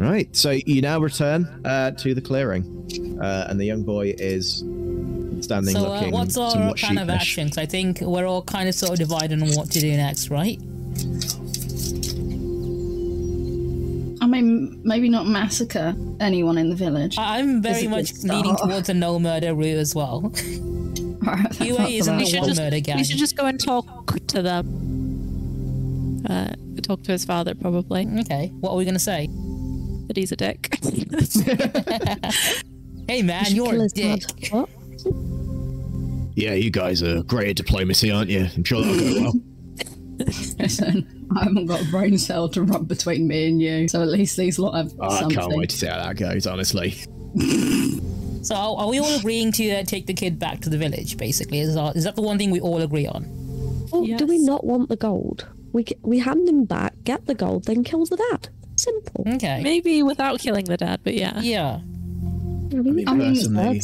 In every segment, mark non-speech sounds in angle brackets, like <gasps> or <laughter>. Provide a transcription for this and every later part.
Right. So you now return uh, to the clearing, uh, and the young boy is standing So, uh, looking what's our somewhat plan of sheepish. action? 'Cause I think we're all kind of sort of divided on what to do next, right? I mean, maybe not massacre anyone in the village. I- I'm very much leaning towards a no murder route as well. Alright, that's UA is for in that. the just- murder gang. We should just go and talk to them. Uh, talk to his father, probably. Okay, what are we gonna say? That he's a dick. <laughs> Hey man, should you're a dick. What? Yeah, you guys are great at diplomacy, aren't you? I'm sure that'll go well. Listen, I haven't got a brain cell to rub between me and you, so at least these lot have Oh, I something. can't wait to see how that goes. Honestly. <laughs> So are are we all agreeing to uh, take the kid back to the village? Basically, is, that- is that the one thing we all agree on? Well, do we not want the gold? We we hand him back, get the gold, then kill the dad. Simple. Okay. Maybe without killing the dad, but yeah. Yeah. I mean, I mean, personally-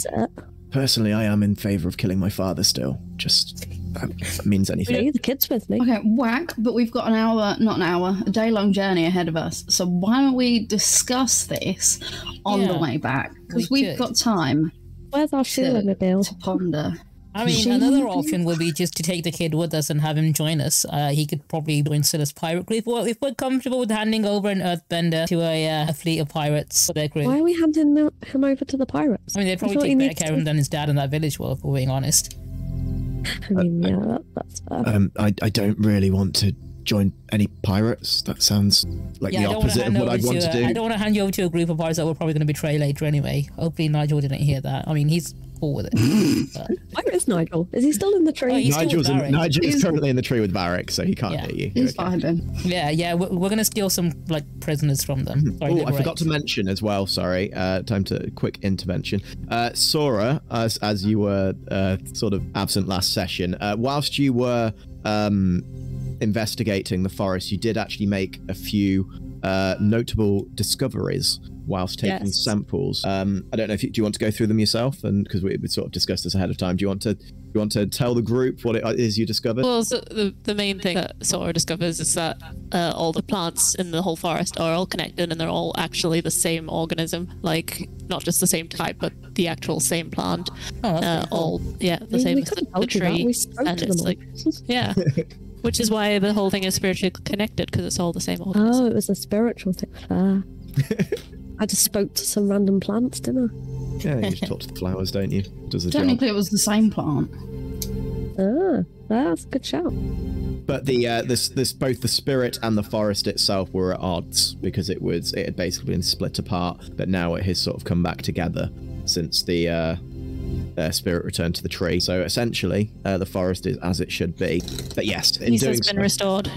Personally, I am in favour of killing my father still. Just that means anything. Leave the kids with me. Okay, whack, but we've got an hour, not an hour, a day long journey ahead of us. So why don't we discuss this on the way back? Because we we have could. got time Where's our Sheila Mobile? to ponder. I mean, She- another option would be just to take the kid with us and have him join us. Uh, he could probably join Silas pirate crew if we're, if we're comfortable with handing over an earthbender to a, uh, a fleet of pirates for their crew. Why are we handing him him over to the pirates? I mean, they'd probably take better care of him than his dad in that village were, if we're being honest. I mean, yeah, that, that's fair. Um, I, I don't really want to join any pirates. That sounds like Yeah, the I don't want to opposite of what I'd want to. to uh, do. I don't want to hand you over to a group of pirates that we're probably going to betray later anyway. Hopefully, Nigel didn't hear that. I mean, he's cool with it. But- Where is Nigel? Is he still in the tree? Oh, he's Nigel's, in, Nigel is currently in the tree with Varric, so he can't Yeah. hear you. He's Okay. vibing. yeah, yeah, we're, we're going to steal some like prisoners from them. Sorry, Oh, I liberate. forgot to mention as well. Sorry, uh, time to quick intervention. Uh, Sora, as as you were uh, sort of absent last session, uh, whilst you were um, investigating the forest, you did actually make a few uh, notable discoveries whilst taking Yes. samples. Um, I don't know if you, do you want to go through them yourself, and because we, we sort of discussed this ahead of time. Do you want to do you want to tell the group what it is you discovered? Well, so the, the main thing that Sora discovers is that uh, all the plants in the whole forest are all connected and they're all actually the same organism. Like, not just the same type, but the actual same plant. Oh, that's Uh, cool. all, yeah, the We- same we as the, the told you that. tree. We spoke and to it's them like, yeah. <laughs> Which is why the whole thing is spiritually connected because it's all the same organism. Oh, it was a spiritual thing. Fair. <laughs> I just spoke to some random plants, didn't I? yeah, you just talk to the flowers, don't you? Does the job. Technically, it was the same plant. I? Ah, that's a good shout. But the uh, this this both the spirit and the forest itself were at odds because it was it had basically been split apart, but now it has sort of come back together since the uh, uh, spirit returned to the tree. So essentially, uh, the forest is as it should be. But yes, in Peace doing has been so, restored.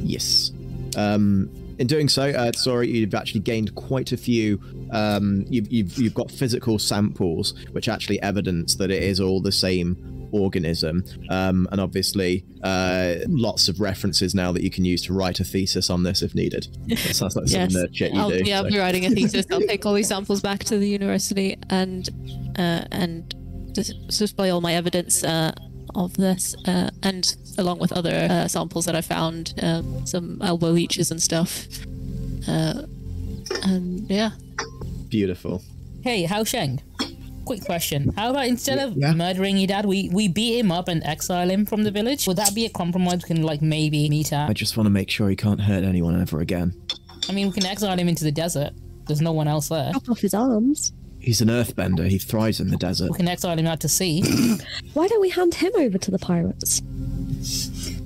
yes. Um, in doing so, uh, sorry, you've actually gained quite a few. Um, you've, you've you've got physical samples which actually evidence that it is all the same organism, um, and obviously uh, lots of references now that you can use to write a thesis on this if needed. That sounds like some Yes. nerd shit you I'll, do. yeah, I'll be writing a thesis. I'll <laughs> take all these samples back to the university and uh, and display all my evidence uh, of this, uh, and along with other uh, samples that I found, um, some elbow leeches and stuff. Uh, and yeah, Beautiful. Hey, Hao Sheng. Quick question. How about instead of Yeah. murdering your dad, we, we beat him up and exile him from the village? Would that be a compromise we can like maybe meet at? I just want to make sure he can't hurt anyone ever again. I mean, we can exile him into the desert. There's no one else there. Chop off his arms. He's an earthbender. He thrives in the desert. We can exile him out to sea. <coughs> Why don't we hand him over to the pirates?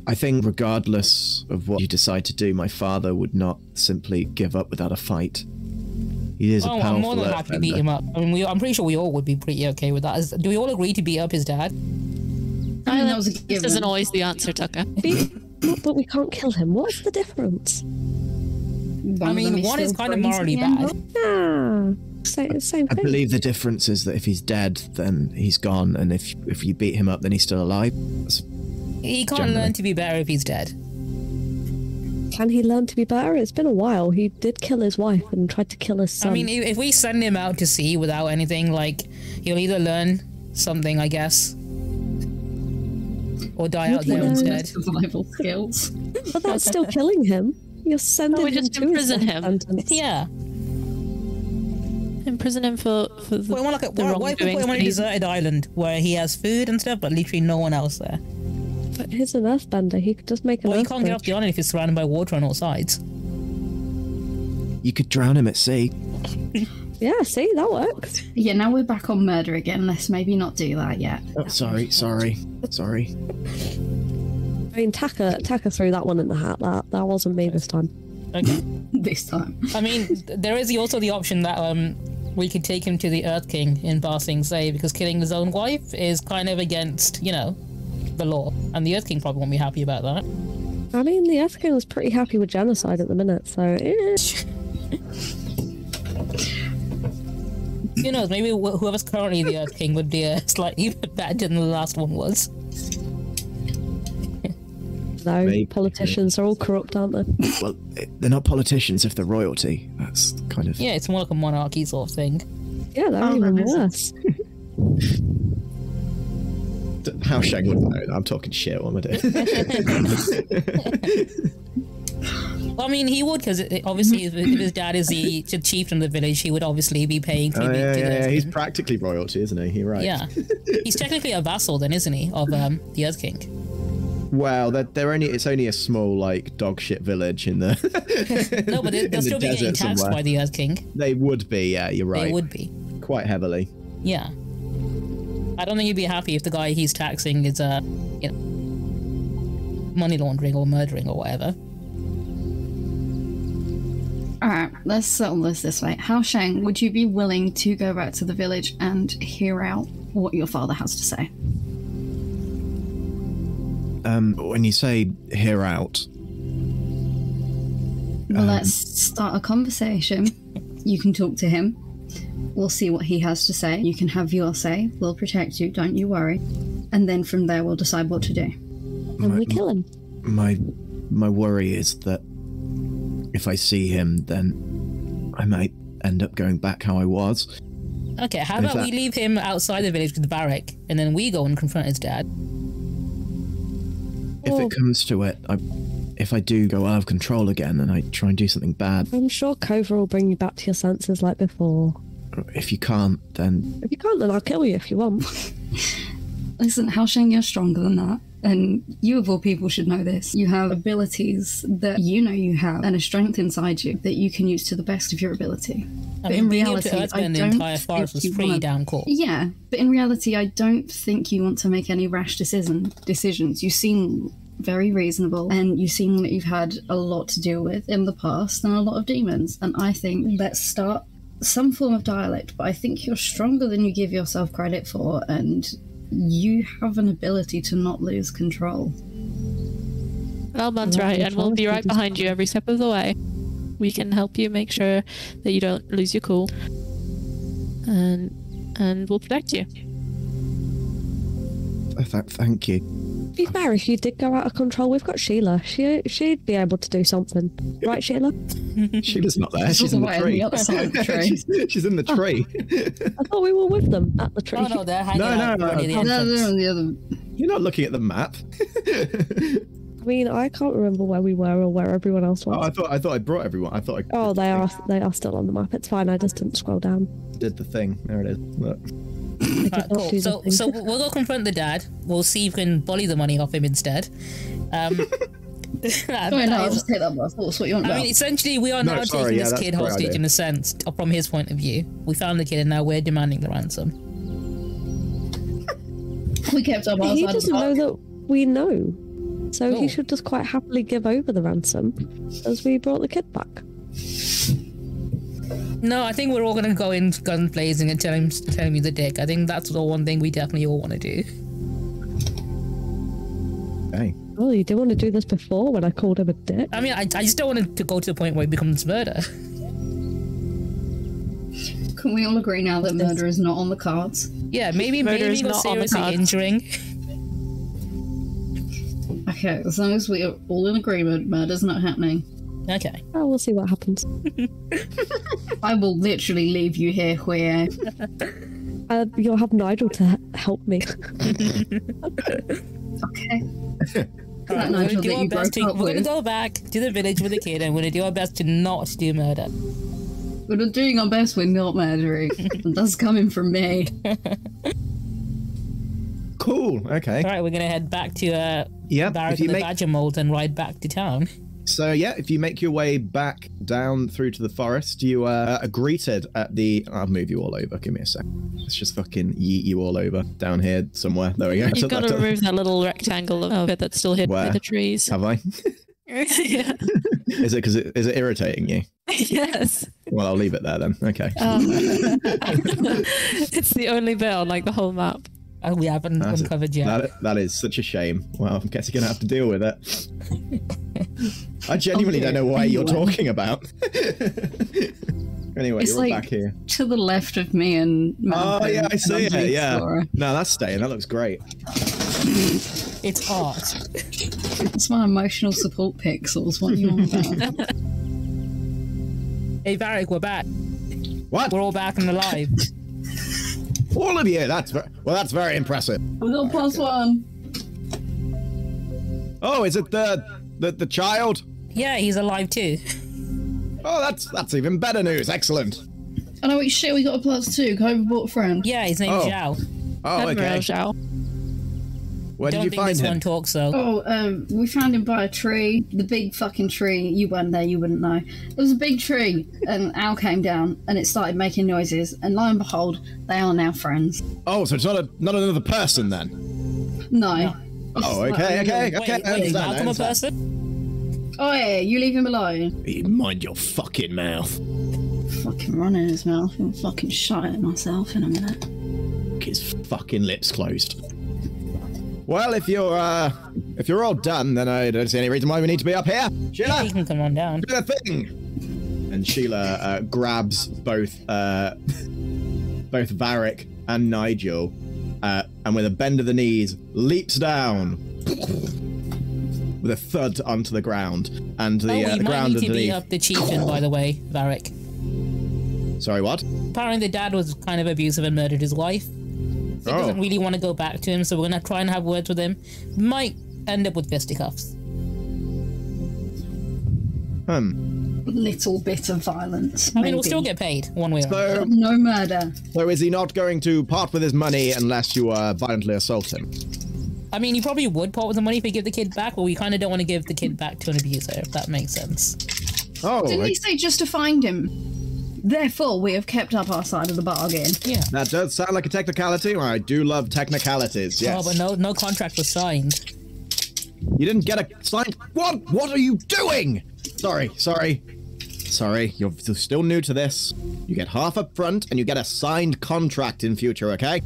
I think, regardless of what you decide to do, my father would not simply give up without a fight. He is a Oh, powerful I'm more than happy to beat him up. I mean, we, I'm pretty sure we all would be pretty okay with that. Is, do we all agree to beat up his dad? I mean, that was a this given. isn't always the answer, Tucker. <laughs> Not that we can't kill him. What's the difference? One I of them mean, one is still kind of breathes morally the bad. Ah, same, same I believe the difference is that if he's dead, then he's gone, and if if you beat him up, then he's still alive. That's- He can't Generally. learn to be better if he's dead. Can he learn to be better? It's been a while. He did kill his wife and tried to kill his son. I mean, if if we send him out to sea without anything, like, he'll either learn something, I guess, or die out there instead. <laughs> Survival skills. <laughs> but that's still killing him. You're sending we just to imprison him. sentence. Yeah. imprison him for for the, Put him on like a, the why, why put him on a deserted island where he has food and stuff, but literally no one else there? But he's an earthbender. He could just make an Well, you can't get off the island if you're surrounded by water on all sides. You could drown him at sea. <laughs> Yeah, see, that works. Yeah, now we're back on murder again. Let's maybe not do that yet. Oh, sorry, sorry, sorry. I mean, Taka, Taka threw that one in the hat. That that wasn't me this time. Okay. <laughs> This time. I mean, there is also the option that um we could take him to the Earth King in Ba Sing Se because killing his own wife is kind of against, you know, the law, and the Earth King probably won't be happy about that. I mean, the Earth King was pretty happy with genocide at the minute, so eh. <laughs> Who knows? Maybe wh- whoever's currently the Earth King would be uh, <laughs> slightly better than the last one was. <laughs> no, Maybe. politicians are all corrupt, aren't they? Well, they're not politicians if they're royalty. That's kind of. Yeah, it's more like a monarchy sort of thing. Yeah, they're Oh, even worse. Hao Sheng wouldn't know that. I'm talking shit. What am I doing? Well, <laughs> I mean, he would because obviously, if, if his dad is the, the chieftain of the village, he would obviously be paying oh, tribute yeah, to yeah, the yeah. He's practically royalty, isn't he? You're right. Yeah, he's technically a vassal, then, isn't he, of um, the Earth King? Well, they're, they're only. It's only a small like dog shit village in the. <laughs> No, but they- in they'll the still be getting taxed somewhere. by the Earth King. They would be. Yeah, you're right. They would be. quite heavily. Yeah. I don't think you'd be happy if the guy he's taxing is, uh, you know, money laundering or murdering or whatever. Alright, let's settle this this way. Hao Sheng, would you be willing to go back to the village and hear out what your father has to say? Um, when you say hear out, Well, let's start a conversation. You can talk to him. We'll see what he has to say. You can have your say. We'll protect you, don't you worry. And then from there, we'll decide what to do. And we kill him. my my worry is that if I see him, then I might end up going back how I was. Okay, how Is about that- we leave him outside the village with the Varric, and then we go and confront his dad? If Well- it comes to it, I, if I do go out of control again and I try and do something bad, I'm sure Kova will bring you back to your senses like before. If you can't, then If you can't, then I'll kill you if you want. <laughs> Listen, Hao Sheng, you're stronger than that. And you, of all people, should know this. You have abilities that you know you have and a strength inside you that you can use to the best of your ability. I But mean, in being able reality, to I the don't entire forest was think you pretty wanna- damn cool. Yeah, but in reality, I don't think you want to make any rash decision decisions. You seem very reasonable, and you seem that you've had a lot to deal with in the past and a lot of demons. And I think let's start some form of dialect. But I think you're stronger than you give yourself credit for, and you have an ability to not lose control. Alban's Yeah, right, and we'll be right behind you every step of the way. We can help you make sure that you don't lose your cool, and and we'll protect you. th- thank you. To be fair, if you did go out of control, we've got Sheila. She she'd be able to do something, right, Sheila? <laughs> Sheila's not there. She's She's in the away on tree. the other side of the <laughs> tree. she's, she's in the oh. tree. I thought we were with them at the tree. Oh no, they're hanging No, out no, right no, the no, No, they're on the other. You're not looking at the map. I mean, I can't remember where we were or where everyone else was. oh, I thought I thought I brought everyone. I thought I Oh, they are they are still on the map. It's fine. I just didn't scroll down. did the thing. There it is. Look. I did Alright, not cool. So, so we'll go confront the dad. We'll see if we can bully the money off him instead. Um, <laughs> <laughs> that- Oh, no, I'll just take that by force. What you want I about? mean, essentially, we are No, now sorry, taking yeah, this that's kid hostage idea. in a sense, from his point of view. We found the kid, and now we're demanding the ransom. <laughs> we kept up our he side of the doesn't know that we know, so Oh. he should just quite happily give over the ransom, as we brought the kid back. No, I think we're all gonna go in gun blazing and tell him, tell him he's a dick. I think that's the one thing we definitely all want to do. Hey. Oh, you didn't want to do this before when I called him a dick. I mean, I, I just don't want it to go to the point where it becomes murder. Can we all agree now that murder is not on the cards? Yeah, maybe Murder maybe is go not on the seriously cards. injuring. Okay, as long as we are all in agreement, murder's not happening. Okay. Oh, we'll see what happens. <laughs> I will literally leave you here, where Uh, you'll have Nigel to help me. <laughs> Okay. <laughs> Alright, we're gonna do our best to, we're gonna go back to the village with the kid, and we're gonna do our best to not do murder. We're doing our best. We're not murdering. that's coming from me. Cool. Okay. All right, we're gonna head back to uh, Yep. Varric and the make Badger Mole and ride back to town. So yeah, if you make your way back down through to the forest, you uh, are greeted at the. I'll move you all over. Give me a sec. Let's just fucking yeet you all over down here somewhere. There we go. You've <laughs> got to remove that little rectangle of bit that's still hidden by the trees. Have I? yeah. <laughs> Is it because it is it irritating you? <laughs> yes. Well, I'll leave it there then. Okay. Um, it's the only bit on like the whole map. Oh, we haven't That's- uncovered yet. That, that is such a shame. Well, I guess you're gonna have to deal with it. I genuinely <laughs> oh, don't know what you're talking about. <laughs> anyway, It's you're like- back here. To the left of me and Oh yeah, I see it. underneath Yeah. No, that's staying. That looks great. It's art. It's my emotional support pixels. What are you on about? <laughs> Hey, Varric, we're back. What? We're all back and alive. All of you. That's ver- well. That's very impressive. we got plus one. Oh, is it the the, the child? yeah, he's alive too. Oh, that's that's even better news. Excellent. I know. wait, shit, we got a plus two. Cove bought friend. Yeah, his name's Oh. Zhao. Oh, Admiral okay. Zhao. Where did Don't you think find this him? one talks though. Oh, um, we found him by a tree. The big fucking tree. You weren't there, you wouldn't know. It was a big tree, and owl came down, and it started making noises. And lo and behold, they are now friends. Oh, so it's not a not another person then. No. <laughs> Oh, It's okay, like- okay, wait, okay. I wait, is understand, I Malcolm a understand. person? Oh yeah, you leave him alone. You mind your fucking mouth. Fucking running his mouth. I'm fucking shut it myself in a minute. His fucking lips closed. Well, if you're uh, if you're all done, then I don't see any reason why we need to be up here. Sheila, He can come on down. do the thing. And Sheila uh, grabs both uh, <laughs> both Varric and Nigel, uh, and with a bend of the knees, leaps down with a thud onto the ground, and the, oh, uh, you the might ground need to be up the chieftain, by the way, Varric. Sorry, what? Apparently, the dad was kind of abusive and murdered his wife. So he Oh. doesn't really want to go back to him, so we're gonna try and have words with him. Might end up with fisticuffs. Hmm. Little bit of violence. I mean, we'll still get paid one way or another. So, no murder. so is he not going to part with his money unless you uh, violently assault him? I mean, he probably would part with the money if we give the kid back, but we kind of don't want to give the kid back to an abuser, if that makes sense. Oh, Didn't like- he say just to find him? Therefore, we have kept up our side of the bargain. Yeah. that does sound like a technicality. I do love technicalities. Yes. Oh, but no, no contract was signed. You didn't get a signed. What? What are you doing? Sorry, sorry, sorry. You're still new to this. You get half up front, and you get a signed contract in future. Okay.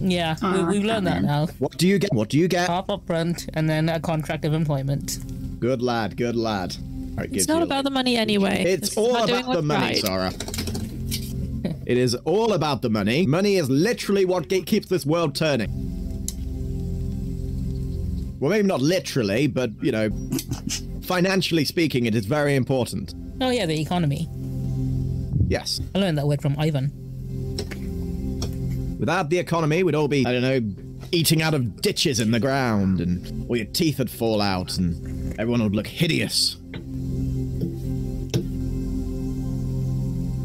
Yeah, Ah, we, we've learned that now. What do you get? What do you get? Half up front, and then a contract of employment. Good lad. Good lad. All right, It's not about the money anyway. It's This is all about about the money, right. Zara. It is all about the money. Money is literally what keeps this world turning. Well, maybe not literally, but you know, financially speaking, it is very important. Oh yeah, the economy. Yes. I learned that word from Ivan. Without the economy, we'd all be, I don't know, eating out of ditches in the ground, and all your teeth would fall out, and everyone would look hideous.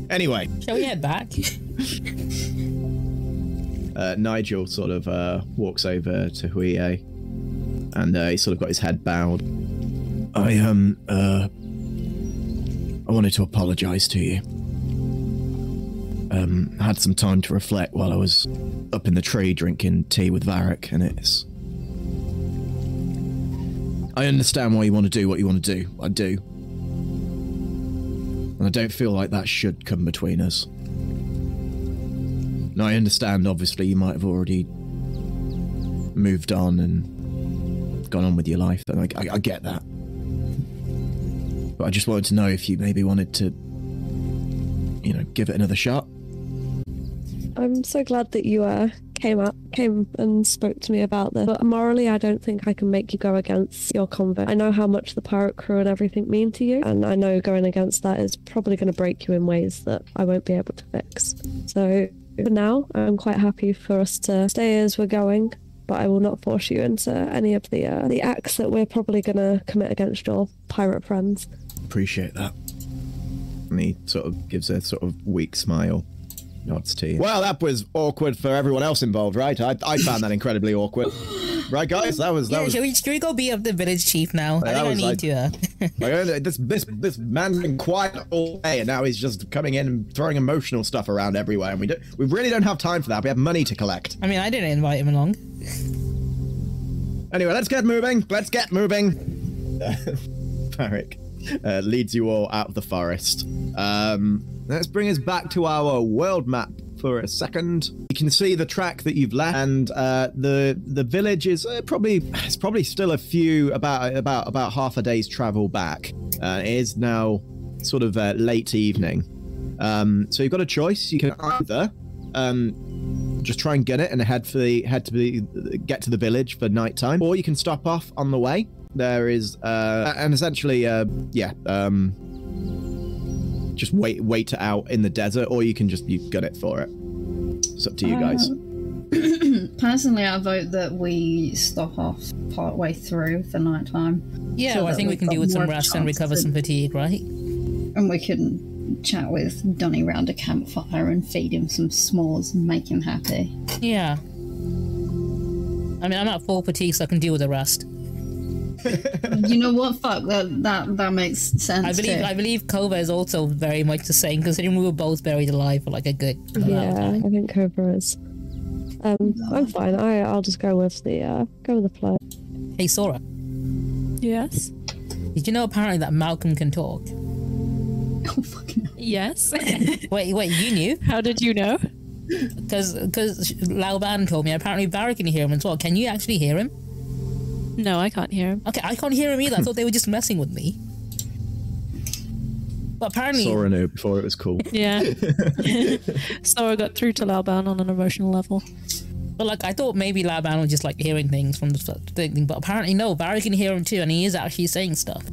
Anyway, Shall we head back? <laughs> uh, Nigel sort of uh, walks over to Huie, and uh, he's sort of got his head bowed. I um uh, I wanted to apologise to you. Um, I had some time to reflect while I was up in the tree drinking tea with Varric, and it's. I understand why you want to do what you want to do. I do. And I don't feel like that should come between us. Now, I understand, obviously, you might have already moved on and gone on with your life, and I, I, I get that. But I just wanted to know if you maybe wanted to, you know, give it another shot. I'm so glad that you uh, came up, came and spoke to me about this. But morally, I don't think I can make you go against your convict. I know how much the pirate crew and everything mean to you, and I know going against that is probably going to break you in ways that I won't be able to fix. So for now, I'm quite happy for us to stay as we're going. But I will not force you into any of the uh, the acts that we're probably going to commit against your pirate friends. Appreciate that. And he sort of gives a sort of weak smile. Nods to you. Well, that was awkward for everyone else involved, right? I, I found that incredibly awkward. <laughs> Right, guys? That was that Yeah, was should we, should we go be up the village chief now? that I think I was need like- to. Uh, <laughs> Like, this this this man's been quiet all day, and now he's just coming in and throwing emotional stuff around everywhere. And we don't, we really don't have time for that. We have money to collect. I mean, I didn't invite him along. Anyway, let's get moving. Let's get moving. <laughs> Varric uh, leads you all out of the forest. Um, let's bring us back to our world map for a second. You can see the track that you've left, and uh, the the village is uh, probably it's probably still a few about about about half a day's travel back. Uh, it is now sort of uh, late evening. Um, so you've got a choice. You can either um, just try and get it and head for the head to the get to the village for nighttime, or you can stop off on the way. There is uh, and essentially uh, yeah um, just wait wait it out in the desert, or you can just you gun it for it. It's up to you guys. <clears throat> Personally, I vote that we stop off part way through the night time Yeah, So well, I think we can got do with some rest and recover to- some fatigue, right? and we can chat with Donny round a campfire and feed him some s'mores and make him happy. Yeah. I mean, I'm at full fatigue, so I can deal with the rest. You know what? Fuck that. That that makes sense. I believe too. I believe Kova is also very much the same, considering we were both buried alive for like a good amount of Yeah, time. I think Kova is. Um, I'm fine. I I'll just go with the uh, go with the flow. Hey, Sora, Yes. did you know apparently that Malcolm can talk? <laughs> Oh, fucking hell. Yes. <laughs> Wait, wait, you knew? How did you know? <laughs> Because because Lauban told me. Apparently, Barry can hear him as well. Can you actually hear him? No, I can't hear him. Okay, I can't hear him either. I thought they were just messing with me. But apparently, Sora knew before it was cool. Yeah. <laughs> Sora got through to Laoban on an emotional level. but like I thought maybe Lauban was just like hearing things from the thing. But apparently, no. Barry can hear him too, and he is actually saying stuff.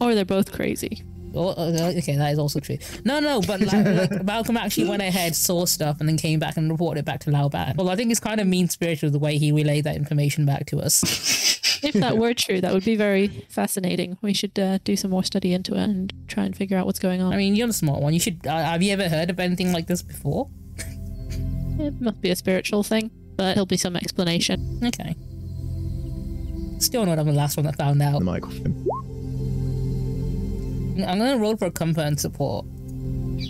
Or they're both crazy. Oh, uh, okay, that is also true. No, no, but like, <laughs> like Malcolm actually went ahead, saw stuff, and then came back and reported it back to Lauban. Well, I think it's kind of mean spirited the way he relayed that information back to us. If that were true, that would be very fascinating. We should uh, do some more study into it and try and figure out what's going on. I mean, you're the smart one. You should. Uh, have you ever heard of anything like this before? it must be a spiritual thing, but there'll be some explanation. Okay. Still not I'm the last one that found out. The microphone. I'm gonna roll for a comfort and support.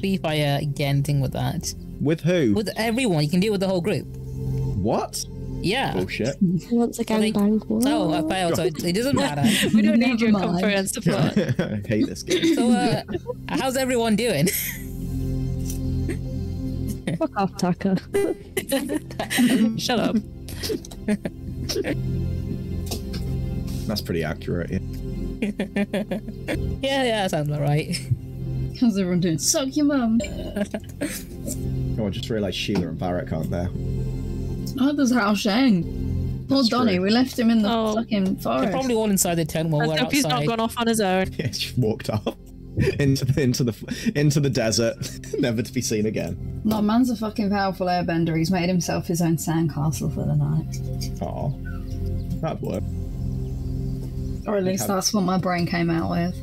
See if I uh, get anything with that. With who? With everyone, you can do it with the whole group. what? Yeah. Bullshit. Once again, think- bang. So I failed, so it, it doesn't matter. <laughs> We don't need your mind. comfort and support. <laughs> I hate this game. So, uh, how's everyone doing? <laughs> Fuck off, Taka. Shut up. That's pretty accurate. Yeah. <laughs> Yeah, yeah, that sounds about right. How's everyone doing? Suck your mum. Oh, I just realised Sheila and Varric aren't there. Oh, there's Hao Sheng. Poor That's Donny, true. we left him in the Oh. fucking They're forest. probably all inside the tent while I we're hope he's not gone off on his own. <laughs> Yeah, just walked off <laughs> into the into the into the desert, never to be seen again. No, man's a fucking powerful airbender. He's made himself his own sandcastle for the night. Oh, that'd work. Or at least have- that's what my brain came out with.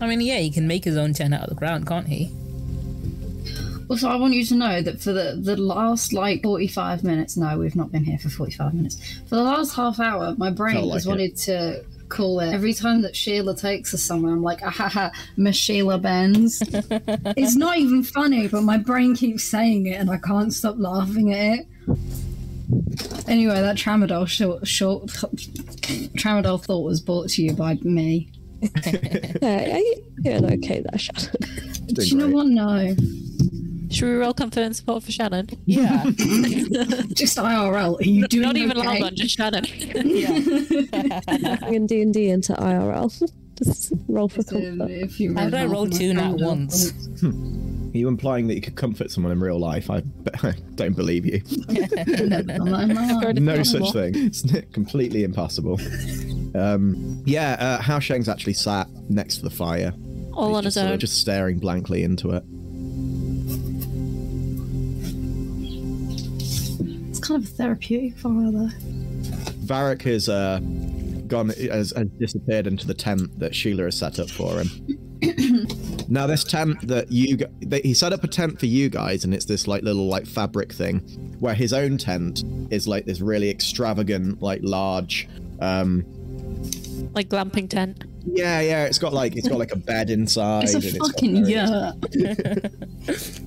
I mean, yeah, he can make his own tent out of the ground, can't he? Also, I want you to know that for the, the last like 45 minutes, no, we've not been here for 45 minutes. For the last half hour, my brain like has it. wanted to call it every time that Sheila takes us somewhere. I'm like, ahaha, Miss Sheila Benz. <laughs> it's not even funny, but my brain keeps saying it and I can't stop laughing at it. Anyway, that tramadol short, short tramadol thought was brought to you by me. <laughs> Yeah, are you doing okay there, Shannon? Do you know what? No, Should we roll comfort and support for Shannon? Yeah. <laughs> just IRL. Are you doing Not even okay? Laoban, just Shannon. Bringing <laughs> D and D into IRL. Just roll for So comfort. if you How did I roll two nat once? ones? Thoughts. Are you implying that you could comfort someone in real life? I, <laughs> I don't believe you. Never done that in my life. Heard of no such thing. It's completely impossible. Um, yeah, uh, Hao Sheng's actually sat next to the fire. All He's on just his sort of own. just staring blankly into it. It's kind of a therapeutic fire, though. Varric has uh, gone, has, has disappeared into the tent that Sheila has set up for him. <clears throat> Now this tent that you g- that he set up a tent for you guys, and it's this like little like fabric thing, where his own tent is like this really extravagant, like large. um Like glamping tent. Yeah, yeah. It's got like it's got like a bed inside. <laughs> It's a and got fucking various- <laughs> yurt.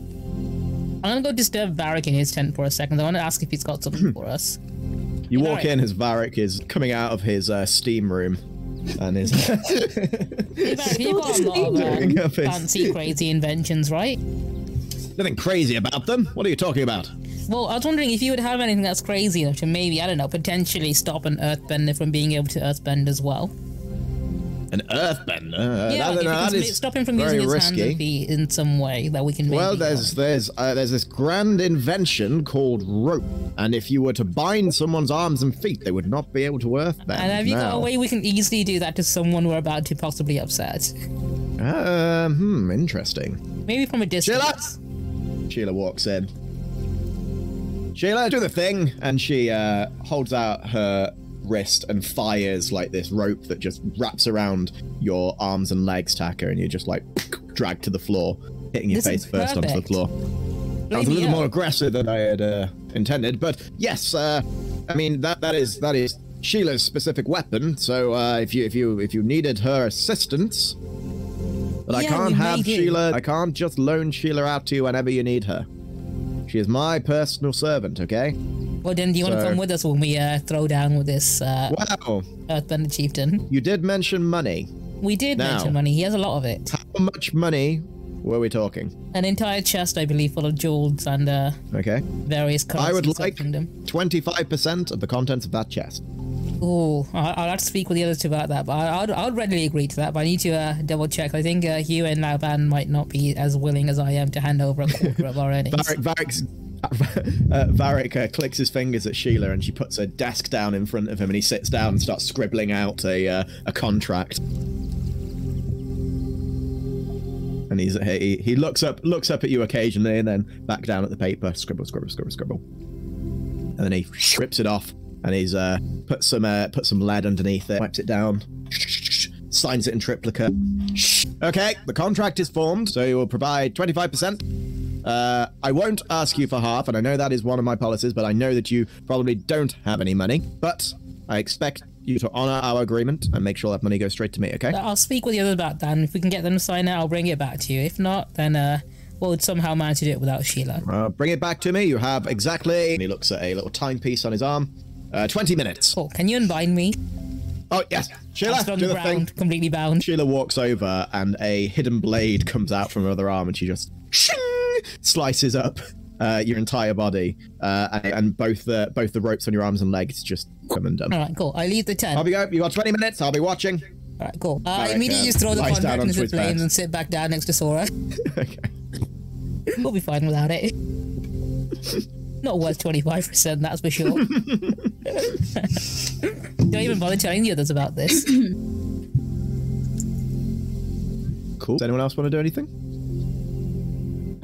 I'm gonna go disturb Varric in his tent for a second. I want to ask if he's got something <clears throat> for us. You walk Alright. in as Varric is coming out of his uh, steam room, and is Hey, Varric, you've got a lot Doing of up uh, his- fancy, crazy inventions, right? nothing crazy about them. What are you talking about? Well, I was wondering if you would have anything that's crazy enough to maybe, I don't know, potentially stop an earthbender from being able to earthbend as well. An earthbender? Uh, Yeah, that, if that you is can stop him from very using his hands risky. and feet in some way that we can maybe Well, there's there's uh, there's this grand invention called rope, and if you were to bind someone's arms and feet, they would not be able to earthbend. And have you got a way we can easily do that to someone we're about to possibly upset? Um, hmm, interesting. Maybe from a distance. Sheila walks in. Sheila, do the thing, and she uh, holds out her wrist and fires like this rope that just wraps around your arms and legs, Taka, and you're just like dragged to the floor, hitting your This face first onto the floor. That was a little more aggressive than I had uh, intended, but yes, uh, I mean that that is that is Sheila's specific weapon. So uh, if you if you if you needed her assistance, but I can't have. Sheila. I can't just loan Sheila out to you whenever you need her. She is my personal servant. Okay. Well, then, do you want to So- come with us when we uh, throw down with this uh, Wow. Earthbender chieftain? You did mention money. We did Now. mention money. He has a lot of it. How much money were we talking? An entire chest, I believe, full of jewels and uh, Okay. various currencies. I would like twenty-five percent of the contents of that chest. Oh, I- I'll have to speak with the others two about that, but I- I'd, I'd readily agree to that. But I need to uh, double check. I think uh, Hugh and Laban might not be as willing as I am to hand over a quarter of our <laughs> earnings. Varric, Varric's, <laughs> uh, Varric uh, clicks his fingers at Sheila, and she puts a desk down in front of him, and he sits down and starts scribbling out a uh, a contract. And he's he, he looks up looks up at you occasionally, and then back down at the paper, scribble, scribble, scribble, scribble, and then he rips it off, and he's uh put some uh, put some lead underneath it, wipes it down, signs it in triplicate. Okay, the contract is formed, so you will provide twenty five percent. Uh, I won't ask you for half, and I know that is one of my policies, but I know that you probably don't have any money. But I expect you to honor our agreement and make sure that money goes straight to me, okay? I'll speak with the others about that, and if we can get them to sign it, I'll bring it back to you. If not, then uh, we'll somehow manage to do it without Sheila. Uh, bring it back to me. You have exactly. And he looks at a little timepiece on his arm. Uh, 20 minutes. Cool. Can you unbind me? Oh, yes. Sheila, on do the the thing. completely bound. Sheila walks over, and a hidden blade comes out from her other arm, and she just shing, <laughs> slices up uh, your entire body, uh, and, and both the both the ropes on your arms and legs just come undone. All right, cool. I leave the tent. Off you go. You got 20 minutes. I'll be watching. All right, cool. I Alright, immediately uh, just throw the contract into the bed. flames and sit back down next to Sora. okay. <laughs> <laughs> we'll be fine without it. Not worth 25%, that's for sure. Don't even bother telling the others about this. Cool. Does anyone else want to do anything?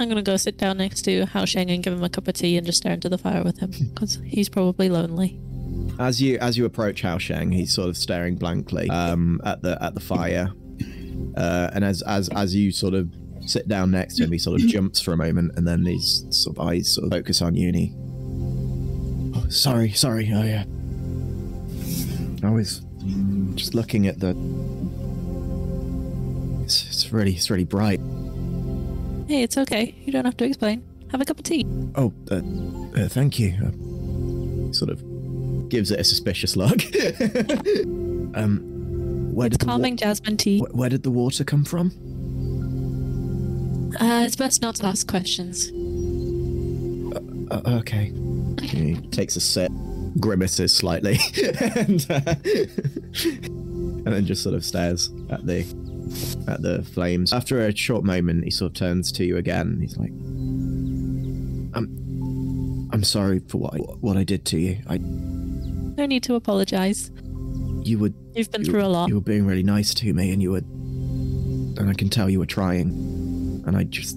I'm gonna go sit down next to Hao Sheng and give him a cup of tea and just stare into the fire with him because he's probably lonely. As you as you approach Hao Sheng, he's sort of staring blankly um, at the at the fire, uh, and as as as you sort of sit down next to him, he sort of jumps for a moment, and then his sort of eyes sort of focus on you. Oh, sorry, sorry. oh yeah, I was just looking at the. It's, it's really it's really bright. Hey, it's okay. You don't have to explain. Have a cup of tea. Oh, uh, uh, thank you. Uh, sort of gives it a suspicious look. <laughs> um, where did the wa- Calming jasmine tea. wh- where did the water come from? Uh, it's best not to ask questions. Uh, okay. He takes a sip, grimaces slightly, <laughs> and, uh, <laughs> and then just sort of stares at the at the flames. After a short moment, he sort of turns to you again. He's like, "I'm, I'm sorry for what I, what I did to you. I, No need to apologize. you would You've been you, through a lot. You were being really nice to me, and you were, and I can tell you were trying, and I just,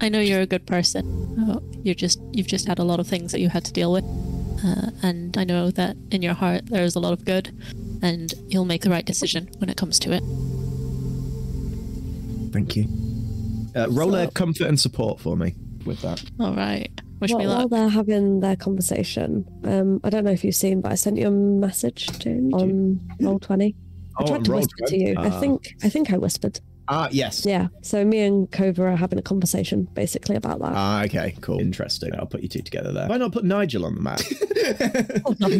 I know you're a good person. Oh, you're just you've just had a lot of things that you had to deal with, uh, and I know that in your heart there is a lot of good, and you'll make the right decision when it comes to it. Thank you. Uh, roll a comfort and support for me with that. All right. Wish While, me while luck. they're having their conversation, um, I don't know if you've seen, but I sent you a message to on roll twenty. I Oh, tried to Roll whisper to 20? you. I Ah. think I think I whispered. Ah, yes. Yeah. So me and Kova are having a conversation basically about that. Ah, okay, cool. Interesting. I'll put you two together there. Why not put Nigel on the map? <laughs>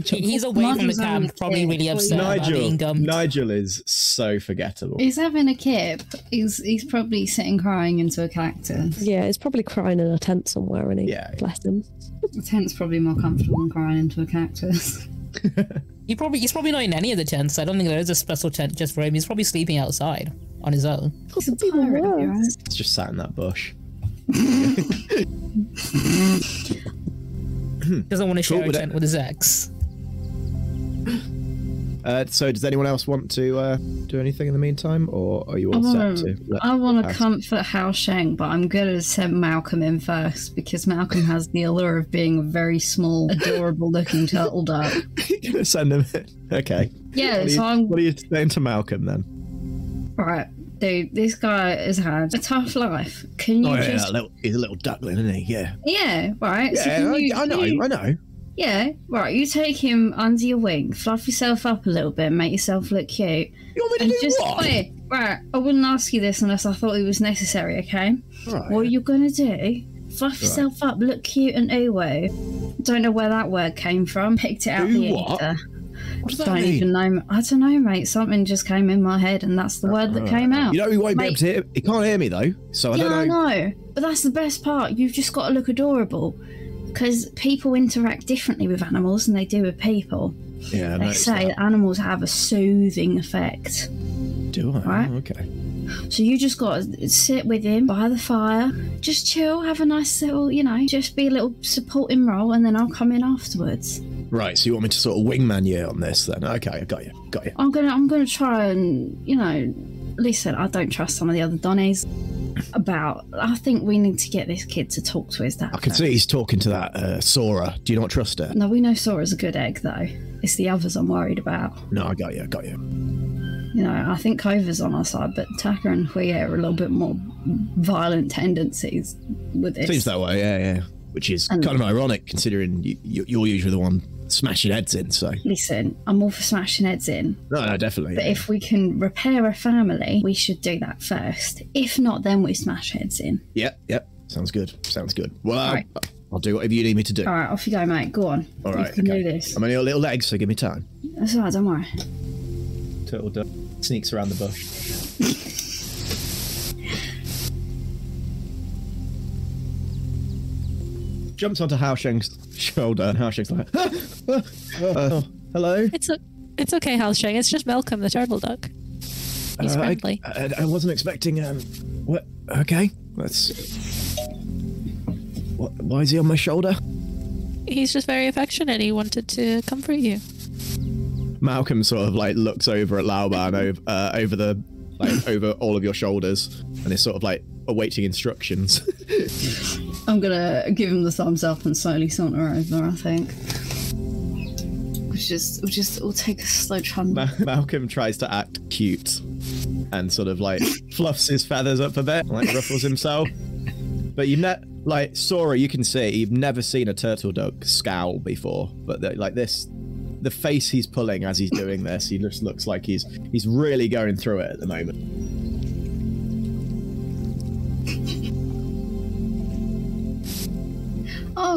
He- He's away from the Nigel's camp, probably kid. really upset about Nigel, being. Nigel is so forgettable. He's having a kip. He's he's probably sitting crying into a cactus. Yeah, he's probably crying in a tent somewhere, and he Yeah. bless him. The tent's probably more comfortable than crying into a cactus. <laughs> <laughs> He probably he's probably not in any of the tents. I don't think there is a special tent just for him. He's probably sleeping outside on his own. He's a Could be you worst. It's just sat in that bush. <laughs> Doesn't want to share a but- tent with his ex. Uh, so, does anyone else want to uh, do anything in the meantime, or are you all want set to? to. let- I want to comfort Hao Sheng, but I'm gonna send Malcolm in first because Malcolm has the allure of being a very small, adorable-looking turtle duck. <laughs> You're gonna send him. in? Okay. Yeah, What are, so you, I'm what are you saying to Malcolm then? right, dude. This guy has had a tough life. Can you Oh, yeah, just? a little, he's a little duckling, isn't he? Yeah. Yeah, right. so Yeah, can I, you- I know. you- I know. Yeah, right. You take him under your wing, fluff yourself up a little bit, make yourself look cute, You want me and to do just what? wait. Right, I wouldn't ask you this unless I thought it was necessary. Okay. Right. What you're gonna do? Fluff yourself up, look cute and ooh Don't know where that word came from. Picked it out the Ooh what? ether. What does that Don't mean? even know. I don't know, mate. Something just came in my head, and that's the word that came out. You know, he won't be able to hear. He can't hear me though, so I yeah, don't know. I know. But that's the best part. You've just got to look adorable. Because people interact differently with animals than they do with people. Yeah, I They say that. animals have a soothing effect. Do I? Right. Okay. So you just got to sit with him by the fire, just chill, have a nice little, you know, just be a little supporting role, and then I'll come in afterwards. Right. So you want me to sort of wingman you on this then? Okay, I got you. Got you. I'm gonna, I'm gonna try and, you know, listen. I don't trust some of the other Donnies. About, I think we need to get this kid to talk to his dad. I can see he's talking to that uh, Sora. Do you not trust her? No, we know Sora's a good egg, though. It's the others I'm worried about. No, I got you. I got you. You know, I think Kova's on our side, but Tucker and Hui are a little bit more violent tendencies with this. Seems that way. Yeah, yeah. Which is And- kind of ironic considering you, you're usually the one smashing heads in. So Listen, I'm all for smashing heads in, no, no, definitely. but if we can repair a family, we should do that first. If not, then we smash heads in. Yep, yep. Sounds good. Sounds good. Well, I'll, I'll do whatever you need me to do. All right, off you go, mate. Go on. All you can okay. do this. I'm only got little legs, so give me time. That's all right, don't worry. Turtle duck sneaks around the bush. <laughs> Jumps onto Hao Sheng's shoulder, and Hao Sheng's like, "Ah, <laughs> ah, uh, hello? It's a, it's okay, Hao Sheng. It's just Malcolm the turtle duck. He's Uh, I- friendly. I, I wasn't expecting. Um, what? Okay, let's. What, why is he on my shoulder? He's just very affectionate. He wanted to comfort you. Malcolm sort of like looks over at Lauban <laughs> over uh, over the like over all of your shoulders, and is sort of like awaiting instructions. <laughs> I'm gonna give him the thumbs up and slowly saunter over. I think. We'll just, we'll just, we'll take a slow trundle. Ma- Malcolm tries to act cute and sort of like <laughs> fluffs his feathers up a bit, like ruffles himself. But you've ne- like Sora, you can see you've never seen a turtle duck scowl before, but the, like this, the face he's pulling as he's doing this, he just looks like he's he's really going through it at the moment.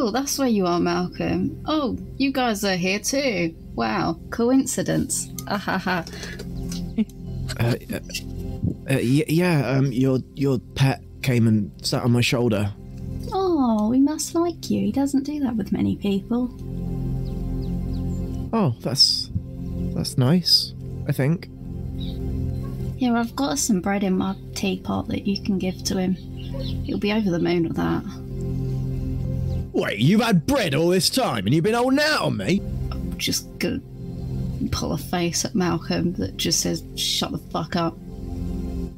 Oh, that's where you are, Malcolm. Oh, you guys are here too. Wow, coincidence. Ah ha ha. Uh, uh, uh, yeah, um, your your pet came and sat on my shoulder. Oh, we must like you. He doesn't do that with many people. Oh, that's that's nice. I think. Yeah, I've got some bread in my teapot that you can give to him. He'll be over the moon with that. Wait, you've had bread all this time and you've been holding out on me? I'm just gonna pull a face at Malcolm that just says, "Shut the fuck up."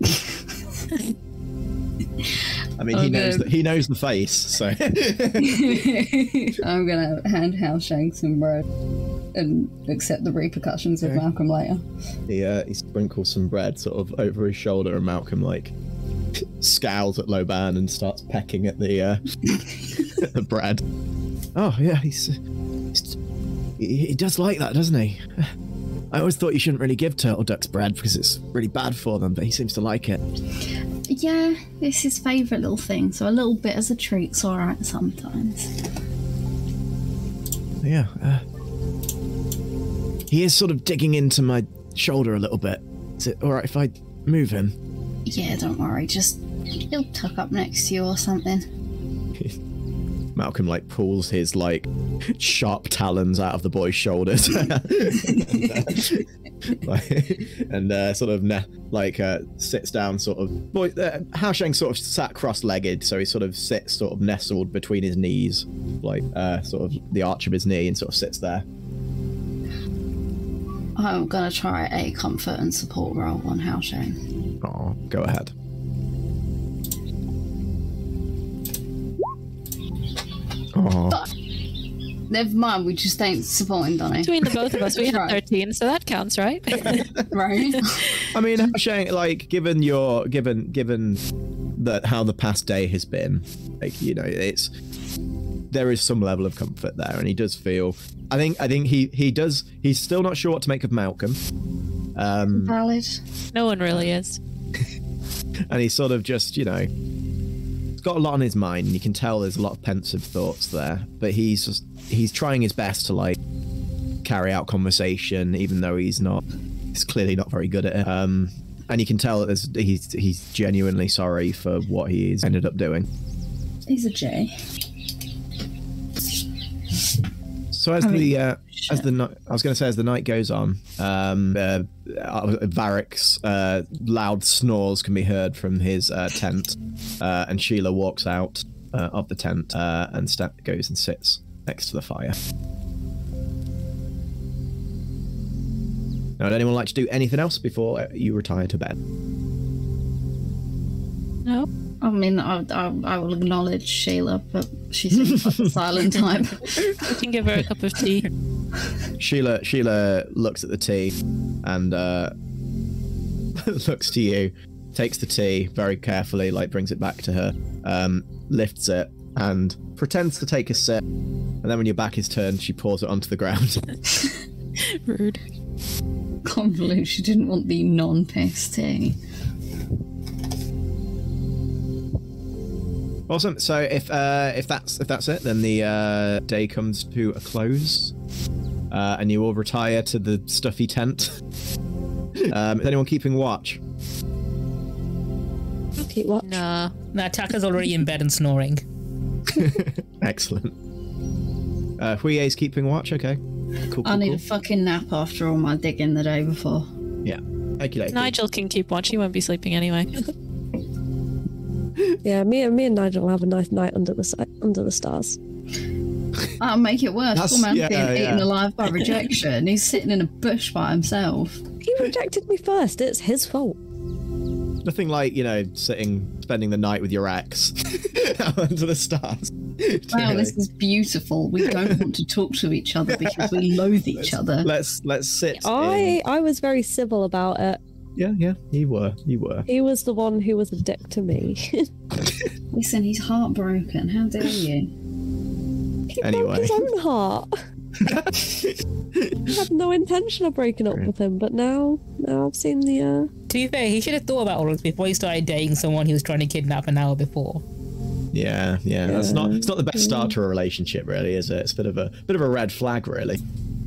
<laughs> I mean, Oh, he knows good. that he knows the face, so <laughs> I'm gonna hand Hal Shanks some bread and accept the repercussions of Malcolm later. he uh, he sprinkles some bread sort of over his shoulder, and Malcolm like scowls at Loban and starts pecking at the uh, <laughs> the bread. Oh yeah, he's, he's he, he does like that, doesn't he? I always thought you shouldn't really give turtle ducks bread because it's really bad for them, but he seems to like it. Yeah, it's his favourite little thing, so a little bit as a treat's alright sometimes. Yeah. Uh, he is sort of digging into my shoulder a little bit. Is it alright if I move him? Yeah, don't worry, just he'll tuck up next to you or something. <laughs> Malcolm like pulls his like sharp talons out of the boy's shoulders <laughs> and uh, sort of like uh, sits down sort of boy uh, Hao Sheng sort of sat cross-legged so he sort of sits sort of nestled between his knees like uh, sort of the arch of his knee and sort of sits there I'm gonna try a comfort and support roll on Hao Sheng. oh go ahead oh Never mind, we just ain't supporting Donny. Between the both of us, we have 13, so that counts, right? <laughs> right? I mean, Hao Sheng, like, given your, given, given that how the past day has been, like, you know, it's there is some level of comfort there, and he does feel. I think, I think he he does. He's still not sure what to make of Malcolm, um, Valid. no one really is. and he's sort of just, you know, he's got a lot on his mind, and you can tell there's a lot of pensive thoughts there. But he's just, he's trying his best to like carry out conversation, even though he's not. He's clearly not very good at it. Um, and you can tell that he's he's genuinely sorry for what he's ended up doing. He's a J. So as the uh, as the ni- I was going to say as the night goes on, um, uh, uh, Varric's uh, loud snores can be heard from his uh, tent, uh, and Sheila walks out uh, of the tent uh, and sta- goes and sits next to the fire. Now, would anyone like to do anything else before uh, you retire to bed? No. I mean, I, I, I will acknowledge Sheila, but she seems like a silent <laughs> type. We can give her a cup of tea. Sheila Sheila looks at the tea and uh, <laughs> looks to you, takes the tea very carefully, like brings it back to her, um, lifts it and pretends to take a sip. And then when your back is turned, she pours it onto the ground. <laughs> Rude. Can't believe she didn't want the non-piss tea. Awesome. So if uh, if that's if that's it, then the uh, day comes to a close, uh, and you all retire to the stuffy tent. <laughs> um, is anyone keeping watch? I'll keep watch. Nah. Now Taka's already in bed and snoring. <laughs> Excellent. Uh, Huye's keeping watch. Okay. Cool. cool, I need cool. a fucking nap after all my digging the day before. Yeah. Thank you, lady. Nigel can keep watch. He won't be sleeping anyway. <laughs> <laughs> Yeah, me and me and Nigel will have a nice night under the under the stars. I'll make it worse. That's- Poor man's yeah, being yeah. eaten alive by rejection. He's sitting in a bush by himself. He rejected me first. It's his fault. Nothing like you know sitting, spending the night with your ex <laughs> under the stars. Wow, Really. this is beautiful. We don't want to talk to each other because we loathe each <laughs> other. Let's let's sit. I in- I was very civil about it. Yeah, yeah. You were. You were. He was the one who was a dick to me. <laughs> Listen, he's heartbroken. How dare you? he Anyway. broke his own heart. I had no intention of breaking up with him, but now now I've seen the uh To be fair, he should have thought about all this before he started dating someone he was trying to kidnap an hour before. Yeah, yeah. That's not. It's not the best start to a relationship, really, is it? It's a bit of a bit of a red flag, really.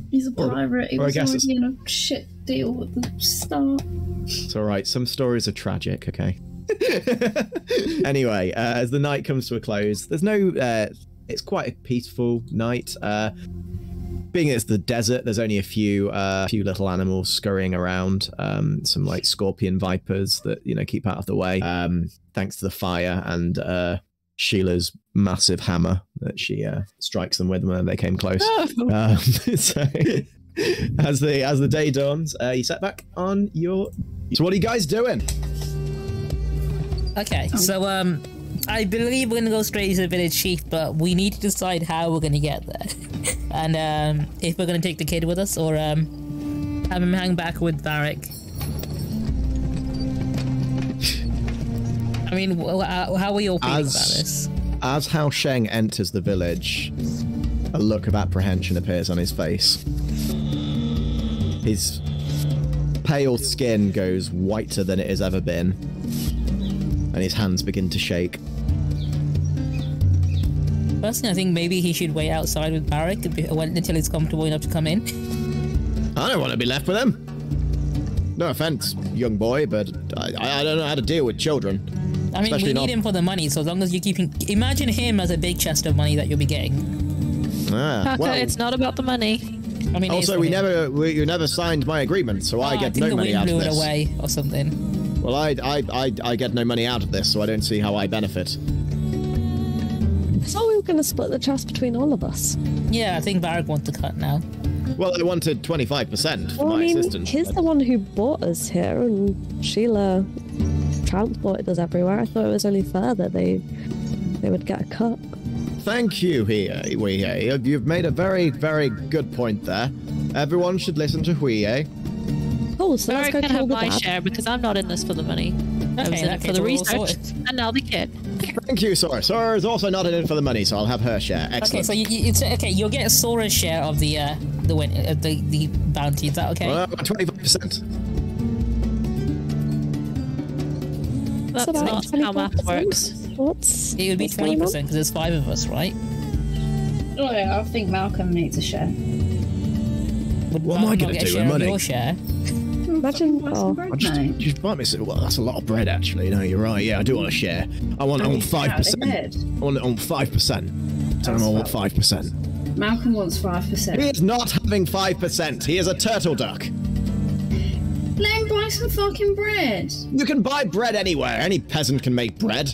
He's a pirate. He or I was guess already in a shit deal at the start. It's all right. Some stories are tragic. Okay. <laughs> anyway, uh, as the night comes to a close, there's no. Uh, it's quite a peaceful night. Uh, being it's the desert, there's only a few, uh, few little animals scurrying around. Um, some like scorpion vipers that you know keep out of the way. Um, thanks to the fire and uh, Sheila's massive hammer that she uh, strikes them with when they came close. <laughs> Um, so as the as the day dawns, uh, you set back on your. So what are you guys doing? Okay, so um, I believe we're gonna go straight to the village chief, but we need to decide how we're gonna get there, <laughs> and um, if we're gonna take the kid with us or um, have him hang back with Varric. I mean, how, are you all feeling As- about this? As Hao Sheng enters the village, a look of apprehension appears on his face. His pale skin goes whiter than it has ever been, and his hands begin to shake. Personally, I think maybe he should wait outside with Varric until he's comfortable enough to come in. I don't want to be left with him. No offense, young boy, but I, I don't know how to deal with children. I mean, Especially we need him for the money, so as long as you're keeping. Imagine him as a big chest of money that you'll be getting. Ah, Parker, well, it's not about the money. I mean, also, we him. never, we, you never signed my agreement, so Oh, I get think no the money wind out blew of it this. away or something. Well, I, I, I, I get no money out of this, so I don't see how I benefit. I thought we were going to split the trust between all of us. Yeah, I think Varric wants to cut now. Well, I wanted 25% for Well, I mean, assistant. he's the one who brought us here, and Sheila transported us everywhere. I thought it was only fair that they they would get a cut. Thank you, here, Huiye. You've made a very, very good point there. Everyone should listen to Huiye. Cool, so let's Varric go can kill have the my dad. share because I'm not in this for the money. I Okay, was in in it for the research, and now the kid. Thank you, Sora. Sora is also not in it for the money, so I'll have her share. Excellent. Okay, Excellent. so you, you, it's okay. You'll get Sora's share of the uh, the win, uh, the the bounty. Is that okay? Well, 25%. That's about not how math works. What's it would be twenty percent because there's five of us, right? Oh yeah, I think Malcolm needs a share. Would What am I gonna not get a do share with of money? Your share. Imagine- oh. some bread, I just, mate. just buy me some. Well, that's a lot of bread, actually. No, you're right. Yeah, I do want a share. I want, I want five percent. Out I want, I want five percent. Tell him I want five percent. Malcolm wants five percent. He percent. is not having five percent. He is a turtle duck. Let him buy some fucking bread. You can buy bread anywhere. Any peasant can make bread.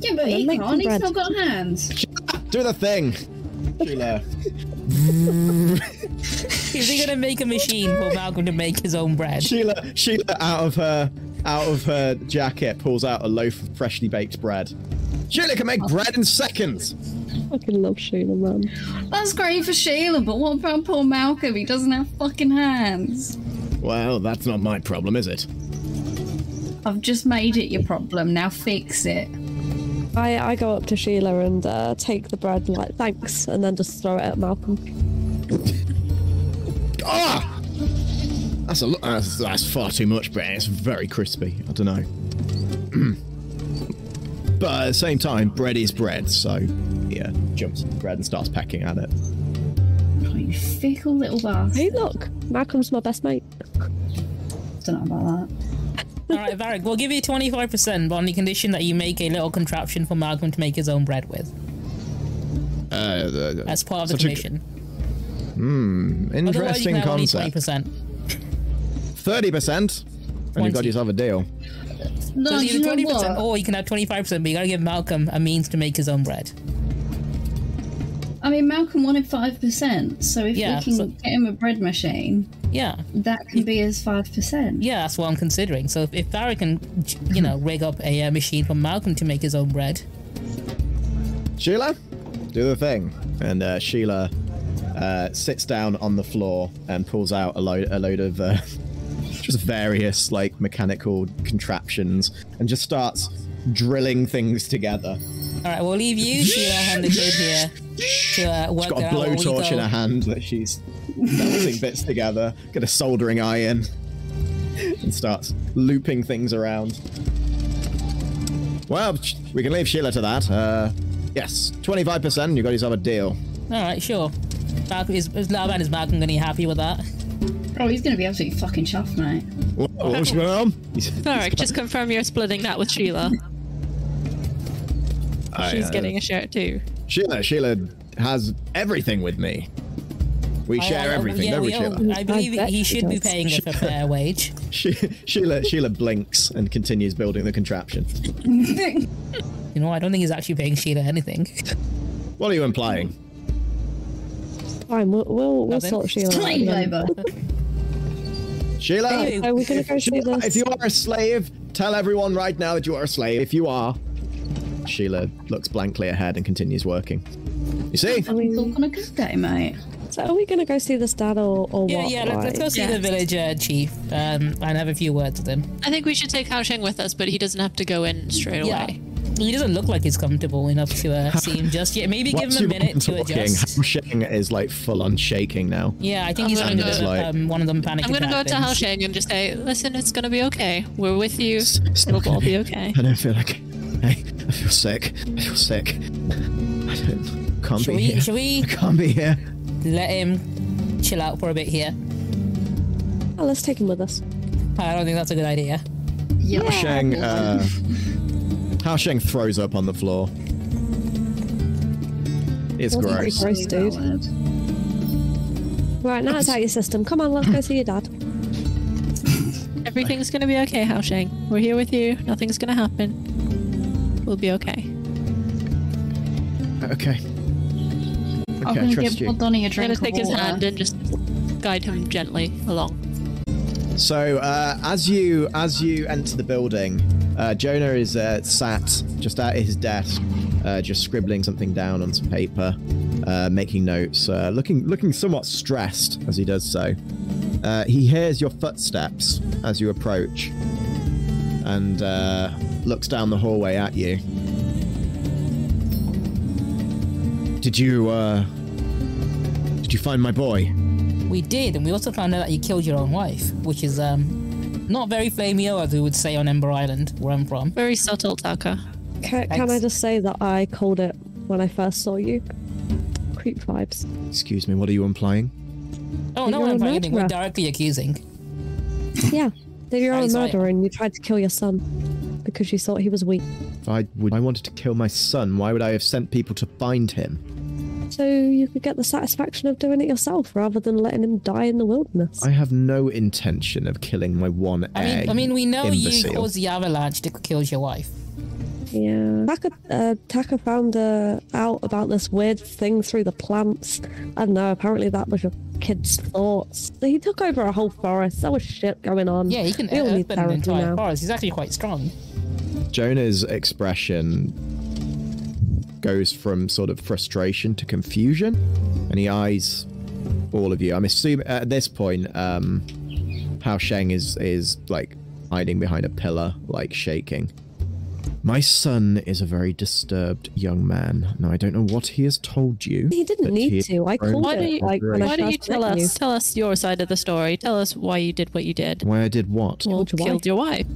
Yeah, but he make can't. some He's bread. not got hands. <laughs> Do the thing. Sheila. <laughs> Is he gonna make a machine for Malcolm to make his own bread? Sheila. Sheila out of her out of her jacket pulls out a loaf of freshly baked bread. Sheila can make bread in seconds. I fucking love Sheila, man. That's great for Sheila, but what about poor Malcolm? He doesn't have fucking hands. Well, that's not my problem, is it? I've just made it your problem. Now fix it. I, I go up to Sheila and uh, take the bread and like thanks, and then just throw it at Malcolm. <laughs> Ah! That's a lot. That's, that's far too much bread. It's very crispy. I don't know. <clears throat> but at the same time, bread is bread. So, yeah, jumps on the bread and starts pecking at it. Oh, you fickle little bastard. Hey, look, Malcolm's my best mate. Don't know about that. All right, Varric, we'll give you twenty five percent, but on the condition that you make a little contraption for Malcolm to make his own bread with. Uh, uh, uh the- As part of the such a- commission. Hmm, Otherwise, you interesting can have only twenty concept. percent. Thirty percent, and you've got 20. yourself a deal. No, So do it's you know twenty percent, what? or you can have twenty five percent. But you gotta give Malcolm a means to make his own bread. I mean, Malcolm wanted five percent, so if Yeah, we can so- get him a bread machine, Yeah, that can be his five percent. yeah, that's what I'm considering. So if, if Barry can, you know, rig up a uh, machine for Malcolm to make his own bread, Sheila, do the thing. And uh, Sheila uh, sits down on the floor and pulls out a load, a load of uh, <laughs> just various like mechanical contraptions and just starts drilling things together. All right, we'll leave you, Sheila, and the kid here to uh, work She's got a out. while we blowtorch go- in her hand that she's melting bits together. Got a soldering iron and starts looping things around. Well, we can leave Sheila to that. Uh, yes, twenty-five percent. You got yourself a deal. All right, sure. Malcolm is, is Laban is Malcolm gonna be happy with that? Oh, he's gonna be absolutely fucking chuffed, mate. What, what's going on? Alright, just confirm you're splitting that with Sheila. <laughs> I, She's uh, getting a shirt too. Sheila. Sheila has everything with me. We I- share I- everything, yeah, don't we, we all- Sheila? I believe bet he he should be paying us a fair wage. <laughs> She, Sheila. Sheila blinks and continues building the contraption. <laughs> You know, I don't think he's actually paying Sheila anything. What are you implying? Fine, we'll we'll, we'll sort Sheila out. Slave labour. Sheila. Anyway, So we're gonna go Sheila, this. if you are a slave, tell everyone right now that you are a slave. If you are, Sheila looks blankly ahead and continues working. You see? It's all gonna good day, mate. So are we gonna go see the dad or, or Yeah, what? yeah. Let's, let's go see Yeah. the village uh, chief um, and have a few words with him. I think we should take Hao Sheng with us, but he doesn't have to go in straight Yeah. away. He doesn't look like he's comfortable enough to uh, <laughs> see him just yet. Maybe give him a minute to talking? adjust. Hao Sheng is like full on shaking now. Yeah, I think I'm he's gonna under go- the, Like- um, one of them panic I'm gonna go to Hao. Sheng and just say, listen, it's gonna be okay. We're with you. It's- it's It'll not all be okay. <laughs> I don't feel like. Hey, I feel sick. I feel sick. I don't. Can't Should be we, here. should we I <laughs> can't be here. let him chill out for a bit here? Oh, let's take him with us. I don't think that's a good idea. Yeah. Hao Sheng, uh, Hao Sheng throws up on the floor. It's Wasn't gross. very gross, dude. Right, now it's out your system. Come on, let's go see your dad. <laughs> Everything's gonna be okay, Hao Sheng. We're here with you. Nothing's gonna happen. We'll be okay. Okay. I'm gonna trust give you. Old Donny a I'm drink gonna of take his water. hand and just guide him gently along. So uh, as you as you enter the building, uh, Jonah is uh, sat just at his desk, uh, just scribbling something down on some paper, uh, making notes, uh, looking looking somewhat stressed as he does so. Uh, he hears your footsteps as you approach, and uh, looks down the hallway at you. Did you uh, did you find my boy? We did, and we also found out that you killed your own wife, which is um not very flameo, as we would say on Ember Island, where I'm from. Very subtle, Taka. Can, can I just say that I called it when I first saw you? Creep vibes. Excuse me, what are you implying? Oh no, a I'm not anything. We're directly accusing. Yeah, that you're <laughs> That a is murderer and you tried to kill your son because you thought he was weak. If I would, I wanted to kill my son. Why would I have sent people to find him? So you could get the satisfaction of doing it yourself rather than letting him die in the wilderness. I have no intention of killing my one I mean. I mean, we know you imbecile. caused the avalanche that killed your wife. Yeah. Taka, uh, Taka found uh, out about this weird thing through the plants. I don't know, apparently that was your kid's thoughts. He took over a whole forest. There was shit going on. Yeah, he can We all need open an entire now. forest. He's actually quite strong. Jonah's expression goes from sort of frustration to confusion, and he eyes all of you. I'm assuming at this point, um, Hao Sheng is is like hiding behind a pillar, like shaking. My son is a very disturbed young man. Now I don't know what he has told you. He didn't need he- to. I called Why it. you- like, when Why don't you tell met us? Tell us your side of the story. Tell us why you did what you did. Why I did what? Well, Killed your killed your wife.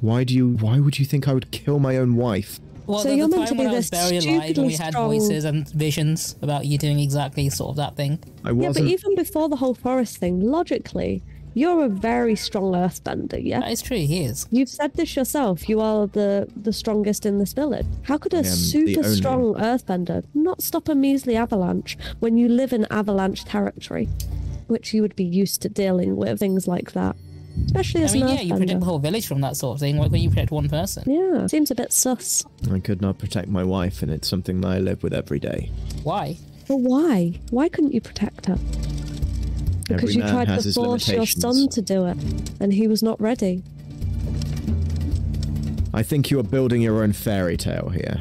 Why do you? Why would you think I would kill my own wife? Well, So there's you're a meant to be I was this very alive and we stupidly had strong- voices and visions about you doing exactly sort of that thing. I wasn't... Yeah, but even before the whole forest thing, logically, you're a very strong earthbender, yeah? That is true, he is. You've said this yourself. You are the the strongest in this village. How could a am super only- strong earthbender not stop a measly avalanche when you live in avalanche territory, which you would be used to dealing with things like that, especially as I mean, an yeah, you protect the whole village from that sort of thing. Why couldn't you protect one person? Yeah, seems a bit sus. I could not protect my wife, and it's something that I live with every day. Why? But why? Why couldn't you protect her? Because Every you tried to his force your son to do it, and he was not ready. I think you are building your own fairy tale here.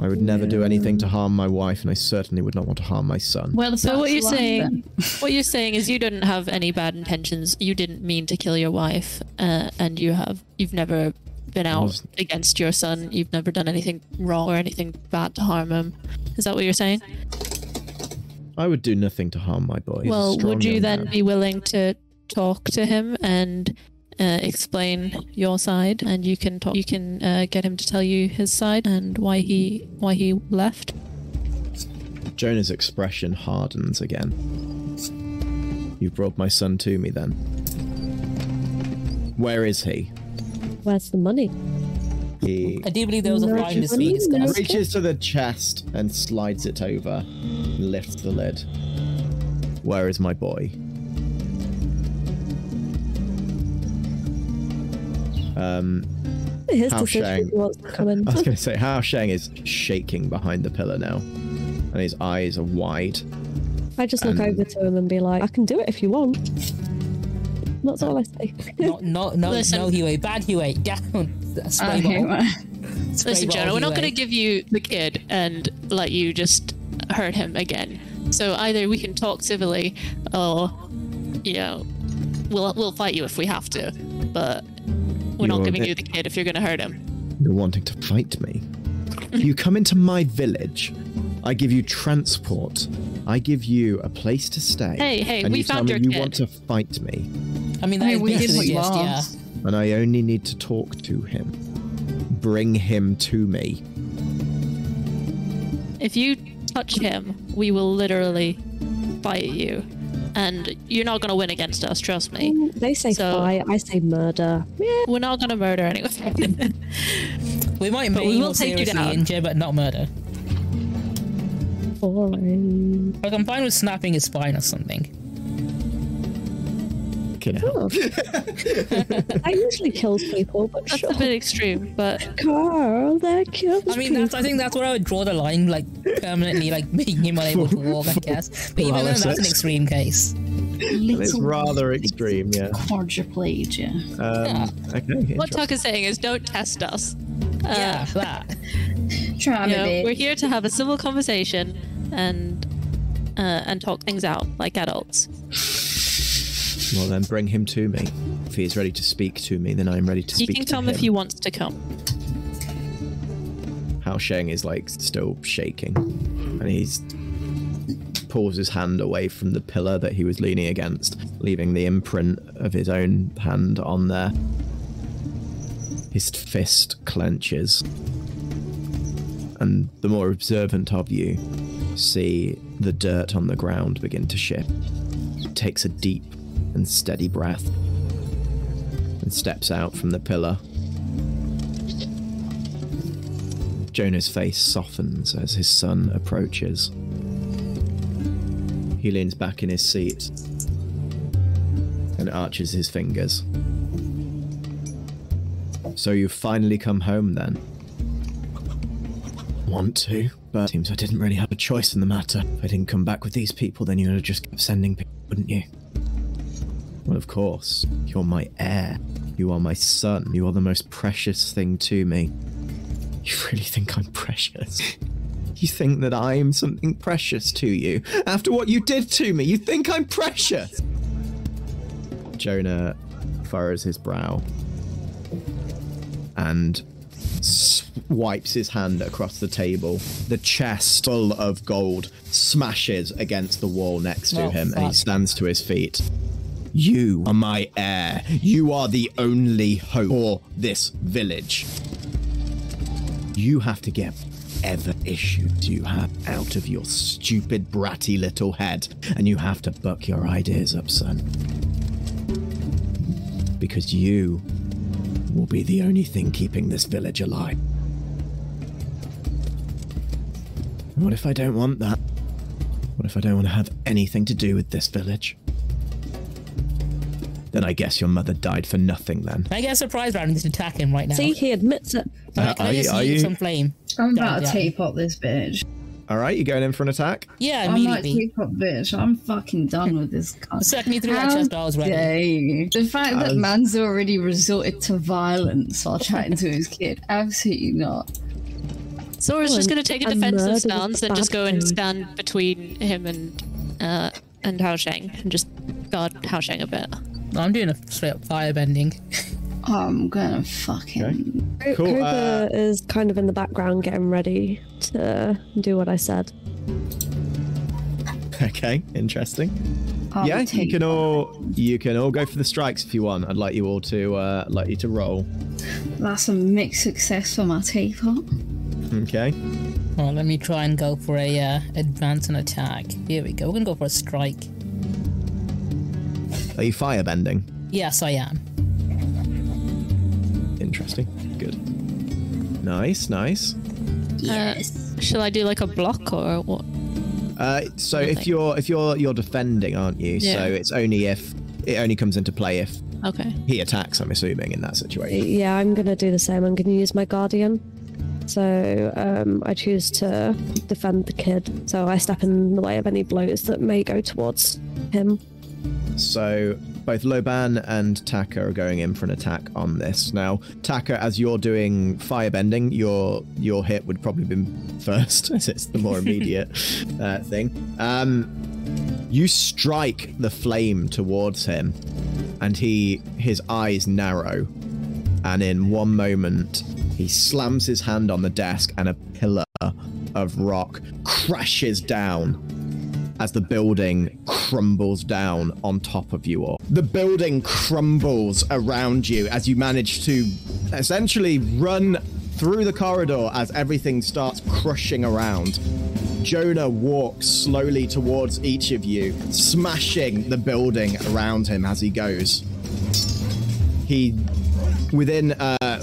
I would never do anything to harm my wife, and I certainly would not want to harm my son. Well, So what you're saying, then- <laughs> what you're saying is you didn't have any bad intentions. You didn't mean to kill your wife, uh, and you have you've never been out against your son. You've never done anything wrong or anything bad to harm him. Is that what you're saying? I would do nothing to harm my boy. He's well, would you then man. be willing to talk to him and uh, explain your side, and you can talk, you can uh, get him to tell you his side and why he why he left? Jonah's expression hardens again. You brought my son to me then. Where is he? Where's the money? He I do believe there was a No, fly in this just- feed no. discussed. reaches to the chest and slides it over, and lifts the lid. Where is my boy? Um, His How decision shame. if he wants to come in. <laughs> I was going to say, Hao Sheng is shaking behind the pillar now, and his eyes are wide. I just look over to him and be like, I can do it if you want. That's all I say. No, no, <laughs> no, Listen. no, Huey. Bad Huey. Down. Ah, spray Okay, bottle. well, <laughs> Spray Listen, bottle Jonah, we're not going to give you the kid and let you just hurt him again. So either we can talk civilly, or you know, we'll we'll fight you if we have to. But we're not You're- giving you the kid if you're going to hurt him. You're wanting to fight me. you come into my village. I give you transport. I give you a place to stay. Hey, hey, and we you tell found me your you kid. want to fight me, I mean, that I mean, is we did basically what you just, yeah. Asked. and I only need to talk to him. Bring him to me. If you touch him, we will literally fight you, and you're not going to win against us. Trust me. They say So- fight, I say murder. Yeah, We're not going to murder anyone. <laughs> We might But we will or take you seriously down. injure, but not murder. boring. Like, I'm fine with snapping his spine or something. Fucking hell. Oh. that usually kills people, but That's sure. a bit extreme, but Carl, that kills I mean, that's, I think that's where I would draw the line, like permanently, like making him unable to walk. I guess, <laughs> but even then, that's an extreme case. It's rather extreme, yeah. quadriplegia. Um, okay. what interesting. Tuck is saying is don't test us. Uh, yeah, that. Try you know, bitch. we're here to have a civil conversation and uh, and talk things out like adults. Well, then bring him to me. If he is ready to speak to me, then I am ready to You speak to him. You can come him. if he wants to come. Hao Sheng is like still shaking, and he's pulls his hand away from the pillar that he was leaning against, leaving the imprint of his own hand on there. His fist clenches, and the more observant of you see the dirt on the ground begin to shift. He takes a deep and steady breath and steps out from the pillar. Jonah's face softens as his son approaches. He leans back in his seat and arches his fingers. So you've finally come home then? Want to, but seems I didn't really have a choice in the matter. If I didn't come back with these people, then you would have just kept sending people, wouldn't you? Well, of course. You're my heir. You are my son. You are the most precious thing to me. You really think I'm precious? You think that I am something precious to you? After what you did to me, you think I'm precious? Jonah furrows his brow and swipes his hand across the table. The chest full of gold smashes against the wall next to Oh, him and he stands to his feet. You are my heir. You are the only hope for this village. You have to get ever issues you have out of your stupid bratty little head, and you have to buck your ideas up, son. Because you will be the only thing keeping this village alive. What if I don't want that? What if I don't want to have anything to do with this village? Then I guess your mother died for nothing then. I get a surprise round and than attack him right now. See, he admits it. Can I- Uh, can I are you- just are use you- some flame? I'm about Yeah. to teapot this bitch. All right, you going in for an attack? Yeah, I'm like immediately. teapot bitch. I'm fucking done with this. cunt. <laughs> Suck me through that How chest, I was ready. dare you? The fact that As- man's already resorted to violence while chatting to his kid, absolutely not. Sora's just going to take a and defensive murder is stance and just go and thing. stand between him and uh, and Hao Sheng and just guard Hao Sheng a bit. No, I'm doing a straight up firebending. <laughs> I'm gonna fucking. Cool, Kruger uh, is kind of in the background getting ready to do what I said. Okay, interesting. I'll yeah, you can all you can all go for the strikes if you want. I'd like you all to uh, like you to roll. That's a mixed success for my teapot. Okay. Well, let me try and go for a uh, advance and attack. Here we go. We're gonna go for a strike. Are you firebending? Yes, I am. Interesting. Good. Nice, nice. Yes. Shall I do like a block or what? Uh, so if you're if you're you're defending, aren't you? Yeah. So it's only if it only comes into play if Okay. he attacks. I'm assuming in that situation. Yeah, I'm gonna do the same. I'm gonna use my guardian. So um, I choose to defend the kid. So I step in the way of any blows that may go towards him. So both Loban and Taka are going in for an attack on this. Now, Taka, as you're doing firebending, your your hit would probably be <laughs> first, as it's the more immediate <laughs> uh, thing. Um, you strike the flame towards him, and he his eyes narrow, and in one moment he slams his hand on the desk, and a pillar of rock crashes down as the building crumbles down on top of you all. The building crumbles around you as you manage to essentially run through the corridor as everything starts crushing around. Jonah walks slowly towards each of you, smashing the building around him as he goes. He, within a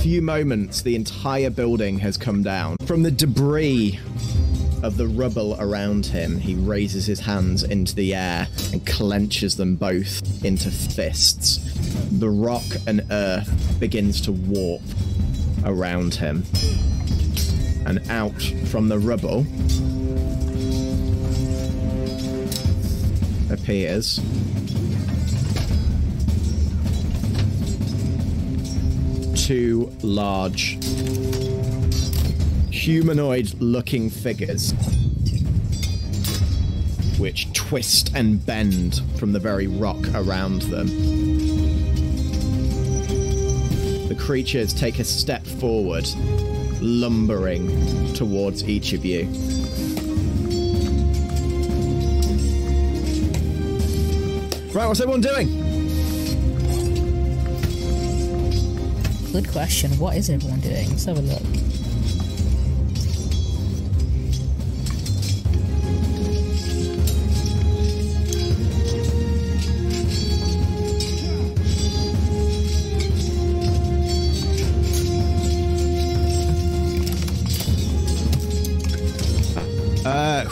few moments, the entire building has come down. From the debris of the rubble around him, he raises his hands into the air and clenches them both into fists. The rock and earth begins to warp around him. And out from the rubble appears two large humanoid looking figures which twist and bend from the very rock around them. The creatures take a step forward, lumbering towards each of you. Right, what's everyone doing? Good question. What is everyone doing? Let's have a look.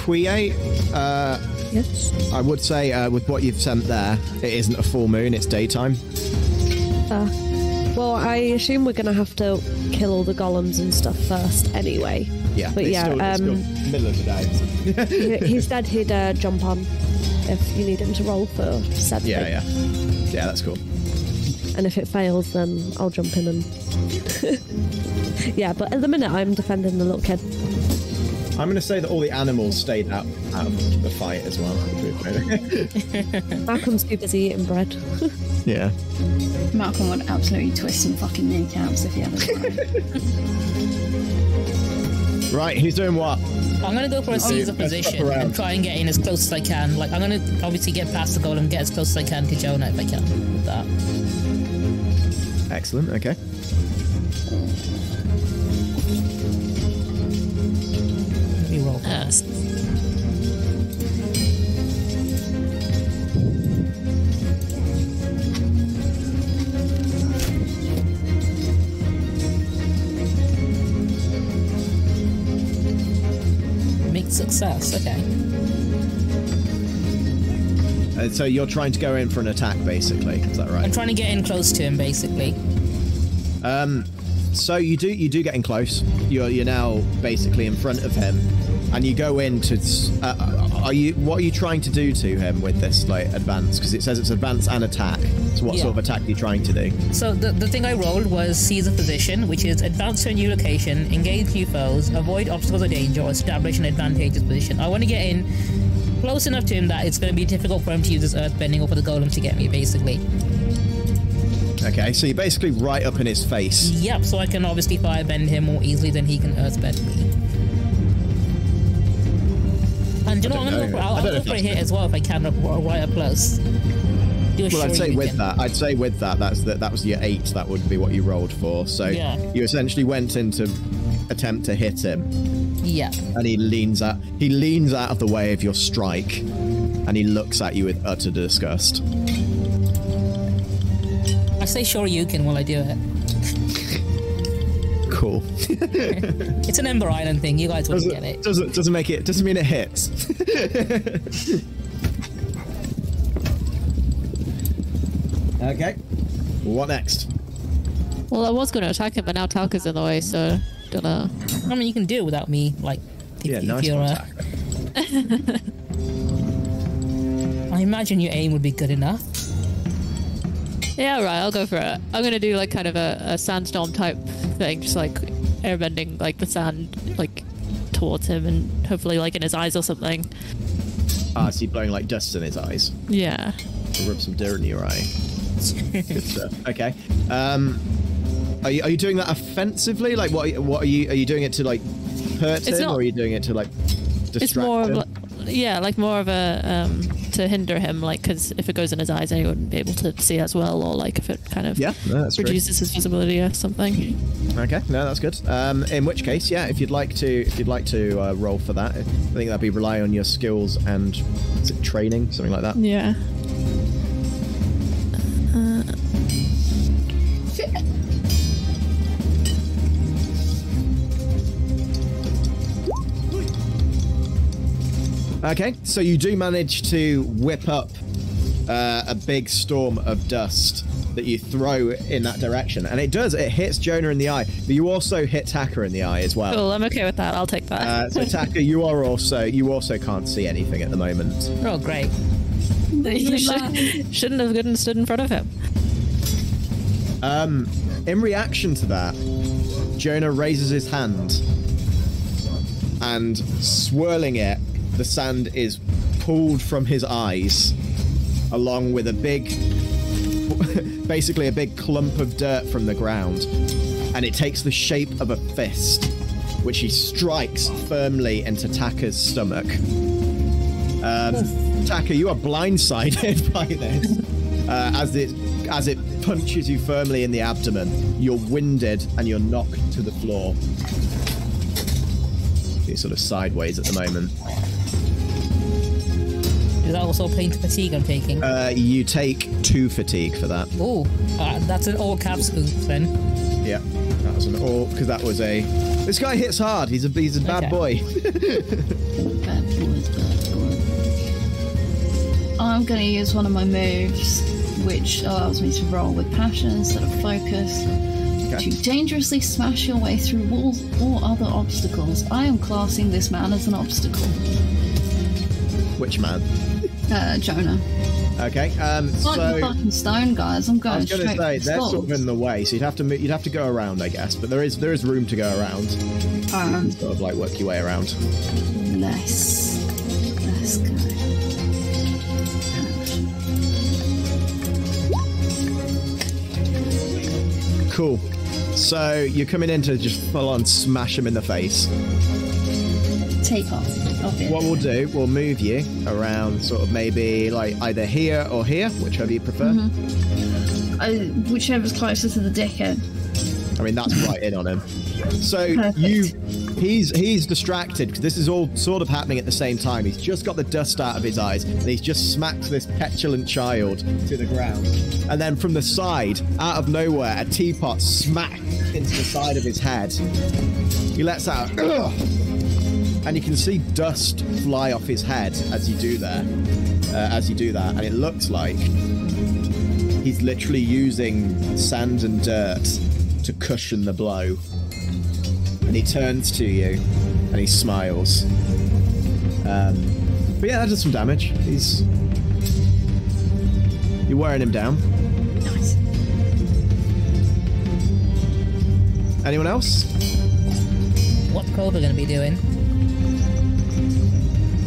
Huye, uh, Yes. I would say uh, with what you've sent there, it isn't a full moon, it's daytime. Uh, well, I assume we're gonna have to kill all the golems and stuff first, anyway. Yeah, But yeah, still, um, middle of the day. he, <laughs> he said he'd uh, jump on if you need him to roll for said yeah, yeah. Yeah, that's cool. And if it fails, then I'll jump in and. <laughs> yeah, but at the minute I'm defending the little kid. I'm going to say that all the animals stayed out, out of the fight as well. <laughs> Malcolm's too busy eating bread. <laughs> yeah. Malcolm would absolutely twist some fucking kneecaps if he ever tried. <laughs> Right, who's doing what? I'm gonna go for a oh, Caesar let's position and try and get in as close as I can. Like I'm gonna obviously get past the goal and get as close as I can to Jonah if I can with that. Excellent, okay. Uh, Make success. Okay. Uh, so you're trying to go in for an attack, basically. Is that right? I'm trying to get in close to him, basically. Um, So you do you do get in close. You're you're now basically in front of him, and you go in to. Uh, are you what are you trying to do to him with this like advance? Because it says it's advance and attack. So what Yeah. sort of attack are you trying to do? So the, the thing I rolled was seize a position, which is advance to a new location, engage new foes, avoid obstacles or danger, or establish an advantageous position. I want to get in close enough to him that it's going to be difficult for him to use his earth bending or for the golem to get me, basically. Okay, so you're basically right up in his face. Yep, so I can obviously firebend him more easily than he can earthbend me. Um, and you know, I'm gonna know. go for, I'll, I I'll go for a that's hit as well if I can, right up close. A Well, I'd say with that, I'd say with that, that's that. That was your eight. That would be what you rolled for. So Yeah. you essentially went in to attempt to hit him, Yeah. and he leans out. He leans out of the way of your strike, and he looks at you with utter disgust. I say Shoryuken while I do it. Cool. <laughs> It's an Ember Island thing, you guys wouldn't get doesn't, it. doesn't doesn't make it doesn't mean it hits. <laughs> okay. What next? well, I was going to attack him, but now Taka's in the way, so don't know. I mean, you can do it without me, like, if, Yeah, if nice you're. one, Uh, <laughs> I imagine your aim would be good enough. Yeah, right. I'll go for it. I'm gonna do like kind of a, a sandstorm type thing, just like airbending like the sand like towards him, and hopefully like in his eyes or something. Ah, so you're blowing like dust in his eyes. Yeah. Rub some dirt in your eye. <laughs> Good stuff. Okay. Um, are you, are you doing that offensively? Like, what? What are you? Are you doing it to like hurt It's him, not- or are you doing it to like distract It's more of him? like, yeah, like more of a um to hinder him, like because if it goes in his eyes, then he wouldn't be able to see as well, or like if it kind of Yeah, no, that's true. reduces his visibility or something. Okay, no, that's good. Um, in which case, yeah, if you'd like to, if you'd like to uh, roll for that, I think that'd be rely on your skills and is it training, something like that. Yeah. Okay, so you do manage to whip up uh, a big storm of dust that you throw in that direction, and it does. It hits Jonah in the eye, but you also hit Taka in the eye as well. Cool. I'm okay with that. I'll take that. Uh, so <laughs> Taka, you are also you also can't see anything at the moment. Oh, great. <laughs> you should, shouldn't have gotten stood in front of him. Um In reaction to that, Jonah raises his hand and swirling it, the sand is pulled from his eyes along with a big <laughs> basically a big clump of dirt from the ground and it takes the shape of a fist which he strikes firmly into Taka's stomach. Um, Taka, you are blindsided <laughs> by this uh, as it as it punches you firmly in the abdomen. You're winded and you're knocked to the floor. You're sort of sideways at the moment. Is that also pain to fatigue I'm taking? Uh, you take two fatigue for that. oh, uh, that's an all caps oops then. Yeah, that was an all because that was a. This guy hits hard. He's a he's a bad Okay. boy. <laughs> Bad boys, bad boys. I'm going to use one of my moves, which allows me to roll with passion instead of focus. Okay. To dangerously smash your way through walls or other obstacles. I am classing this man as an obstacle. Which man? Uh, Jonah. Okay. Um. Like the So fucking stone guys, I'm going. I was going to say they're sort of in the way, so you'd have to you'd have to go around, I guess. But there is there is room to go around. Um, Sort of like work your way around. Nice. Let's go. Cool. So you're coming in to just full on smash him in the face. Take off. Okay. What we'll do, we'll move you around, sort of maybe like either here or here, whichever you prefer. Uh, whichever's closer to the dickhead. I mean, that's right in on him. So Perfect. you, he's he's distracted because this is all sort of happening at the same time. He's just got the dust out of his eyes, and he's just smacked this petulant child to the ground. And then from the side, out of nowhere, a teapot smacked into the side of his head. He lets out, "Ugh!" And you can see dust fly off his head as you do there, uh, as you do that, and it looks like he's literally using sand and dirt to cushion the blow. And he turns to you and he smiles. Um, but yeah, that does some damage. He's. You're wearing him down. Nice. Anyone else? What's Kova going to be doing?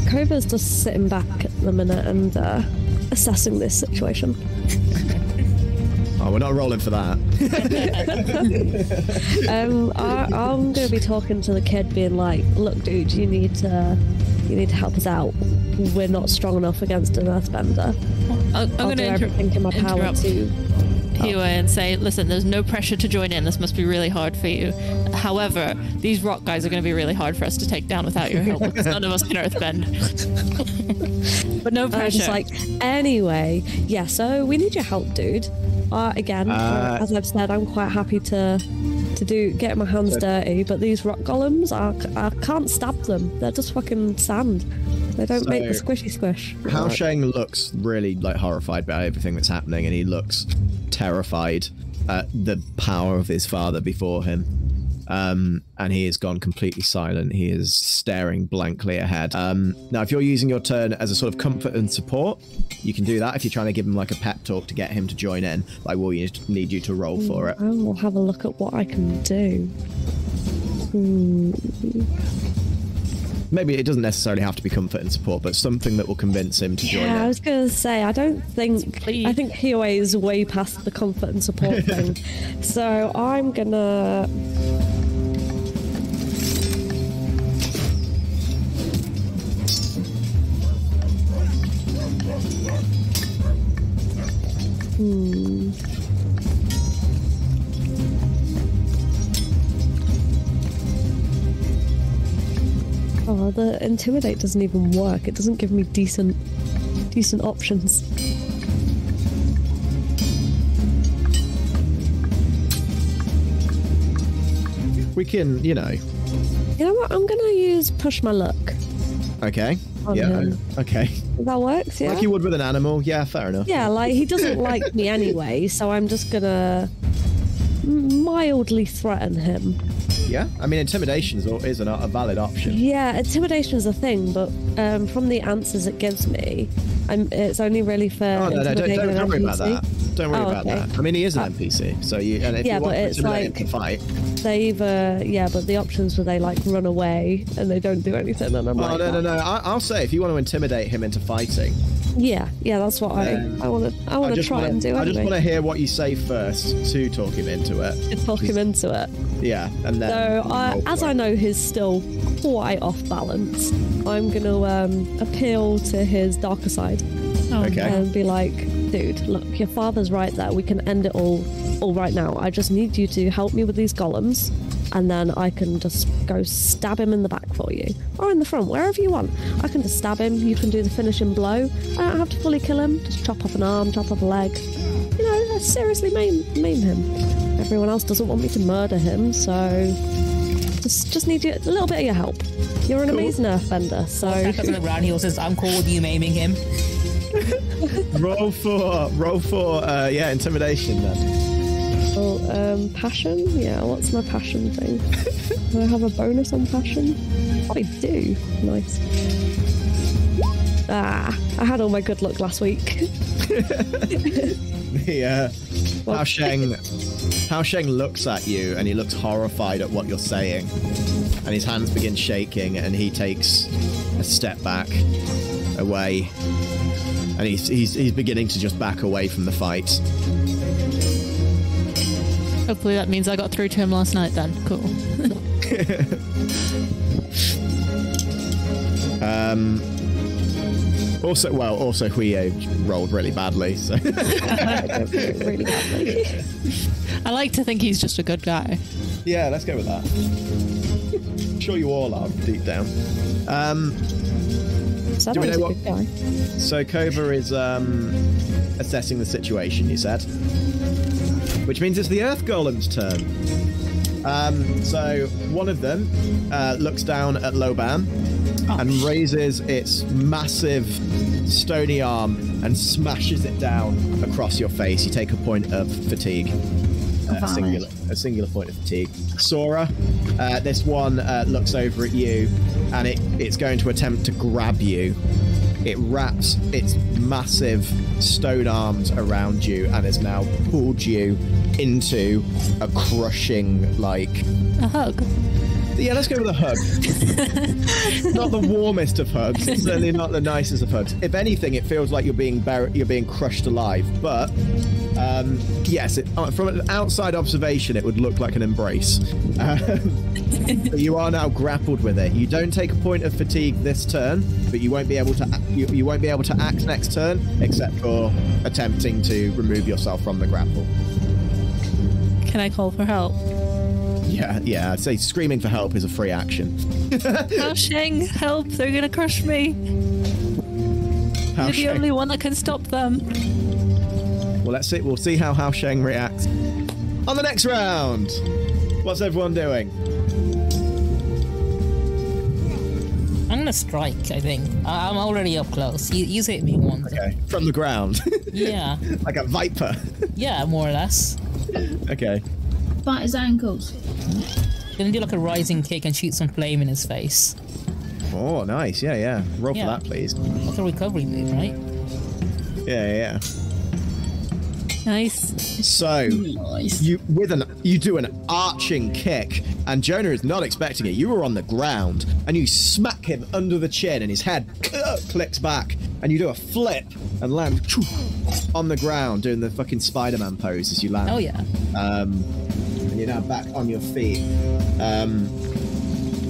Kova's just sitting back at the minute and uh, assessing this situation. Oh, we're not rolling for that. <laughs> Um, I, I'm going to be talking to the kid, being like, "Look, dude, you need to, you need to help us out. We're not strong enough against an Earthbender. I'm, I'm I'll going do to everything in my power interrupt to." Hua and say, listen, there's no pressure to join in. This must be really hard for you. However, these rock guys are going to be really hard for us to take down without your help because none of us can earthbend. <laughs> but no I was pressure. just like, anyway, yeah. So we need your help, dude. Uh, again, Uh, as I've said, I'm quite happy to to do get my hands dirty, but these rock golems, I, I can't stab them. They're just fucking sand. They don't make the squishy squish. Hao Like, Sheng looks really like horrified by everything that's happening, and he looks terrified at the power of his father before him. Um, and he has gone completely silent. He is staring blankly ahead. Um, now, if you're using your turn as a sort of comfort and support, you can do that. If you're trying to give him like a pep talk to get him to join in, I will need you to roll for it. I will have a look at what I can do. Hmm. Maybe it doesn't necessarily have to be comfort and support, but something that will convince him to join Yeah, I was going to say, I don't think. Please. I think POA is way past the comfort and support <laughs> thing. So I'm going to. Hmm. Oh, the intimidate doesn't even work. It doesn't give me decent, decent options. We can, you know. You know what? I'm gonna use push my luck. Okay. Yeah. him. Okay. That works, yeah. Like you would with an animal. Yeah, fair enough. Yeah, like he doesn't like me anyway, so I'm just gonna mildly threaten him. Yeah. I mean, intimidation is, is an, a valid option. Yeah, intimidation is a thing, but um, from the answers it gives me, I'm, it's only really for Oh no, no, don't, don't, don't worry about that. Don't worry Oh, about okay. that. I mean, he is an NPC, so you and if Yeah, you want but to it's intimidate him like- to fight. They either, yeah, but the options were they like run away and they don't do anything, and I'm Oh like, no, no, "Oh, no! I'll say if you want to intimidate him into fighting, yeah, yeah, that's what Um, I, I want to, I I want to try wanna- and do I just want to hear what you say first to talk him into it. to talk him into it. Yeah, and then. So, I, as I know he's still quite off balance, I'm going to um, appeal to his darker side Oh, Okay. and be like, dude, look, your father's right there. We can end it all, all right now. I just need you to help me with these golems, and then I can just go stab him in the back for you, or in the front, wherever you want. I can just stab him. You can do the finishing blow. I don't have to fully kill him. Just chop off an arm, chop off a leg. You know, seriously maim, maim him. Everyone else doesn't want me to murder him, so just just need you, a little bit of your help. You're an Cool. amazing earthbender, so Tackles on the ground. He also says, "I'm cool with you maiming him." <laughs> roll for roll for uh, yeah intimidation then. Oh, um, passion? Yeah, what's my passion thing? <laughs> do I have a bonus on passion? I do. Nice. Ah, I had all my good luck last week. <laughs> The uh, Well- Hao Sheng Hao Sheng looks at you and he looks horrified at what you're saying, and his hands begin shaking and he takes a step back away, and he's he's he's beginning to just back away from the fight. Hopefully that means I got through to him last night then. Cool. <laughs> Um, also, well, also Huio rolled really badly, so <laughs> really badly. I like to think he's just a good guy. yeah, let's go with that. I'm sure you all are deep down. Um, So Do we know what- so Kova is um, assessing the situation. You said, which means it's the Earth Golem's turn. Um, so one of them uh, looks down at Loban and raises its massive stony arm and smashes it down across your face. You take a point of fatigue. Uh, a singular, a singular point of fatigue. Sora, uh, this one uh, looks over at you, and it, it's going to attempt to grab you. It wraps its massive stone arms around you and has now pulled you into a crushing, like A hug. yeah, let's go with a hug. <laughs> not the warmest of hugs. Certainly not the nicest of hugs. If anything, it feels like you're being bur- you're being crushed alive. But um, yes, it, uh, from an outside observation, it would look like an embrace. Um, <laughs> but you are now grappled with it. You don't take a point of fatigue this turn, but you won't be able to you, you won't be able to act next turn except for attempting to remove yourself from the grapple. Can I call for help? Yeah, yeah. I'd say screaming for help is a free action. <laughs> Hao Sheng, help! They're gonna crush me. You're the only one that can stop them. Well, let's see. We'll see how Hao Sheng reacts on the next round. What's everyone doing? Gonna strike. I think I- I'm already up close. You, you hit me once. Okay, from the ground, <laughs> Yeah, like a viper. yeah, more or less. okay. Bite his ankles. Gonna do like a rising kick and shoot some flame in his face. Oh, nice. Yeah, yeah. Roll Yeah. for that, please. Like a recovery move, right? Yeah, yeah. Nice. So Nice. you with an you do an arching kick, and Jonah is not expecting it. You were on the ground, and you smack him under the chin, and his head clicks back, and you do a flip and land on the ground, doing the fucking Spider-Man pose as you land. Oh yeah. Um, and you're now back on your feet. Um,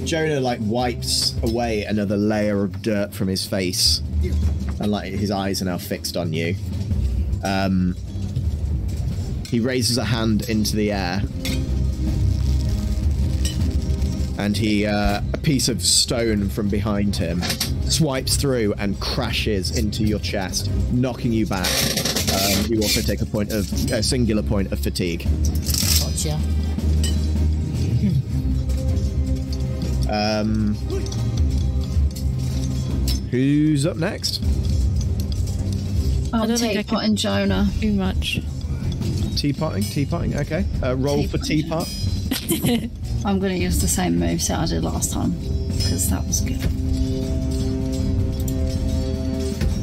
Jonah like wipes away another layer of dirt from his face, and like his eyes are now fixed on you. Um, he raises a hand into the air, and he uh, a piece of stone from behind him swipes through and crashes into your chest, knocking you back. Um, you also take a point of a singular point of fatigue. Gotcha. Um, who's up next? I'll don't think I take can- Pot and Jonah. Too much. Teapotting, teapotting. Okay. Uh, roll for teapot. <laughs> I'm going to use the same moveset I did last time because that was good.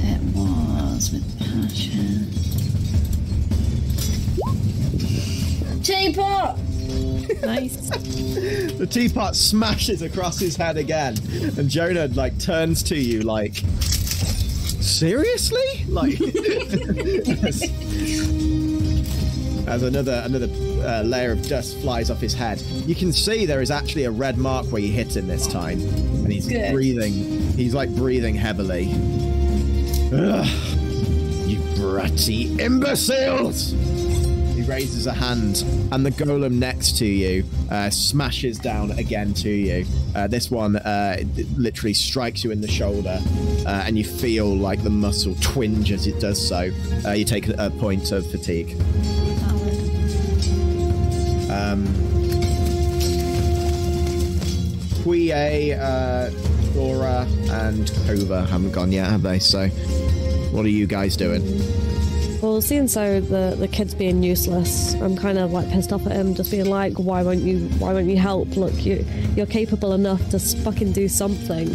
It was with passion. Teapot! Nice. <laughs> The teapot smashes across his head again, and Jonah like turns to you like, seriously? Like, <laughs> as, another another uh, layer of dust flies off his head, you can see there is actually a red mark where you hit him this time, and he's Good. breathing. He's like breathing heavily. Ugh, you bratty imbeciles! He raises a hand, and the golem next to you uh, smashes down again to you. Uh, this one uh, literally strikes you in the shoulder, uh, and you feel like the muscle twinge as it does so. Uh, you take a point of fatigue. Um, Quie, uh, and Kova haven't gone yet, have they? So, what are you guys doing? Well, seeing so the the kid's being useless, I'm kind of like pissed off at him, just being like, why won't you why won't you help? Look, you you're capable enough to fucking do something.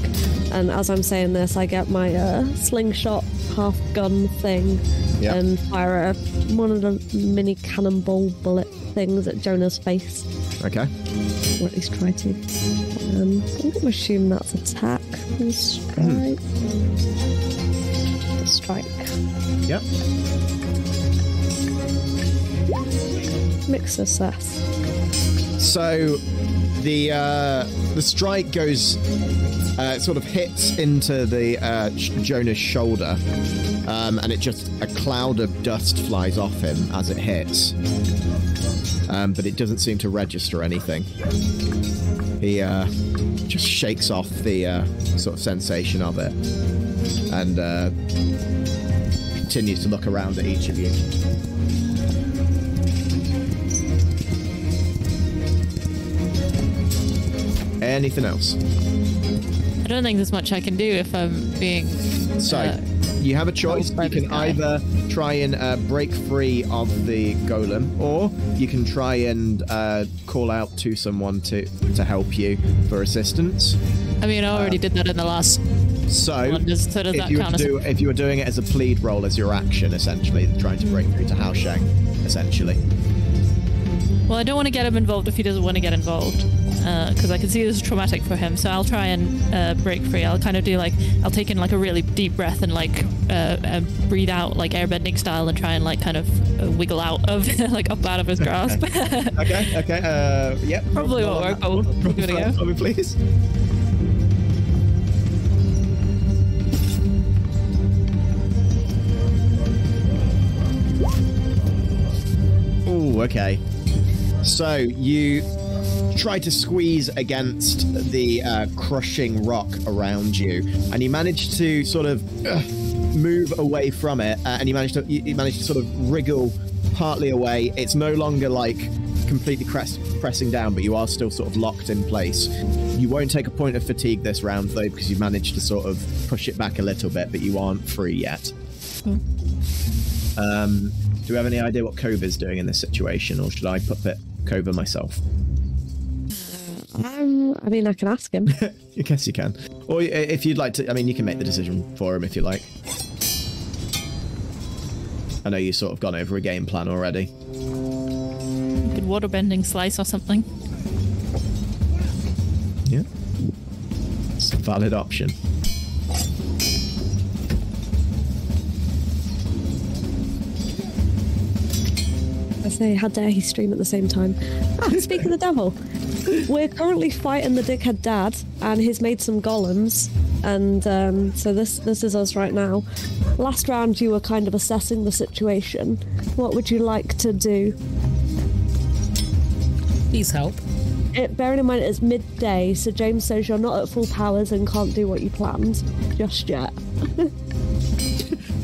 And as I'm saying this, I get my uh, slingshot half gun thing Yeah. and fire a, one of the mini cannonball bullet things at Jonah's face, Okay. or at least try to. Um, I'm going to assume that's attack and strike. Strike. Yep. Mixed success. So the uh, the strike goes uh, sort of hits into the uh, Jonah's shoulder, um, and it just a cloud of dust flies off him as it hits. Um, but it doesn't seem to register anything. He uh, just shakes off the uh, sort of sensation of it, and uh, continues to look around at each of you. Anything else? I don't think there's much I can do if I'm being. So you have a choice. You can guy. either try and uh, break free of the golem, or you can try and uh, call out to someone to to help you for assistance. I mean, I already did that in the last So, one. Does, so does if that you, do, if you were doing it as a plead roll as your action, essentially trying to break through to Hao Sheng, essentially. Well, I don't want to get him involved if he doesn't want to get involved, because I can see this is traumatic for him. So I'll try and uh, break free. I'll kind of do like I'll take in like a really deep breath and like uh, uh, breathe out like airbending style and try and like kind of uh, wiggle out of <laughs> like up out of his grasp. <laughs> Okay, okay, uh, yep. Probably won't work, but we'll Roll give it a go. me, please. Oh, okay. So you try to squeeze against the uh, crushing rock around you, and you manage to sort of uh, move away from it, uh, and you manage to you, you manage to sort of wriggle partly away. It's no longer like completely crest, pressing down, but you are still sort of locked in place. You won't take a point of fatigue this round though, because you managed to sort of push it back a little bit, but you aren't free yet. Um, do we have any idea what Kova's doing in this situation, or should I puppet Kova myself? Um, I mean, I can ask him. <laughs> I guess you can. Or if you'd like to, I mean, you can make the decision for him if you like. I know you've sort of gone over a game plan already. Good waterbending slice or something. Yeah. It's a valid option. Say, how dare he stream at the same time? Ah, <laughs> speak of the devil. We're currently fighting the dickhead dad, and he's made some golems, and um, so this this is us right now. Last round, you were kind of assessing the situation. What would you like to do? Please help. It, bearing in mind it's midday, so James says you're not at full powers and can't do what you planned just yet. <laughs>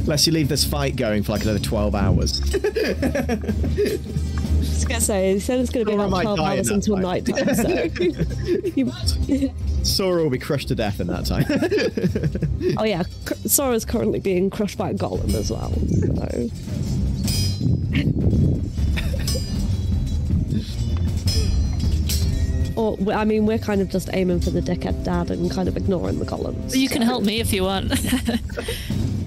Unless you leave this fight going for like another 12 hours. <laughs> I was gonna say, he said it's going to be Sora about 12 hours until time. night time, so. you- <laughs> <laughs> Sora will be crushed to death in that time. oh, yeah, Cr- Sora's currently being crushed by a golem as well, so. Or, I mean, we're kind of just aiming for the dickhead dad and kind of ignoring the golems. You can help me if you want.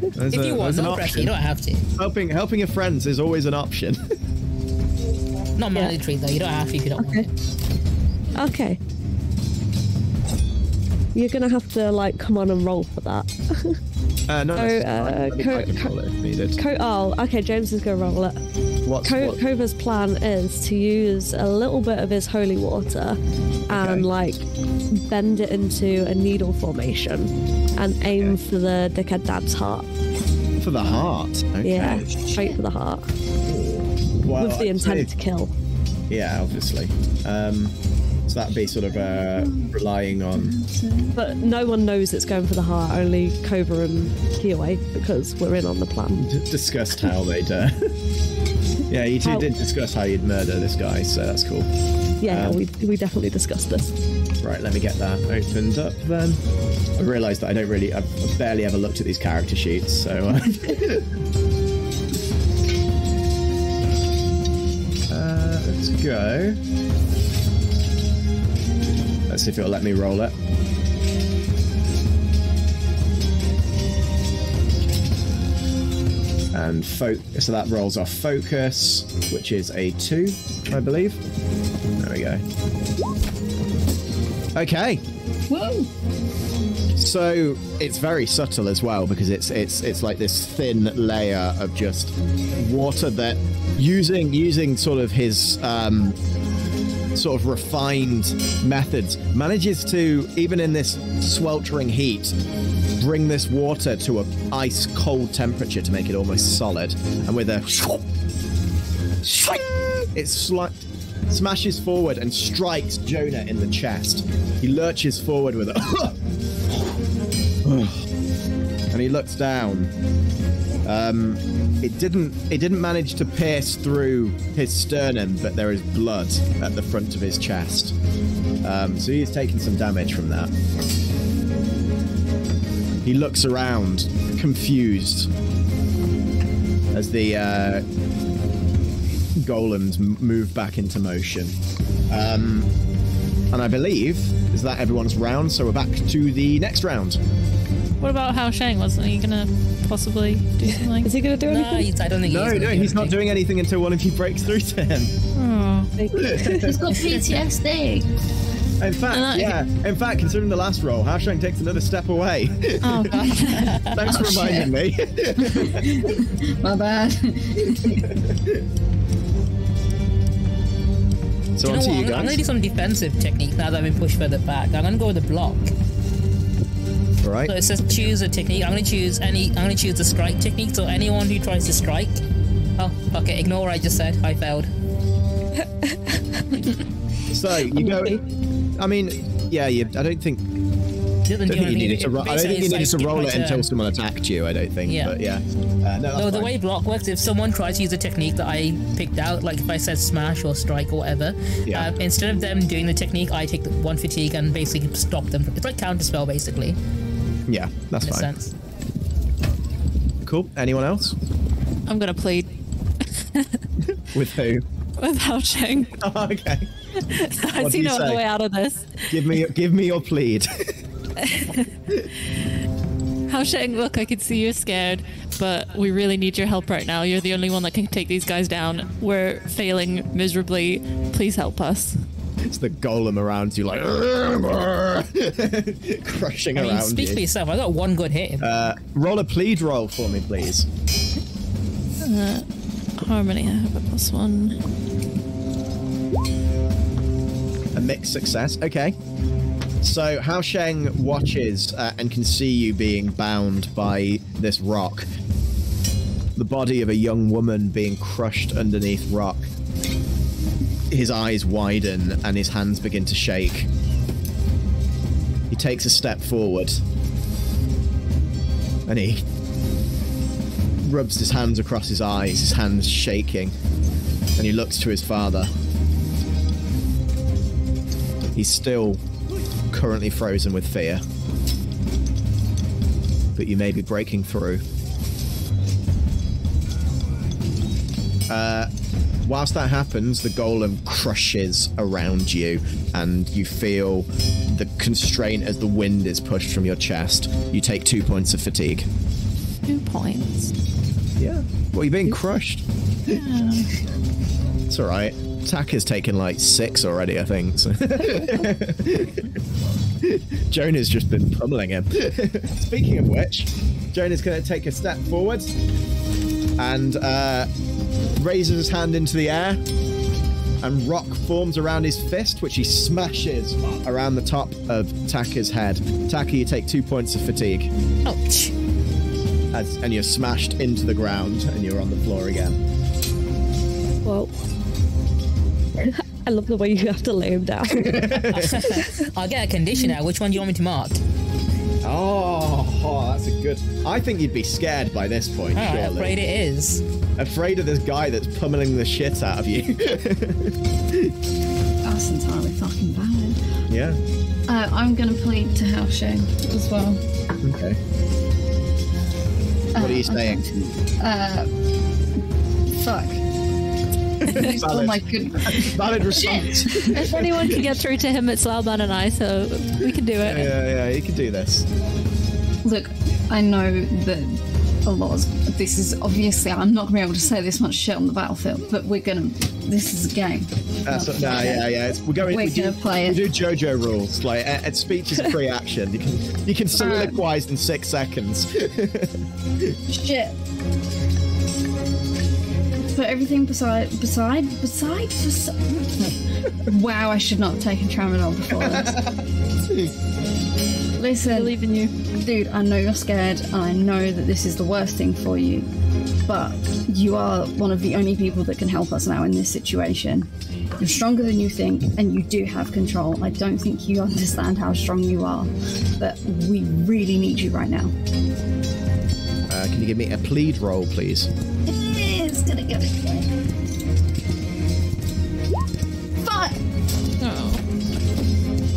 There's If a- you want, there's an no pressure. You don't have to. Helping, helping your friends is always an option. <laughs> Not mandatory though. You don't have to if you don't want. it. Okay. You're gonna have to like come on and roll for that. <laughs> Uh, no, that's uh, fine. I can- co- I can co- roll it if needed. Co- oh, okay. James is gonna roll it. What's, Co- Kova's plan is to use a little bit of his holy water and Okay. like bend it into a needle formation and aim for the dickhead dad's heart. for the heart. Okay. Yeah, straight for the heart Well, with the intent to kill. Yeah, obviously. Um, so that'd be sort of uh, relying on. But no one knows it's going for the heart. Only Kova and Kiyue because we're in on the plan. discussed how they'd. Uh, <laughs> yeah, you two How- did discuss how you'd murder this guy, so that's cool. Yeah, Um, we we definitely discussed this. Right, let me get that opened up then. I realised that I don't really, I've I've barely ever looked at these character sheets, so. Uh, <laughs> uh, let's go. Let's see if it'll let me roll it. And fo- so that rolls off focus, which is a two, I believe. There we go. Okay. Whoa! So it's very subtle as well because it's it's it's like this thin layer of just water that using using sort of his um, sort of refined methods manages to even in this sweltering heat bring this water to a ice cold temperature to make it almost solid and with a it sli- smashes forward and strikes Jonah in the chest. He lurches forward with it. <coughs> and he looks down. Um, it didn't. It didn't manage to pierce through his sternum, but there is blood at the front of his chest. Um, so he is taking some damage from that. He looks around, confused, as the uh, golems move back into motion. Um, and I believe is that everyone's round, so we're back to the next round. what about Hao Sheng? Wasn't he gonna possibly do <laughs> something? Is he going to do No, anything? he's- I don't think No, he's no, gonna do he's not doing anything until one of you breaks through to him. Oh. He's got PTSD. <laughs> In fact, Uh, yeah. In fact, considering the last roll, Hao Sheng takes another step away. Oh <laughs> god. Thanks for reminding me. My bad. so you on know to what? you I'm, gonna- I'm gonna do some defensive technique now that I've been pushed further back. I'm gonna go with the block. Right. So it says choose a technique. I'm gonna choose any. I'm gonna choose the strike technique. So anyone who tries to strike. Oh, okay. Ignore what I just said. I failed. <laughs> So you go. I mean, yeah. You, I don't think. I don't do think you needed to. Ro- I don't think you needed to roll it until someone attacked you. I don't think. Yeah. But yeah. Uh, no, the fine. way block works, if someone tries to use a technique that I picked out, like if I said smash or strike or whatever, Yeah. uh, instead of them doing the technique, I take the one fatigue and basically stop them. It's like counter spell, basically, Yeah, that's fine. sense. Cool. Anyone else? I'm gonna plead <laughs> With who? with Hao Sheng. Oh, <laughs> okay. <laughs> I see no other way out of this. Give me, give me your plead. Hao Sheng, look, I can see you're scared, but we really need your help right now. You're the only one that can take these guys down. We're failing miserably. Please help us. It's the golem around you, like <laughs> crushing I mean, around speak you. for yourself. I got one good hit. Uh, roll a plead roll for me, please. Harmony, I have a plus one. A mixed success. Okay. So Hao Sheng watches uh, and can see you being bound by this rock. The body of a young woman being crushed underneath rock. His eyes widen and his hands begin to shake. He takes a step forward and he rubs his hands across his eyes, his hands shaking, and he looks to his father. He's still currently frozen with fear. But you may be breaking through. Uh, whilst that happens, the golem crushes around you, and you feel the constraint as the wind is pushed from your chest. You take two points of fatigue. Two points. Yeah. Well, you're being crushed. Yeah. It's alright. Tak has taken like six already, I think. <laughs> So. Jonah's just been pummeling him. <laughs> Speaking of which, Jonah's going to take a step forward and uh, raises his hand into the air. And rock forms around his fist, which he smashes around the top of Taka's head. Taka, you take two points of fatigue. Ouch. As, and you're smashed into the ground and you're on the floor again. Well, <laughs> I love the way you have to lay him down. <laughs> I'll get a condition out. Which one do you want me to mark? Oh, oh, that's a good. I think you'd be scared by this point, All right, surely. afraid it is. Afraid of this guy that's pummeling the shit out of you. <laughs> That's entirely fucking valid. yeah. Uh, I'm gonna plead to Hao Sheng as well. Okay. What are you Uh, saying? Uh, fuck. <laughs> oh my goodness. Valid response. If anyone can get through to him, it's Loban and I, so we can do it. yeah, yeah, you can do this. Look, I know that a lot of this is obviously I'm not gonna be able to say this much shit on the battlefield, but we're gonna. This is a game. That's what, no, yeah, yeah. It's, we're going. We're we do, gonna play we it. do JoJo rules. Like, uh, uh, speech is free action. You can you can soliloquize in six seconds. <laughs> Shit. But everything beside, beside, beside, beside. <laughs> wow, I should not have taken tramadol before this. <laughs> Listen, Believe in you. dude, I know you're scared, and I know that this is the worst thing for you, but you are one of the only people that can help us now in this situation. You're stronger than you think, and you do have control. I don't think you understand how strong you are, but we really need you right now. Uh, can you give me a plead roll, please? It's gonna get it. Fuck! Oh.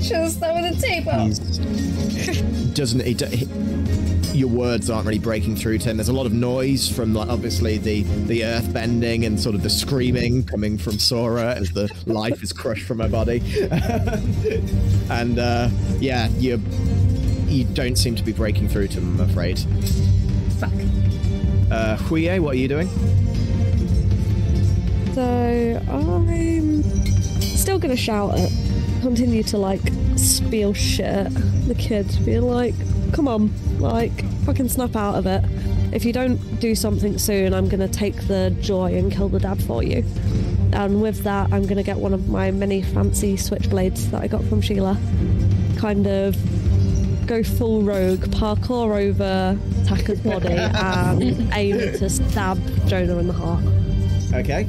Should have started with a teapot. He's <laughs> doesn't he, do- he your words aren't really breaking through to him there's a lot of noise from like obviously the the earth bending and sort of the screaming coming from sora as the <laughs> life is crushed from her body. <laughs> And uh yeah you you don't seem to be breaking through to him i'm afraid. Fuck. uh Huye, what are you doing? So I'm still gonna shout at, continue to like spiel shit. at the kids, being like, come on, like, fucking snap out of it. If you don't do something soon, I'm gonna take the joy and kill the dad for you. And with that, I'm gonna get one of my many fancy switchblades that I got from Sheila. Kind of go full rogue, parkour over Taka's body, and <laughs> aim to stab Jonah in the heart. okay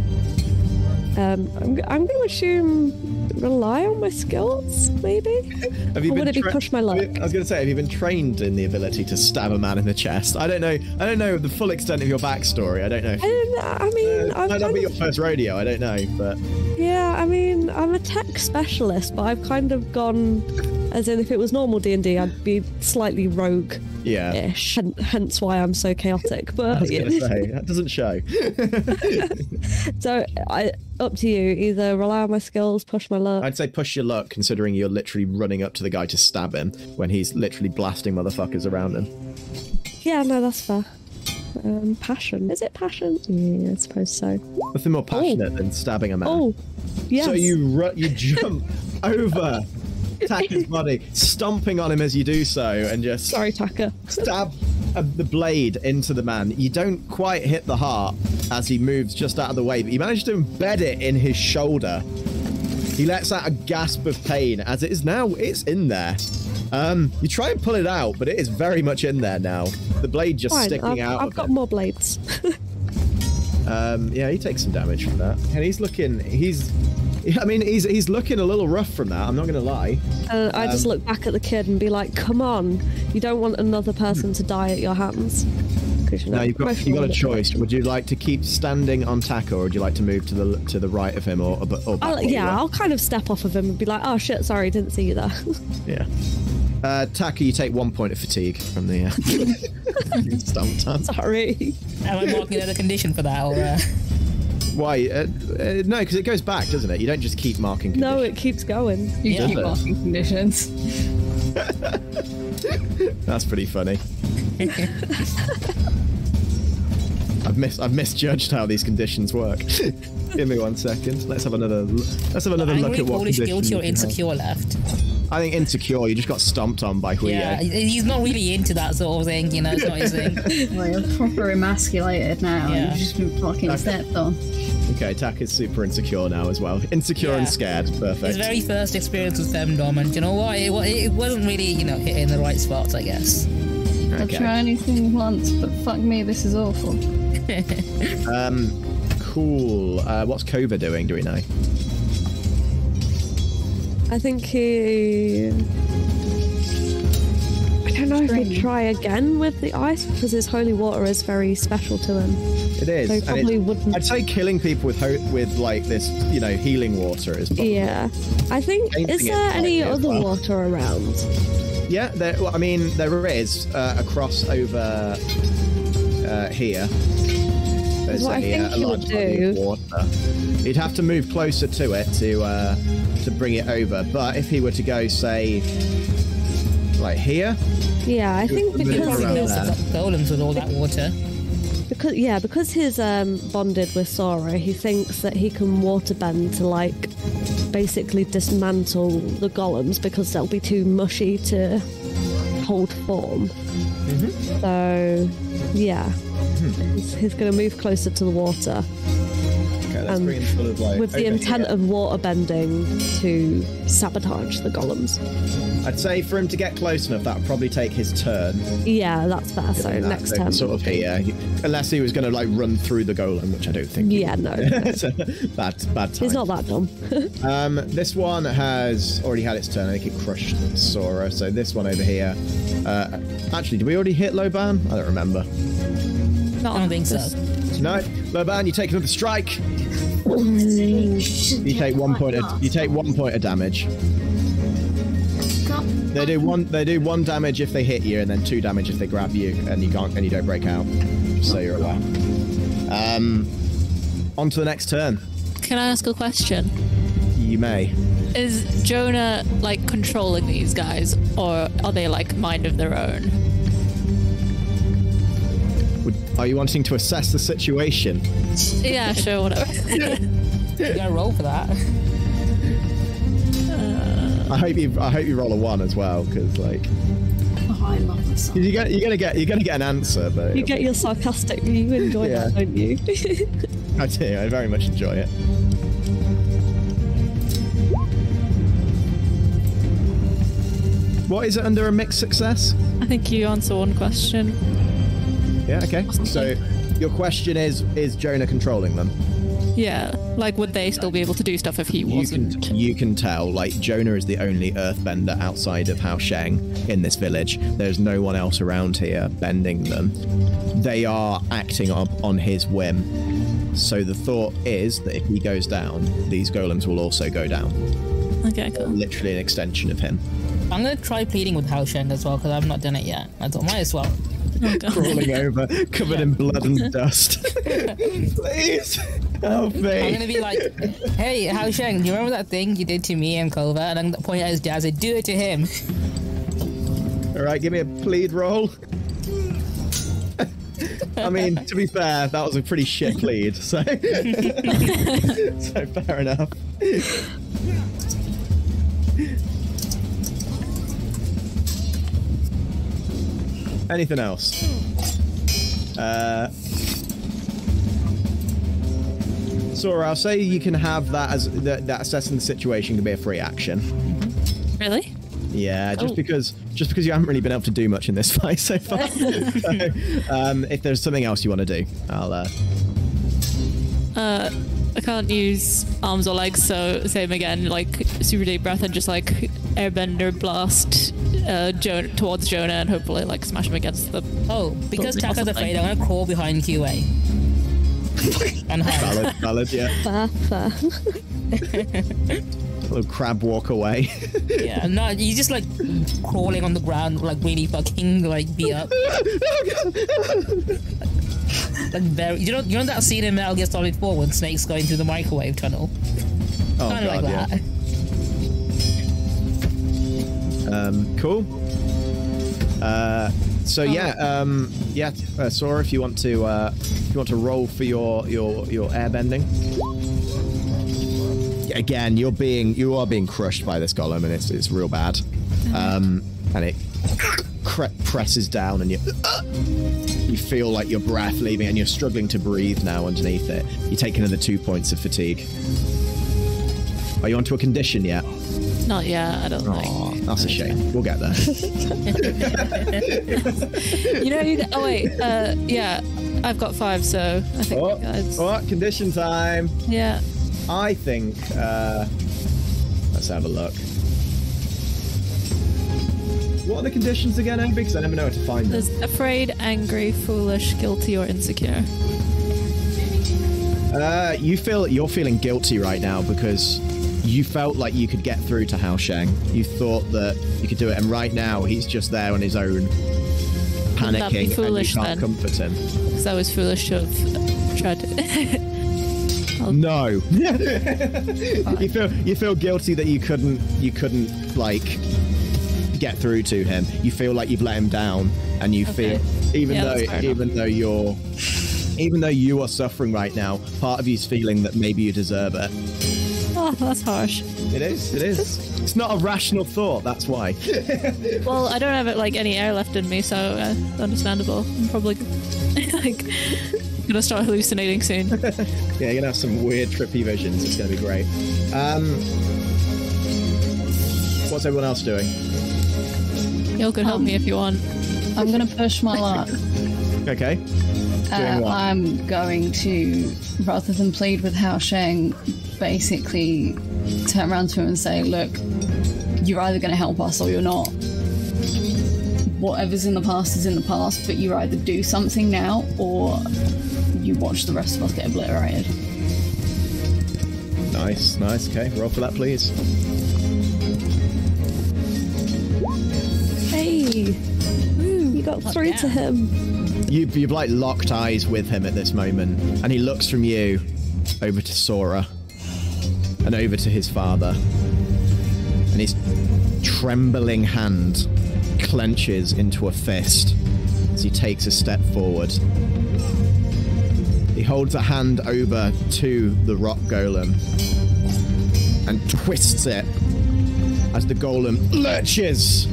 Um, I'm, I'm going to assume rely on my skills, maybe? have you Or been would it be push my luck? i was going to say have you been trained in the ability to stab a man in the chest i don't know i don't know the full extent of your backstory i don't know I, I mean, Uh, might not be your first rodeo. I don't know, but yeah, I mean, I'm a tech specialist, but I've kind of gone As in, if it was normal D and D, I'd be slightly rogue-ish. Yeah. hen- Hence why I'm so chaotic. I But was gonna say that doesn't show. <laughs> so, I up to you. Either rely on my skills, push my luck. I'd say push your luck, considering you're literally running up to the guy to stab him when he's literally blasting motherfuckers around him. Yeah, no, that's fair. Um, passion. Is it passion? Yeah, I suppose so. Nothing more passionate than stabbing a man. Oh, yes. So you ru- you jump <laughs> over Taka's body, stomping on him as you do so, and just Sorry, Taka. stab uh, the blade into the man. You don't quite hit the heart as he moves just out of the way, but you manage to embed it in his shoulder. He lets out a gasp of pain as it is now. It's in there. Um, you try and pull it out, but it is very much in there now. The blade just Fine, sticking I've, out. I've got it. more blades. <laughs> Um, yeah, he takes some damage from that, and he's looking. He's. I mean, he's he's looking a little rough from that. I'm not going to lie. Uh, I just Um, look back at the kid and be like, "Come on, you don't want another person to die at your hands." you know, Now you've got you've got a choice. Would you like to keep standing on Taka, or would you like to move to the to the right of him, or or, or I'll, yeah. I'll kind of step off of him and be like, "Oh shit, sorry, didn't see you there." <laughs> Yeah. Uh, Taka, you take one point of fatigue from the uh, <laughs> <laughs> stomp on. sorry. Am I marking another condition for that? Or, uh, Why? Uh, uh, no, because it goes back, doesn't it? You don't just keep marking. Conditions. No, it keeps going. You Yeah. keep marking conditions. <laughs> That's pretty funny. <laughs> I've mis I've misjudged how these conditions work. <laughs> Give me one second. Let's have another. Let's have another I'm look at what Polish conditions. guilty or you have. insecure left. I think insecure. You just got stomped on by Huye. Yeah, he's not really into that sort of thing, you know, it's not his thing. <laughs> Well, you're proper emasculated now. Yeah. You've just been fucking Okay. stepped on. Okay, Tak is super insecure now as well. Insecure and Yeah. scared. His Perfect. very first experience with femdom, and you know what? It, it wasn't really, you know, hitting the right spots, I guess. I'll try anything once, but fuck me, this is awful. <laughs> Um, cool. Uh, what's Kova doing? Do we know? I think he. I don't know if he'd try again with the ice because his holy water is very special to him. It is. So he probably it's- wouldn't. I'd say killing people with ho- with like this, you know, healing water is. Probably, Yeah. I think. Is there any other well. water around? Yeah. There, well, I mean, there is uh, a crossover uh, here. There's What I a, think uh, a you large would body of do- water. You'd have to move closer to it to uh, to bring it over. But if he were to go, say, like here, Yeah, I think because around his, there. Golems with all that water. because yeah because he's um, bonded with Sora, he thinks that he can waterbend to like basically dismantle the golems because they'll be too mushy to hold form. Mm-hmm. So yeah, he's, he's going to move closer to the water okay, Um, sort of like with the intent of water bending to sabotage the golems. I'd say for him to get close enough, that would probably take his turn. Yeah, that's fair. So that next turn, sort of here, He- unless he was going to like run through the golem, which I don't think. he Yeah, no, <laughs> a bad, bad time. he's not that dumb. <laughs> Um, this one has already had its turn. I think it crushed Sora. So this one over here. Uh, actually, did we already hit Loban? I don't remember. I don't think so. No, Loban, you take another strike. You take one point. Of, you take one point of damage. They do one. They do one damage if they hit you, and then two damage if they grab you, and you can't, and you don't break out. So you're aware. Um, on to the next turn. Can I ask a question? You may. Is Jonah like controlling these guys, or are they like mind of their own? Would, are you wanting to assess the situation? Yeah, sure, whatever. You gotta roll for that. <laughs> I hope you. I hope you roll a one as well, because like Oh, I love the song. you get, you're gonna get you're gonna get an answer, but You get your sarcastic. You enjoy Yeah. that, don't you? <laughs> I do. I very much enjoy it. What is it under a mixed success? I think you answer one question. Yeah. Okay. So your question is: Is Jonah controlling them? Yeah, like would they still be able to do stuff if he You wasn't? can you can tell like Jonah is the only Earthbender outside of Hao Sheng in this village. There's no one else around here bending them. They are acting up on his whim. So the thought is that if he goes down, these golems will also go down. Okay, cool. Literally an extension of him. I'm gonna try pleading with Hao Sheng as well because I've not done it yet. I thought might as well. Oh, Crawling over, covered in blood and <laughs> dust. <laughs> Please help me. I'm gonna be like, "Hey, Hao Sheng, do you remember that thing you did to me and Kova?" And I'm gonna point at his dad. and say, "Do it to him." All right, give me a plead roll. I mean, to be fair, that was a pretty shit plead, so <laughs> so fair enough. Anything else? Uh, Sora, I'll say you can have that as that, that assessing the situation can be a free action. Really? Yeah, just Oh. because just because you haven't really been able to do much in this <laughs> fight so far. <laughs> so, um, if there's something else you want to do, I'll. Uh, Uh, I can't use arms or legs, so same again. Like super deep breath and just like airbender blast uh, jo- towards Jonah and hopefully like smash him against the. Oh, because Probably Taka's possibly. afraid, I'm gonna crawl behind QA and hide. valid, valid, yeah. <laughs> Fair, fair. <laughs> little crab walk away. <laughs> Yeah, no, he's just like crawling on the ground, like really fucking like beat up. Like very, you know, you know that scene in Metal Gear Solid 4 when Snake's going through the microwave tunnel, oh kind of god, like yeah. Um, cool. Uh, so yeah, um, yeah, uh, Sora, if you want to, uh, if you want to roll for your your your airbending. Again, you're being you are being crushed by this golem, and it's it's real bad. Um, and it presses down, and you you feel like your breath leaving, and you're struggling to breathe now underneath it. You take another two points of fatigue. Are you onto a condition yet? Not yet, I don't Aw, think. that's a shame. We'll get there. <laughs> You know, you, oh wait, uh, yeah, I've got five, so I think Oh, oh, condition time. yeah. I think. Uh, let's have a look. What are the conditions again, Amy? Because I never know where to find them. There's afraid, angry, foolish, guilty, or insecure. Uh, you feel you're feeling guilty right now because you felt like you could get through to Hao Sheng. You thought that you could do it, and right now he's just there on his own, panicking, foolish and you can't then? comfort him. Because I was foolish to have tried. <laughs> No. <laughs> you feel you feel guilty that you couldn't you couldn't like get through to him. You feel like you've let him down, and you Okay. feel even Yeah, though enough. even though you're even though you are suffering right now, part of you's feeling that maybe you deserve it. Oh, <laughs> that's harsh. It is. It is. It's not a rational thought. That's why. <laughs> Well, I don't have like any air left in me, so uh, understandable. I'm probably <laughs> like gonna start hallucinating soon. yeah, you're gonna have some weird trippy visions. It's gonna be great. Um, what's everyone else doing? Y'all could help me if you want. I'm gonna push my luck. Okay. Uh, what? I'm going to, rather than plead with Hao Sheng, basically turn around to him and say, "Look, you're either going to help us or you're not. Whatever's in the past is in the past, but you either do something now or you watch the rest of us get obliterated." Nice. Nice. Okay. Roll for that, please. Hey, you got through to him. You've, you've like locked eyes with him at this moment, and he looks from you over to Sora and over to his father, and his trembling hand clenches into a fist as he takes a step forward. He holds a hand over to the rock golem and twists it as the golem lurches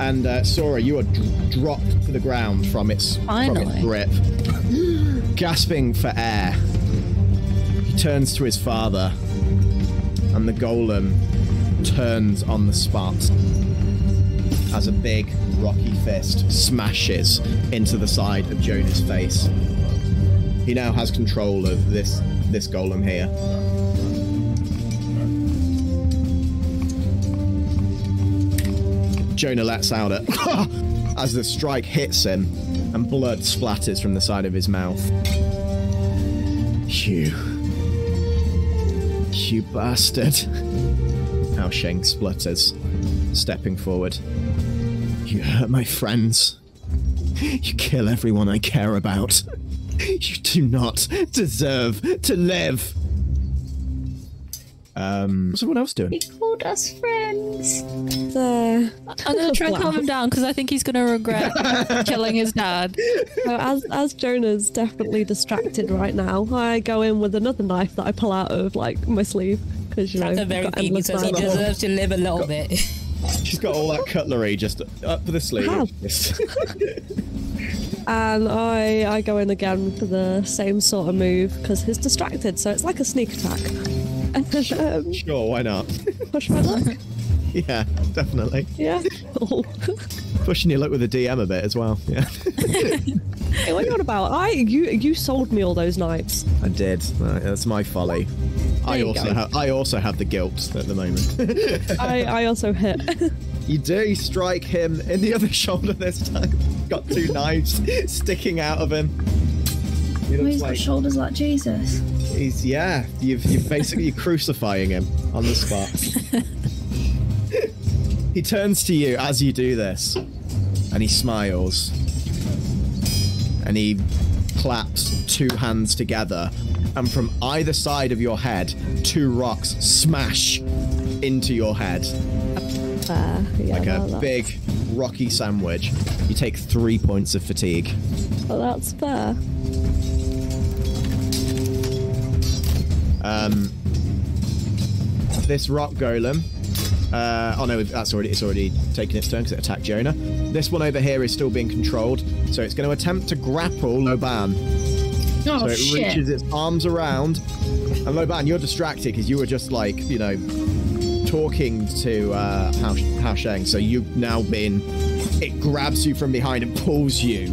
and uh, Sora, you are d- dropped to the ground from its, from its grip. <gasps> Gasping for air, he turns to his father, and the golem turns on the spot as a big rocky fist smashes into the side of Jonah's face. He now has control of this this golem here. Jonah lets out a <laughs> as the strike hits him, and blood splatters from the side of his mouth. You. Bastard. Hao Sheng splutters. stepping forward. You hurt my friends. You kill everyone I care about. You do not deserve to live. Um, what's everyone else doing? He called us friends. There. I'm gonna try and calm him down because I think he's gonna regret <laughs> killing his dad. So as as Jonah's definitely distracted right now, I go in with another knife that I pull out of like my sleeve because you know That's a I've very got thing. He says he deserves to live a little bit. She's got all that cutlery just up to the sleeve. <laughs> And I I go in again for the same sort of move because he's distracted, so it's like a sneak attack. Um, sure, why not? push my luck. <laughs> yeah, definitely. Yeah. <laughs> Pushing your luck with the DM a bit as well. Yeah, <laughs> hey, what are you on about? I you you sold me all those knives. I did. Uh, That's my folly. I also have I also have the guilt at the moment. I I also hit. you do strike him in the other shoulder this time. Got two knives sticking out of him. He Oh, looks he's got shoulders like Jesus. he's yeah. You've you've basically <laughs> crucifying him on the spot. <laughs> he turns to you as you do this, and he smiles, and he claps two hands together, and from either side of your head, two rocks smash into your head Uh, yeah, like a big rocky sandwich. You take three points of fatigue. Well, that's fair. Um, this rock golem. Uh, oh no, that's already it's already taken its turn because it attacked Jonah. This one over here is still being controlled, so it's going to attempt to grapple Loban. Oh so it shit! reaches its arms around, and Loban, you're distracted because you were just like you know talking to uh, Hao, Sheng. So you've now been. It grabs you from behind and pulls you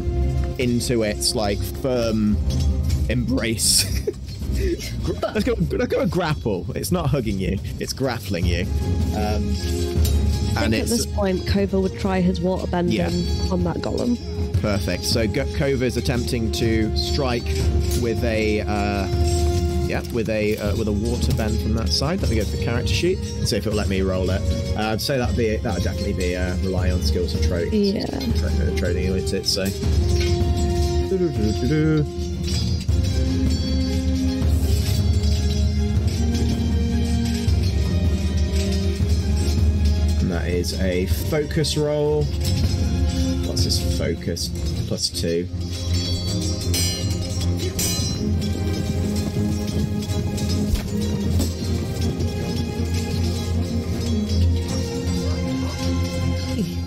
into its like firm embrace. <laughs> Let's go. Let's go a grapple. It's not hugging you. It's grappling you. Um, I and think at this point, Kova would try his water bending Yeah. on that golem. perfect. So G- Kova is attempting to strike with a. Uh, yeah, with a uh, with a water bend from that side. Let me go to the character sheet and see if it'll let me roll it. Uh, I'd that'd be that would definitely be uh, rely on skills and tropes. Yeah. Tra- trading with it. So. Is a focus roll. What's this focus? Plus two.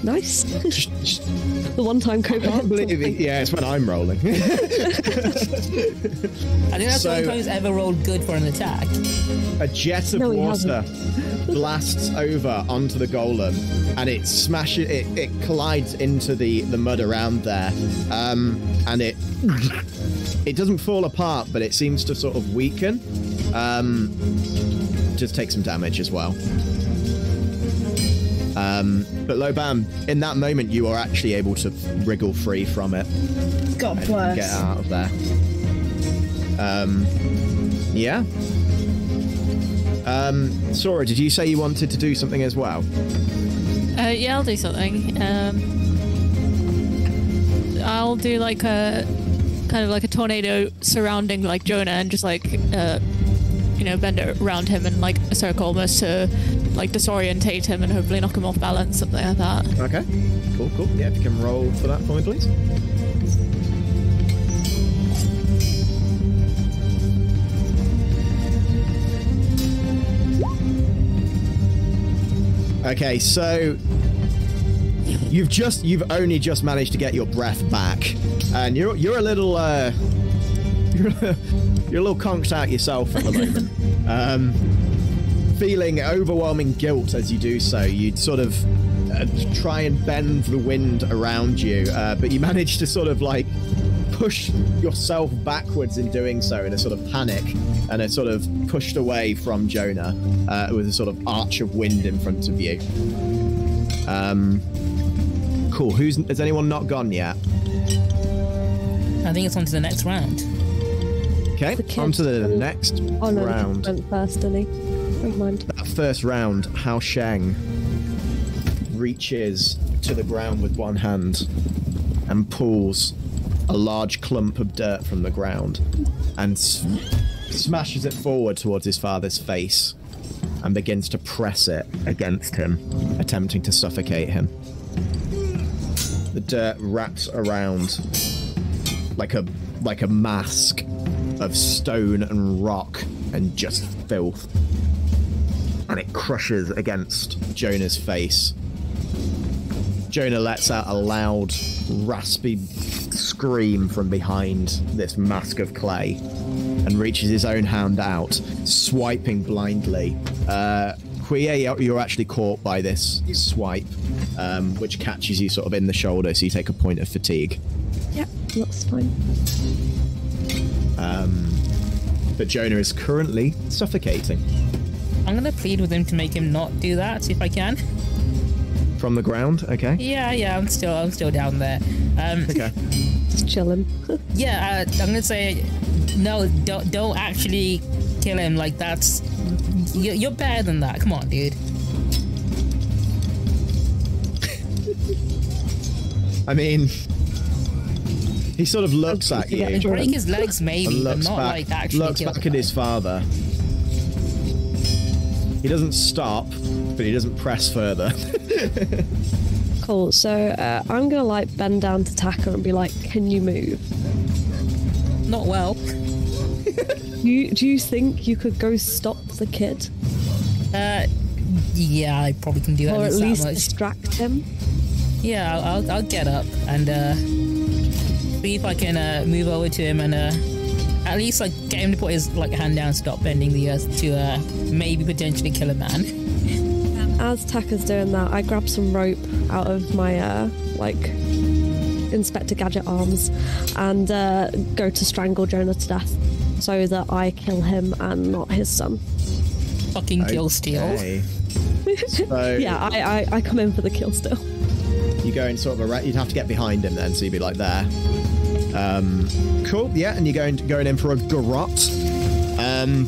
Nice. The one time Kova I can't believe it. Yeah, it's when I'm rolling. <laughs> I think that's the only So- time he's ever rolled good for an attack. a jet of No, water <laughs> blasts over onto the golem and it smashes it, it collides into the the mud around there um, and it it doesn't fall apart but it seems to sort of weaken um, just take some damage as well um, but Loban, in that moment, you are actually able to wriggle free from it God and bless. get out of there. Um, yeah. Um, Sora, did you say you wanted to do something as well? Uh, yeah, I'll do something. Um, I'll do like a kind of like a tornado surrounding like Jonah and just like uh, you know bend it around him in like a circle almost to like disorientate him and hopefully knock him off balance, something like that. Okay. Cool, cool. Yeah, if you can roll for that for me, please. Okay, so you've just you've only just managed to get your breath back, and you're you're a little uh, <laughs> you're a little conked out yourself at the moment. um, feeling overwhelming guilt as you do so. You sort of uh, try and bend the wind around you, uh, but you <laughs> manage to sort of like push yourself backwards in doing so in a sort of panic and are sort of pushed away from Jonah uh, with a sort of arch of wind in front of you. Um, cool. Who's has anyone not gone yet? I think it's on to the next round. Okay, on to the next Oh no, round. the went first, didn't he? Never mind. That first round, Hao Sheng. reaches to the ground with one hand and pulls a large clump of dirt from the ground and smashes it forward towards his father's face and begins to press it against him, attempting to suffocate him. The dirt wraps around like a like a mask of stone and rock and just filth. And it crushes against Jonah's face. Jonah lets out a loud, raspy scream from behind this mask of clay and reaches his own hand out, swiping blindly. Uh, Huye, you're- actually caught by this swipe, um, which catches you sort of in the shoulder, so you take a point of fatigue. Yep, that's fine. But Jonah is currently suffocating I'm gonna plead with him to make him not do that if I can. from the ground. Okay. Yeah, yeah, I'm still, I'm still down there. Um, Okay. <laughs> Just chilling. <laughs> yeah, uh, I'm gonna say no. Don't, don't actually kill him. Like that's you- you're better than that. Come on, dude. I mean, he sort of looks at you. Break his legs, maybe, but looks not back, like actually looks back at guy. his father. He doesn't stop, but he doesn't press further. <laughs> Cool. So uh, I'm gonna like bend down to Taka and be like, "Can you move? Not well. Do <laughs> you, do you think you could go stop the kid, Uh, yeah, I probably can do that. or at that least much. distract him?" Yeah, I'll, I'll, I'll get up and uh, see if I can uh, move over to him and uh, at least like get him to put his like hand down, stop bending the earth to uh, maybe potentially kill a man. As Taka's doing that, I grab some rope out of my uh, like Inspector Gadget arms and uh, go to strangle Jonah to death, so that I kill him and not his son. Fucking kill steal. <laughs> So Yeah, I, I, I come in for the kill still. you go in sort of a ra- you'd have to get behind him then, so you'd be like there. Um, cool, yeah, and you're going going in for a garrot. Um,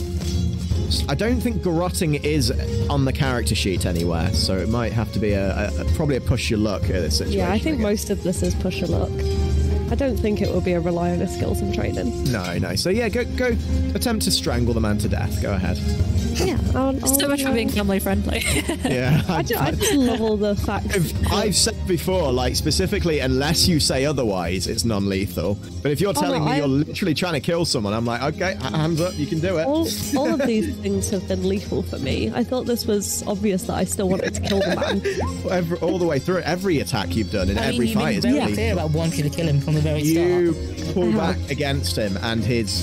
I don't think garrotting is on the character sheet anywhere, so it might have to be a, a, probably a push your luck at this situation. Yeah, I think guess. most of this is push your luck. I don't think it will be a rely on his skills and training. No, no. So yeah, go go attempt to strangle the man to death. Go ahead. Yeah, I'll, I'll, So much for being family friendly. <laughs> Yeah. I, ju- I just love all the facts. I've, I've said before, like specifically, unless you say otherwise, it's non-lethal. But if you're Oh, telling no, me I- you're literally trying to kill someone, I'm like, okay, hands up, you can do it. all, <laughs> all of these things have been lethal for me. I thought this was obvious that I still wanted to kill the man. <laughs> Every, all the way through, every attack you've done in I mean, every you've been fight is very lethal. clear about wanting to kill him from the very You start. You pull back against him, and his.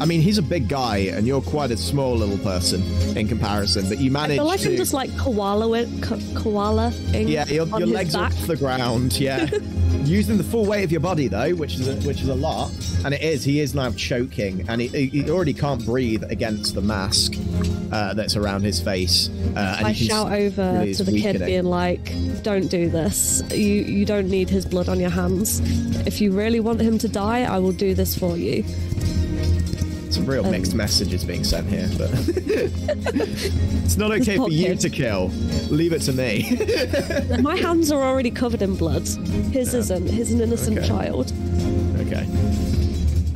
I mean, he's a big guy, and you're quite a small little person in comparison. But you I manage feel like to. I'm just like koala it, ko- koala Yeah, your, your legs back. off the ground. Yeah, <laughs> using the full weight of your body though, which is a, which is a lot, and it is. He is now choking, and he, he already can't breathe against the mask uh, that's around his face. Uh, and I shout over really to the kid, being like, "Don't do this. You you don't need his blood on your hands. If you really want him to die, I will do this for you." Some real um, mixed messages being sent here, but <laughs> it's not okay for you to kill. Leave it to me. <laughs> My hands are already covered in blood. His isn't. He's an innocent Okay. child. okay.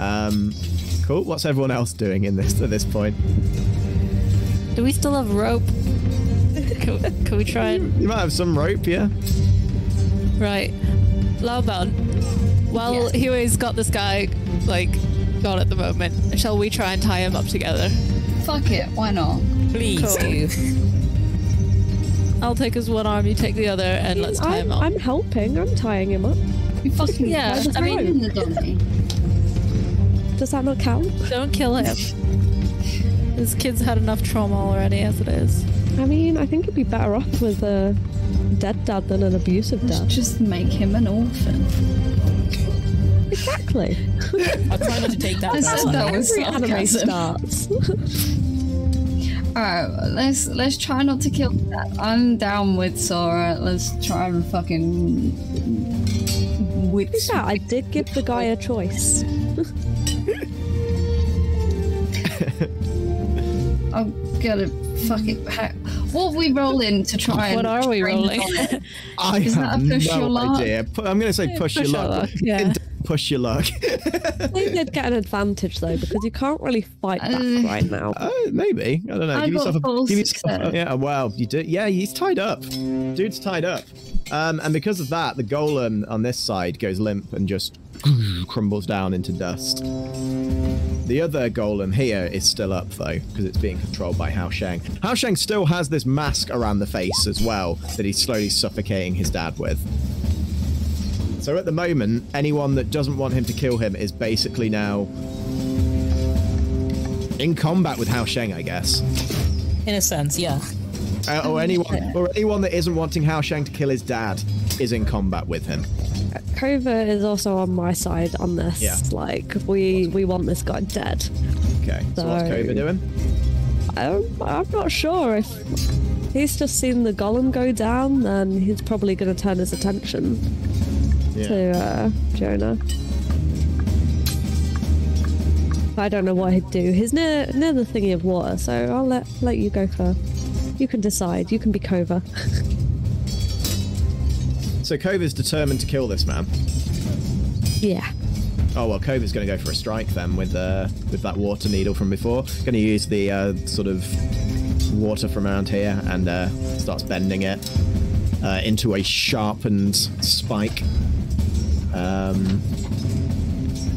Um, cool. What's everyone else doing in this at this point? Do we still have rope? Can, can we try and You might have some rope, yeah. right? Loban. Well, Yes. Huey's got this guy like gone at the moment. Shall we try and tie him up together? Fuck it, why not? Please Cool. do. I'll take his one arm, you take the other, and let's tie him I'm, up. I'm helping. I'm tying him up. You fucking Yeah, by the I mean- throat in the dummy. Does that not count? Don't kill him. This kid's had enough trauma already as it is. I mean, I think he'd be better off with a dead dad than an abusive Let's dad. just make him an orphan. Exactly. I'll try not to take that I said that was Every anime sarcasm. starts. Alright, let's let's try not to kill that. I'm down with Sora. Let's try and fucking with Yeah, I did give the guy a choice. <laughs> I'm gonna fucking. Ha- What are we rolling to try and What are we rolling? <laughs> I Is that have a push your no luck? idea. I'm going to say push, push your your luck. luck, yeah. Push your luck. They did get an advantage though because you can't really fight back Uh, right now. Uh, <laughs> maybe. I don't know. I give got yourself a give yourself a- Yeah, wow. You do. Yeah, he's tied up. Dude's tied up. Um, and because of that, the golem on this side goes limp and just <laughs> crumbles down into dust. The other golem here is still up though, because it's being controlled by Hao Sheng. Hao Sheng still has this mask around the face as well that he's slowly suffocating his dad with. So at the moment, anyone that doesn't want him to kill him is basically now in combat with Hao Sheng, I guess. In a sense, yeah. Uh, or anyone or anyone that isn't wanting Hao Sheng to kill his dad is in combat with him. Kova is also on my side on this. Yeah. Like we we want this guy dead. Okay. So what's Kova doing? I'm, I'm not sure if he's just seen the golem go down, then he's probably going to turn his attention to uh, Jonah. I don't know what he'd do. He's near near the thingy of water, so I'll let let you go first. You can decide. You can be Kova. <laughs> So Kova's determined to kill this man. yeah. Oh well, Kova's going to go for a strike then with uh, with that water needle from before. Going to use the uh, sort of water from around here and uh, starts bending it uh, into a sharpened spike. Um,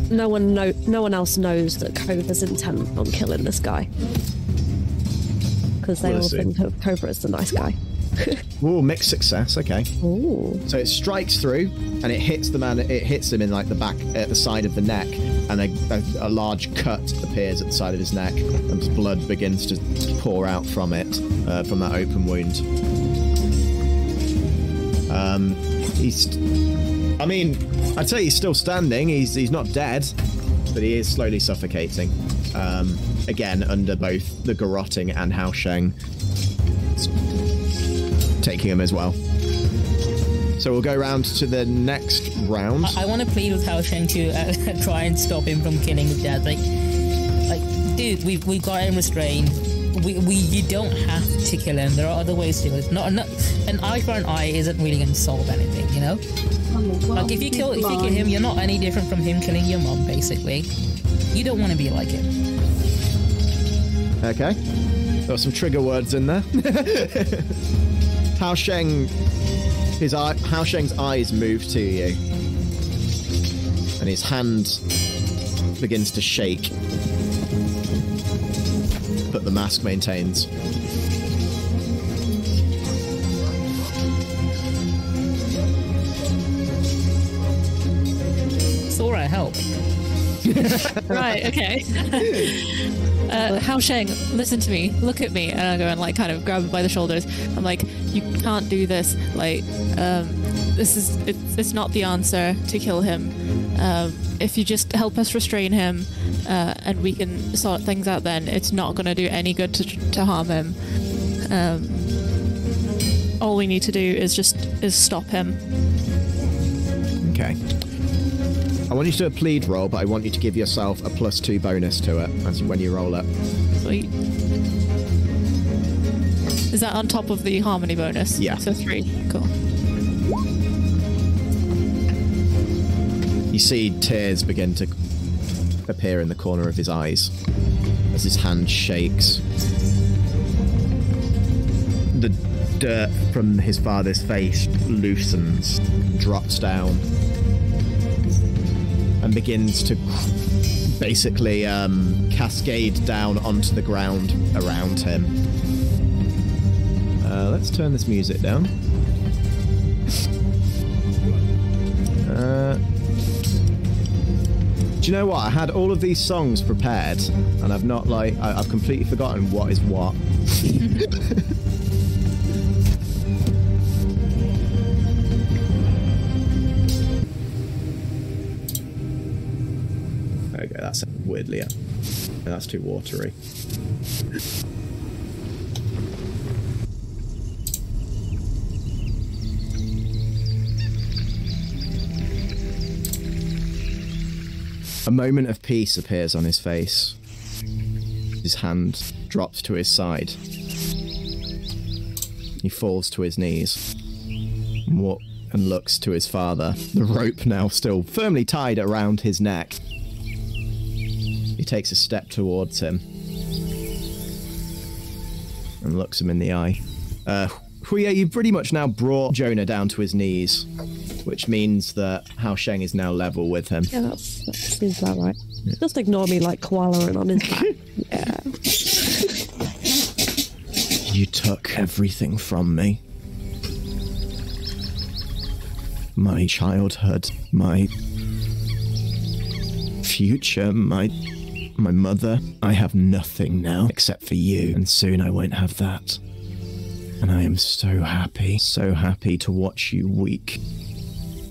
No one know. No one else knows that Kova's intent on killing this guy. Because they all see. think of Kova as the nice guy. <laughs> ooh, mixed success. Okay. Ooh. So it strikes through, and it hits the man. It hits him in like the back, at the side of the neck, and a, a, a large cut appears at the side of his neck, and blood begins to pour out from it, uh, from that open wound. Um, he's. I mean, I'd say he's still standing. He's he's not dead, but he is slowly suffocating. Um, again, under both the garrotting and Hao Sheng taking him as well. So we'll go round to the next round. I, I want to plead with Hao Sheng to uh, <laughs> try and stop him from killing his dad. Like, like, dude, we've we got him restrained. We, we you don't have to kill him. There are other ways to do it. Not, not an eye for an eye isn't really going to solve anything, you know. Like if you kill if you kill him, you're not any different from him killing your mom. Basically, you don't want to be like him. Okay. There were some trigger words in there. <laughs> Hao Sheng, his eye, Hao Sheng's eyes move to you, and his hand begins to shake, but the mask maintains. Sora, help! <laughs> Right, okay. <laughs> uh, Hao Sheng, listen to me. Look at me. And I go and like kind of grab him by the shoulders. I'm like, you can't do this. Like, um, this is it's, it's not the answer to kill him. Um, if you just help us restrain him, uh, and we can sort things out, then it's not going to do any good to, to harm him. Um, all we need to do is just is stop him. Okay. I want you to do a plead roll, but I want you to give yourself a plus two bonus to it as when you roll it. Sweet. Is that on top of the harmony bonus? Yeah. So three. Cool. You see tears begin to appear in the corner of his eyes as his hand shakes. The dirt from his father's face loosens, drops down, and begins to basically um, cascade down onto the ground around him. Uh, let's turn this music down. Uh, do you know what? I had all of these songs prepared, and I've not like I, I've completely forgotten what is what. <laughs> weirdly. That's too watery. A moment of peace appears on his face. His hand drops to his side. He falls to his knees and looks to his father, the rope now still firmly tied around his neck. Takes a step towards him and looks him in the eye. Uh, Huya, you've pretty much now brought Jonah down to his knees, which means that Hao Sheng is now level with him. Yeah, that's, that seems about right. Just ignore me like koala and on his back. yeah. You took everything from me. My childhood, my future, my my mother. I have nothing now except for you, and soon I won't have that. And I am so happy, so happy to watch you weak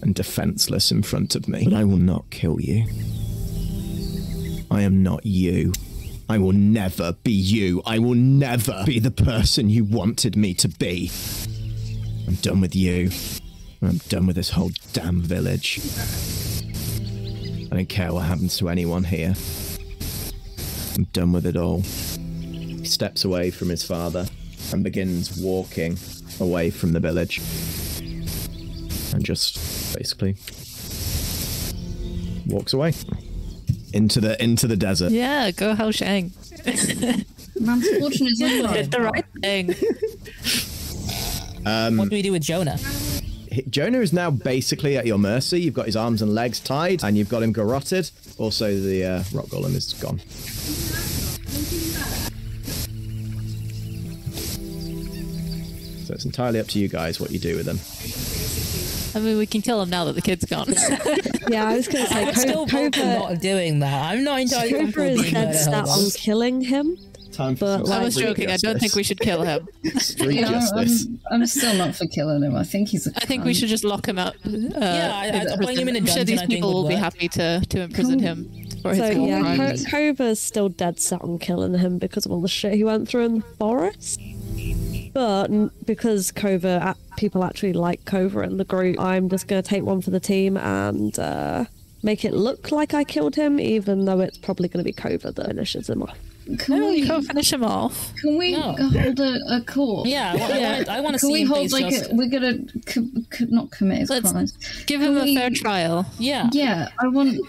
and defenseless in front of me. But I will not kill you. I am not you. I will never be you. I will never be the person you wanted me to be. I'm done with you. I'm done with this whole damn village. I don't care what happens to anyone here. I'm done with it all. He steps away from his father and begins walking away from the village. And just basically walks away into the into the desert. Yeah, go Hao Sheng. Man's fortune is <laughs> in Did the right thing. what do we do with Jonah? Jonah is now basically at your mercy. You've got his arms and legs tied, and you've got him garroted. Also, the uh, rock golem is gone. So it's entirely up to you guys what you do with him. I mean, we can kill him now that the kid's gone. <laughs> Yeah, I was going to say, I'm Co- still Cobra, not doing that. I'm not entirely Cobra is being dead set on killing him. Time for But, like- I was street joking. I don't think we should kill him. <laughs> <laughs> Yeah, justice. I'm, I'm still not for killing him. I think he's a I think we should just lock him up. Uh, Yeah, I- in I- putting him in a prison. I'm sure these people would will be happy to, to imprison him for his So war yeah, crimes. Co- Cobra's still dead set on killing him because of all the shit he went through in the forest. But because Kova, a- people actually like Kova in the group, I'm just going to take one for the team and uh, make it look like I killed him, even though it's probably going to be Kova that finishes him off. Can No, we, you can't finish him off. can we No. hold a, a court? Yeah, I want, I want, I want to Can see we hold like justice. a, we're gonna co- co- not commit his Let's crimes? Give Can him a we- fair trial. Yeah. Yeah, I want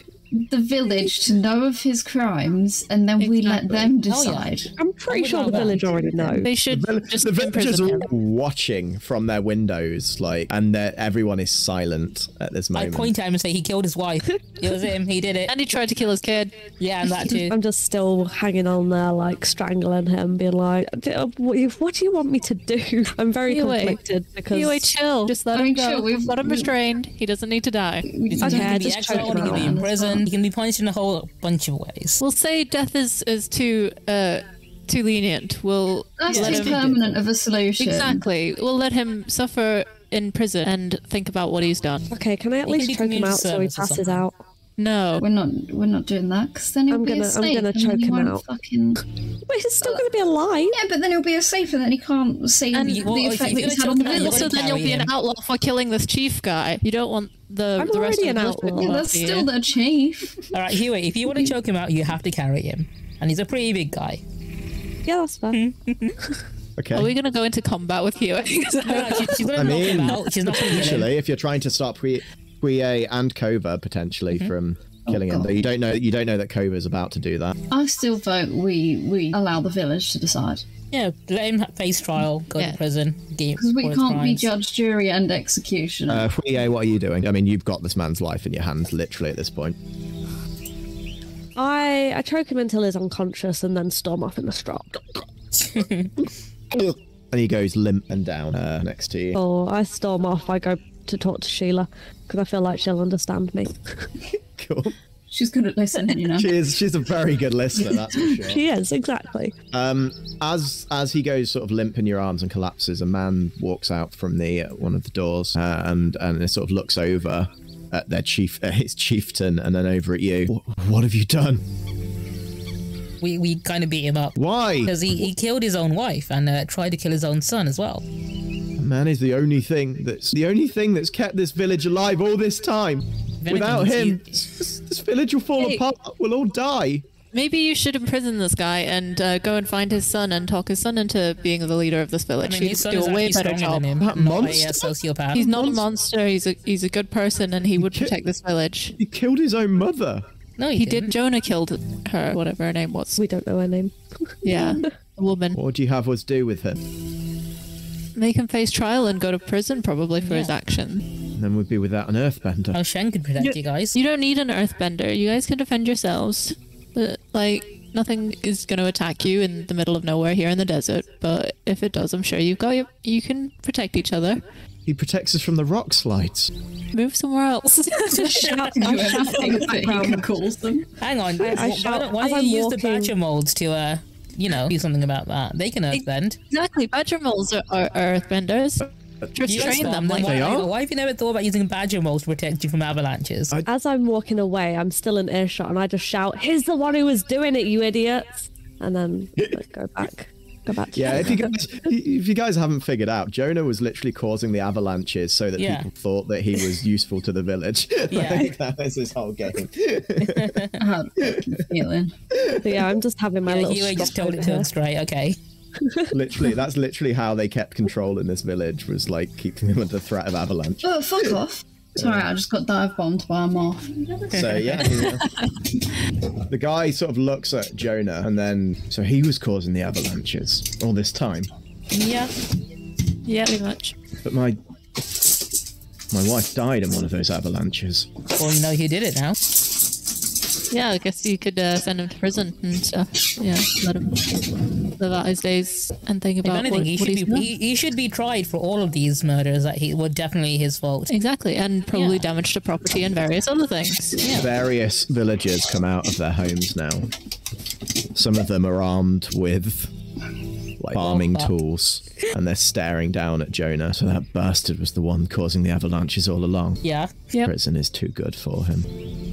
the village to know of his crimes, and then we let Exactly. them Oh, yeah. decide. I'm pretty would sure the love that. village already know. They should The, just the villagers imprison are him. watching from their windows, like, and they're- everyone is silent at this moment. I moment. point at him and say he killed his wife. <laughs> it was him. He did it. And he tried to kill his kid. Yeah, and that too. I'm just still hanging on there, like strangling him, being like, "D- uh, "What do you- what do you want me to do?" <laughs> I'm very Yue. conflicted because Yue, chill. Just let I mean, him go. chill, we've- let him <laughs> restrained. He doesn't need to die. He's Okay, going to be just choke exiled, him he can be out. in prison, he can be punished in a whole bunch of ways. We'll say death is is too uh too lenient. We'll That's too permanent of a solution. exactly. We'll let him suffer in prison and think about what he's done. okay, can I at He can least be choke him community out so he service or passes something. out? No, We're not. We're not doing that because then he'll I'm be gonna- a I'm safe. gonna and then choke him won't out. Fucking But he's still going to be alive. yeah, but then he'll be a safe, and then he can't see And the you- well, if effect you're that he's gonna had on the choke him village. also then you'll be an outlaw for killing this chief guy. You don't want the I'm the rest already of an the outlaw. Yeah, that's still you. the chief. All right, Huey, if you want to choke him out, you have to carry him. And he's a pretty big guy. Yeah, that's fair. Hmm. <laughs> Okay. Are we gonna go into combat with you? <laughs> No, no, she, she's going I to knock him mean, out. She's not going to kill him. potentially, if you're trying to stop Pui Puye and Kova potentially from killing him, but you don't know you don't know that Kova is about to do that. I still vote we we allow the village to decide Yeah, let him face trial, go Yeah. to prison, because we can't be judge, jury, and executioner. Uh, Puye, what are you doing? I mean, you've got this man's life in your hands, literally at this point. I I choke him until he's unconscious and then storm off in the strop. <laughs> And he goes limp and down uh, next to you. Oh, I storm off. I go to talk to Sheila because I feel like she'll understand me. <laughs> Cool. She's good at listening, you know. She is. She's a very good listener. That's for sure. She is exactly. Um, as as he goes sort of limp in your arms and collapses, a man walks out from the uh, one of the doors uh, and and it sort of looks over at their chief, uh, <laughs> his chieftain, and then over at you. "Wh- What have you done? We, we kind of beat him up. Why? Because he, he killed his own wife and uh, tried to kill his own son as well. Man is the only thing that's the only thing that's kept this village alive all this time. anything, Without him, you- this, this village will fall Hey. apart. We'll all die. maybe you should imprison this guy and uh, go and find his son and talk his son into being the leader of this I village. mean, He'd his son do is a way better stronger job. him. That not a uh, monster? sociopath. He's not a monster. He's a he's a good person, and he would ki- protect this village. He killed his own mother. no, he, He didn't. did. Jonah killed her, whatever her name was. We don't know her name. Yeah, <laughs> a woman. What would you have us do with him? Make him face trial and go to prison, probably for his Yeah. action. Then we'd be without an earthbender. Oh, Shen could protect you guys. You don't need an earthbender. You guys can defend yourselves. But, like, nothing is going to attack you in the middle of nowhere here in the desert. But if it does, I'm sure you've got your, you can protect each other. He protects us from the rock slides. Move somewhere else. Shout, I shout in the background calls them. Hang on. I- I why shout don't, why as don't I'm you use the walking- badger moles to, uh, you know, do something about that? They can earthbend. exactly. Badger moles are, are, are earthbenders. Just You guys train them. farm Like, why, They are? why have you never thought about using badger moles to protect you from avalanches? I- As I'm walking away, I'm still in earshot, and I just shout, "He's the one who was doing it, you idiots!" And then like, go back, go back. Yeah, if you guys if you guys haven't figured out, Jonah was literally causing the avalanches so that Yeah. people thought that he was useful to the village. <laughs> Yeah. like, <laughs> that was his whole game. <laughs> I had feeling. But yeah, I'm just having my Yeah, little. you just told it to here. him straight. Okay. literally, that's literally how they kept control in this village was like keeping them under threat of avalanche. Oh, fuck off. Sorry, I just got dive bombed by a moth. So yeah, yeah. <laughs> the guy sort of looks at Jonah and then so he was causing the avalanches all this time. Yeah. yeah, pretty much. But my my wife died in one of those avalanches. Well, you know who did it now. Yeah, I guess you could uh, send him to prison and stuff. Yeah, let him live out his days and think If about anything, what, he what should he's be done. he, he should be tried for all of these murders that he were definitely his fault. Exactly, and probably Yeah. damage to property and various other things. Yeah. Various villagers come out of their homes now. Some of them are armed with like farming fuck. tools, and they're staring down at Jonah. So that bastard was the one causing the avalanches all along. Yeah. Yep. Prison is too good for him.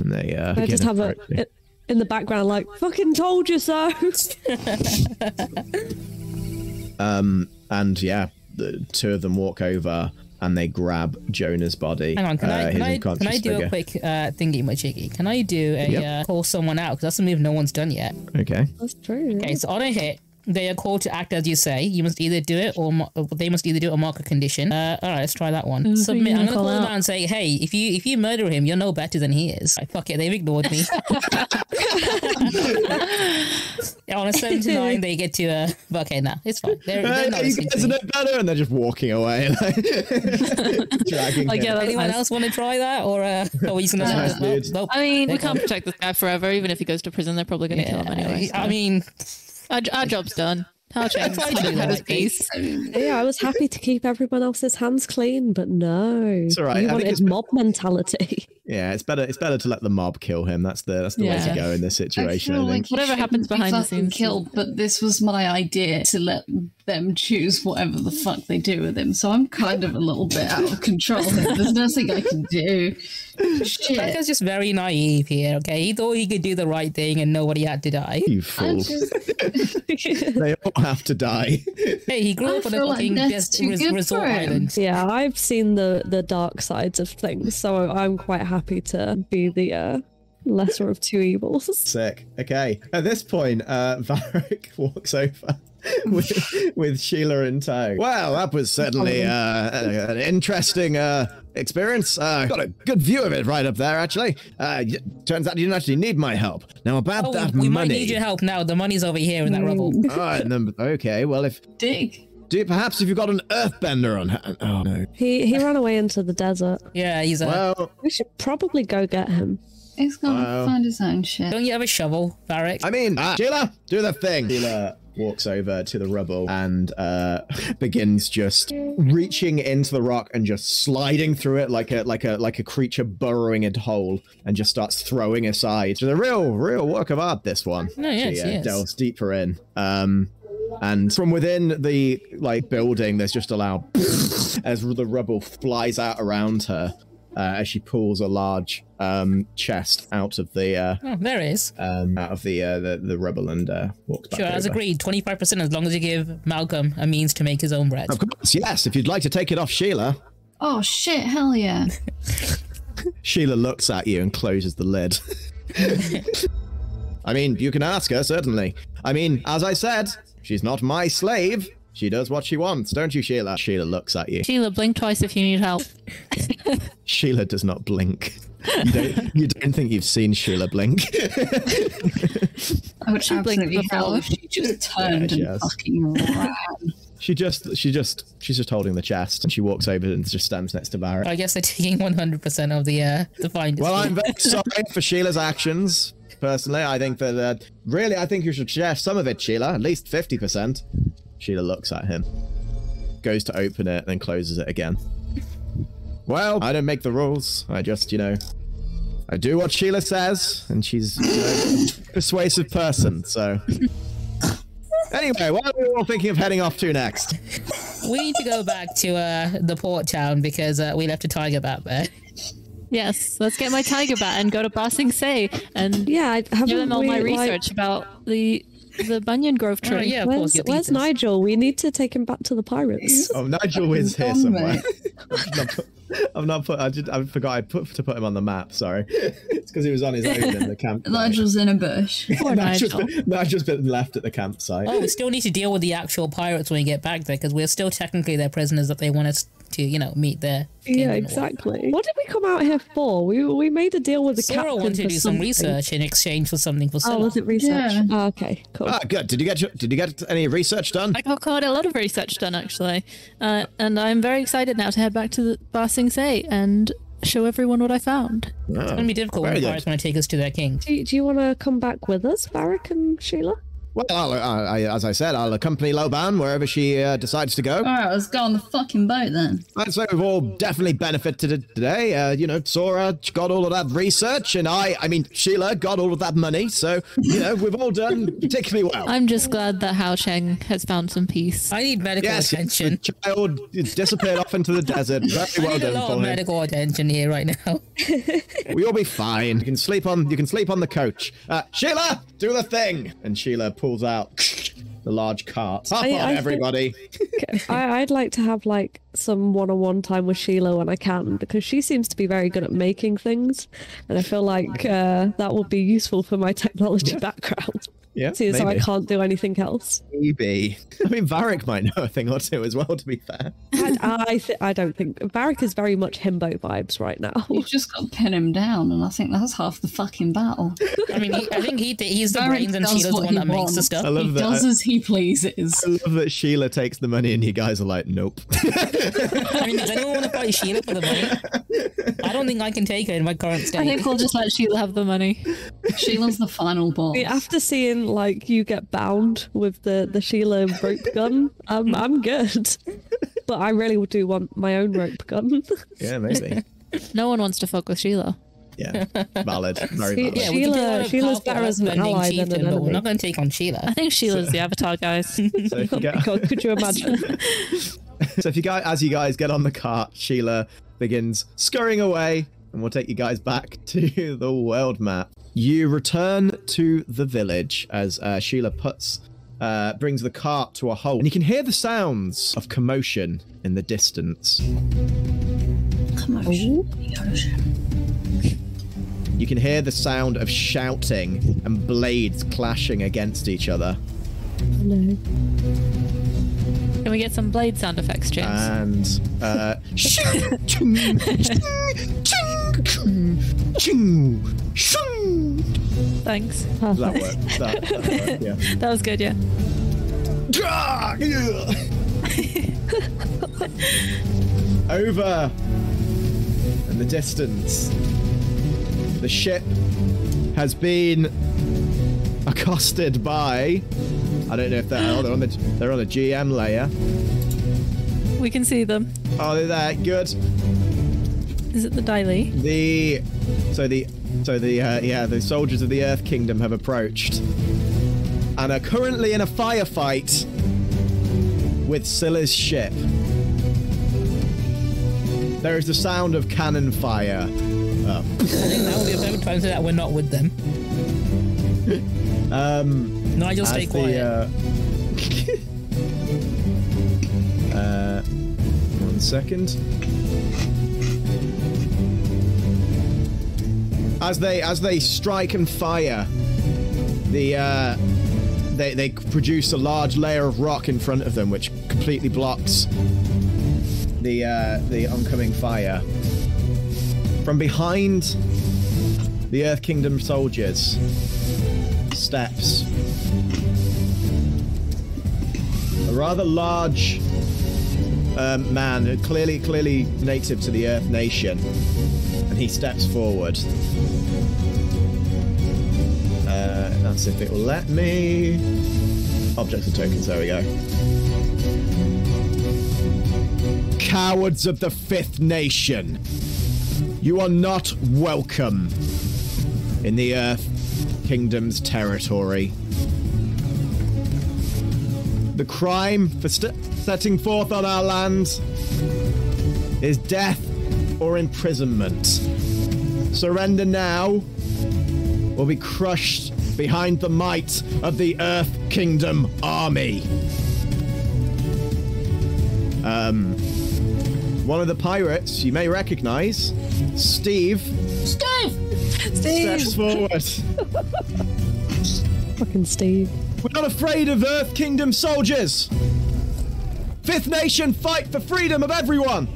And they uh, I begin just have a approaching. in the background, like "fucking told you so." <laughs> Um and yeah, the two of them walk over and they grab Jonah's body. Hang on, can uh, I his can I, can I do figure. a quick uh, thingy, Machiki? Can I do a Yep. uh, call someone out? Because that's a move no one's done yet. Okay. That's true. Okay, so on a hit, they are called to act as you say. You must either do it or mo- they must either do it or mark a condition. Uh, all right, let's try that one. who Submit. you I'm gonna gonna call call them out? out and say, hey, if you if you murder him, you're no better than he is. Right, fuck it, they've ignored me. <laughs> Yeah, on a seven to nine, they get to uh. but Okay, no, it's fine. They're, they're Hey, not you listening guys to are me. no better, and they're just walking away, like, <laughs> <laughs> dragging Like, him. yeah, that's Anyone nice. else want to try that, or uh, are we just gonna? Nice, nope, dude. nope. I mean, we They can't protect this guy forever. Even if he goes to prison, they're probably going to kill him anyway. I mean, our, our job's done. How <laughs> change Why do that? piece. Yeah, I was happy to keep everyone else's hands clean, but no, It's all right, you I wanted it's- mob mentality. <laughs> Yeah, it's better. It's better to let the mob kill him. That's the that's the way to go in this situation. I, feel think. like Whatever shouldn't happens be behind the fucking scenes. Killed, but this was my idea to let them choose whatever the fuck they do with him. So I'm kind of a little bit out of control. here. There's nothing I can do. Shit. Becca's just very naive here. Okay, he thought he could do the right thing and nobody had to die. you fool! just, <laughs> <laughs> they all have to die. Hey, he grew I up on a feel like fucking that's des- too res- resort island. yeah, I've seen the the dark sides of things, so I'm quite happy to be the uh, lesser of two evils. Sick. Okay. At this point, uh, <laughs> Varric walks over. With, with Sheila in tow. Well, that was certainly uh, an interesting uh, experience. Uh, got a good view of it right up there, actually. Uh, y- turns out you didn't actually need my help. Now about Oh, that we might need your help now. The money's over here in that rubble. All right, then, okay. Well, if dig. Do you, perhaps if you've got an earthbender on hand. Oh no. He he ran away into the desert. Yeah, he's a. Well, We should probably go get him. He's gonna Wow. find his own shit. Don't you have a shovel, Varric? I mean, uh, Sheila, do the thing. Sheila walks over to the rubble and uh, <laughs> begins just reaching into the rock and just sliding through it like a like a like a creature burrowing a hole and just starts throwing aside. It's a real real work of art. This one. No, yes, she uh, yes. delves deeper in. Um, and from within the like building, there's just a loud <laughs> as the rubble flies out around her. Uh, as she pulls a large um, chest out of the uh, Oh, there it is. um, out of the uh, the, the rubble and uh, walks back Sure, as agreed. Twenty-five percent, as long as you give Malcolm a means to make his own bread. Of course, yes. If you'd like to take it off Sheila, Oh shit! Hell yeah! <laughs> Sheila looks at you and closes the lid. <laughs> I mean, you can ask her, certainly. I mean, as I said, she's not my slave. She does what she wants, don't you, Sheila? Sheila looks at you. Sheila, blink twice if you need help. <laughs> Sheila does not blink. You don't, you don't think you've seen Sheila blink? I would She blinked absolutely hell before. if she just turned Yeah, she and has. fucking ran. she just, she just, she's just holding the chest, and she walks over and just stands next to Varric. I guess they're taking 100% of the uh, the findings. Well, I'm very sorry for Sheila's actions. Personally, I think that uh, really, I think you should share some of it, Sheila. At least fifty percent. Sheila looks at him, goes to open it, then closes it again. Well, I don't make the rules. I just, you know, I do what Sheila says, and she's you know, a persuasive person. So, anyway, what are we all thinking of heading off to next? we need to go back to uh, the port town because uh, we left a tiger back there. Yes, let's get my tiger bat and go to Ba Sing Se and Yeah, I haven't give them all we, my like- research about the the Banyan Grove tree. Oh, yeah, of Where's, course. where's. Nigel? We need to take him back to the pirates. Oh, Nigel is here somewhere. <laughs> <laughs> mate. I've not put, I've not put. I, did, I forgot. I put to put him on the map. Sorry, it's because he was on his own in the camp. <laughs> Nigel's in a bush. <laughs> Poor Nigel's Nigel. been, Nigel's been left at the campsite. Oh, we still need to deal with the actual pirates when we get back there because we're still technically their prisoners that they want us to, you know, meet there. Yeah, exactly. What did we come out here for? We we made a deal with the Sora captain wanted to for do some research in exchange for something for Oh, was it research? Yeah. Oh, okay, cool. Ah, good. Did you get your- Did you get any research done? I got quite a lot of research done actually, uh, and I'm very excited now to head back to the Ba Sing Se and show everyone what I found. Oh, It's ah, going to be difficult when very the good. pirates want to take us to their king. do, do you want to come back with us, Varric and Sheila? Well, I'll, uh, I, as I said, I'll accompany Loban wherever she uh, decides to go. Alright, let's go on the fucking boat then. I'd say we've all definitely benefited today. Uh, you know, Sora got all of that research, and I, I mean, Sheila got all of that money. So, you know, we've all done <laughs> particularly well. I'm just glad that Hao Sheng has found some peace. I need medical Yes, attention. the child disappeared off into the desert. <laughs> Very well I well need a done lot for of him. medical attention here right now. <laughs> We'll be fine. You can sleep on. You can sleep on the coach. Uh, Sheila, do the thing. And Sheila pulls out <laughs> the large cart. Hop I- on, I think- everybody. <laughs> I, I'd like to have like some one-on-one time with Sheila when I can because she seems to be very good at making things, and I feel like uh, that would be useful for my <laughs> technology background. Yeah, Seeing as I can't do anything else. Maybe. I mean, Varric might know a thing or two as well. To be fair. I I, th- I don't think Varric is very much himbo vibes right now. You've just got to pin him down, and I think that's half the fucking battle. I mean, he, I think he he's the Varric brains and does Sheila's the what one he that makes the wants. stuff. I love he that. does as he pleases. I love that Sheila takes the money and you guys are like, nope. <laughs> I mean, does anyone want to fight Sheila for the money? I don't think I can take her in my current state. I think we'll just let Sheila have the money. Sheila's the final <laughs> boss. After seeing like you get bound with the the Sheila rope gun, um, I'm good. But I really do want my own rope gun. <laughs> yeah, maybe. No one wants to fuck with Sheila. Yeah, valid. <laughs> Very valid. yeah, we can Sheila- take on a Sheila's powerful better as an husband named ally than an Chieftain, but we're not going to take on Sheila. I think Sheila's the avatar, guys. <laughs> So if you get- God, could you imagine? So if you guys, as you guys get on the cart, Sheila begins scurrying away, and we'll take you guys back <laughs> to the world map. You return to the village as uh, Sheila puts, uh, brings the cart to a halt, and you can hear the sounds of commotion in the distance. Commotion. You can hear the sound of shouting and blades clashing against each other, no. Can we get some blade sound effects, James? and uh, shing, chung, ching, ching, chung, shing. Thanks. Does that work? Does that, that work? Yeah. <laughs> That was good, yeah. Ah, <laughs> yeah. Over in the distance, the ship has been accosted by. I don't know if they're, oh, they're on the they're on a GM layer. We can see them. Oh, they're there. Good. Is it the Daily? The so the so the uh, yeah the soldiers of the Earth Kingdom have approached and are currently in a firefight with Scylla's ship. There is the sound of cannon fire. Oh. <laughs> I think that will be a better time so that we're not with them. <laughs> Um, Nigel, stay quiet. the, uh, <laughs> uh, one second. As they as they strike and fire, The uh, they they produce a large layer of rock in front of them, which completely blocks the uh, the oncoming fire. From behind the Earth Kingdom soldiers steps a rather large um, man, clearly clearly native to the Earth Nation, and he steps forward. Uh, that's if it will let me. Objects and tokens. There we go. Cowards of the Fifth Nation, you are not welcome in the Earth Kingdom's territory. The crime for st- setting forth on our land is death or imprisonment. Surrender now or be crushed behind the might of the Earth Kingdom army. Um, one of the pirates you may recognize, Steve. Steve, steps forward. <laughs> Fucking Steve. We're not afraid of Earth Kingdom soldiers. Fifth Nation fight for freedom of everyone.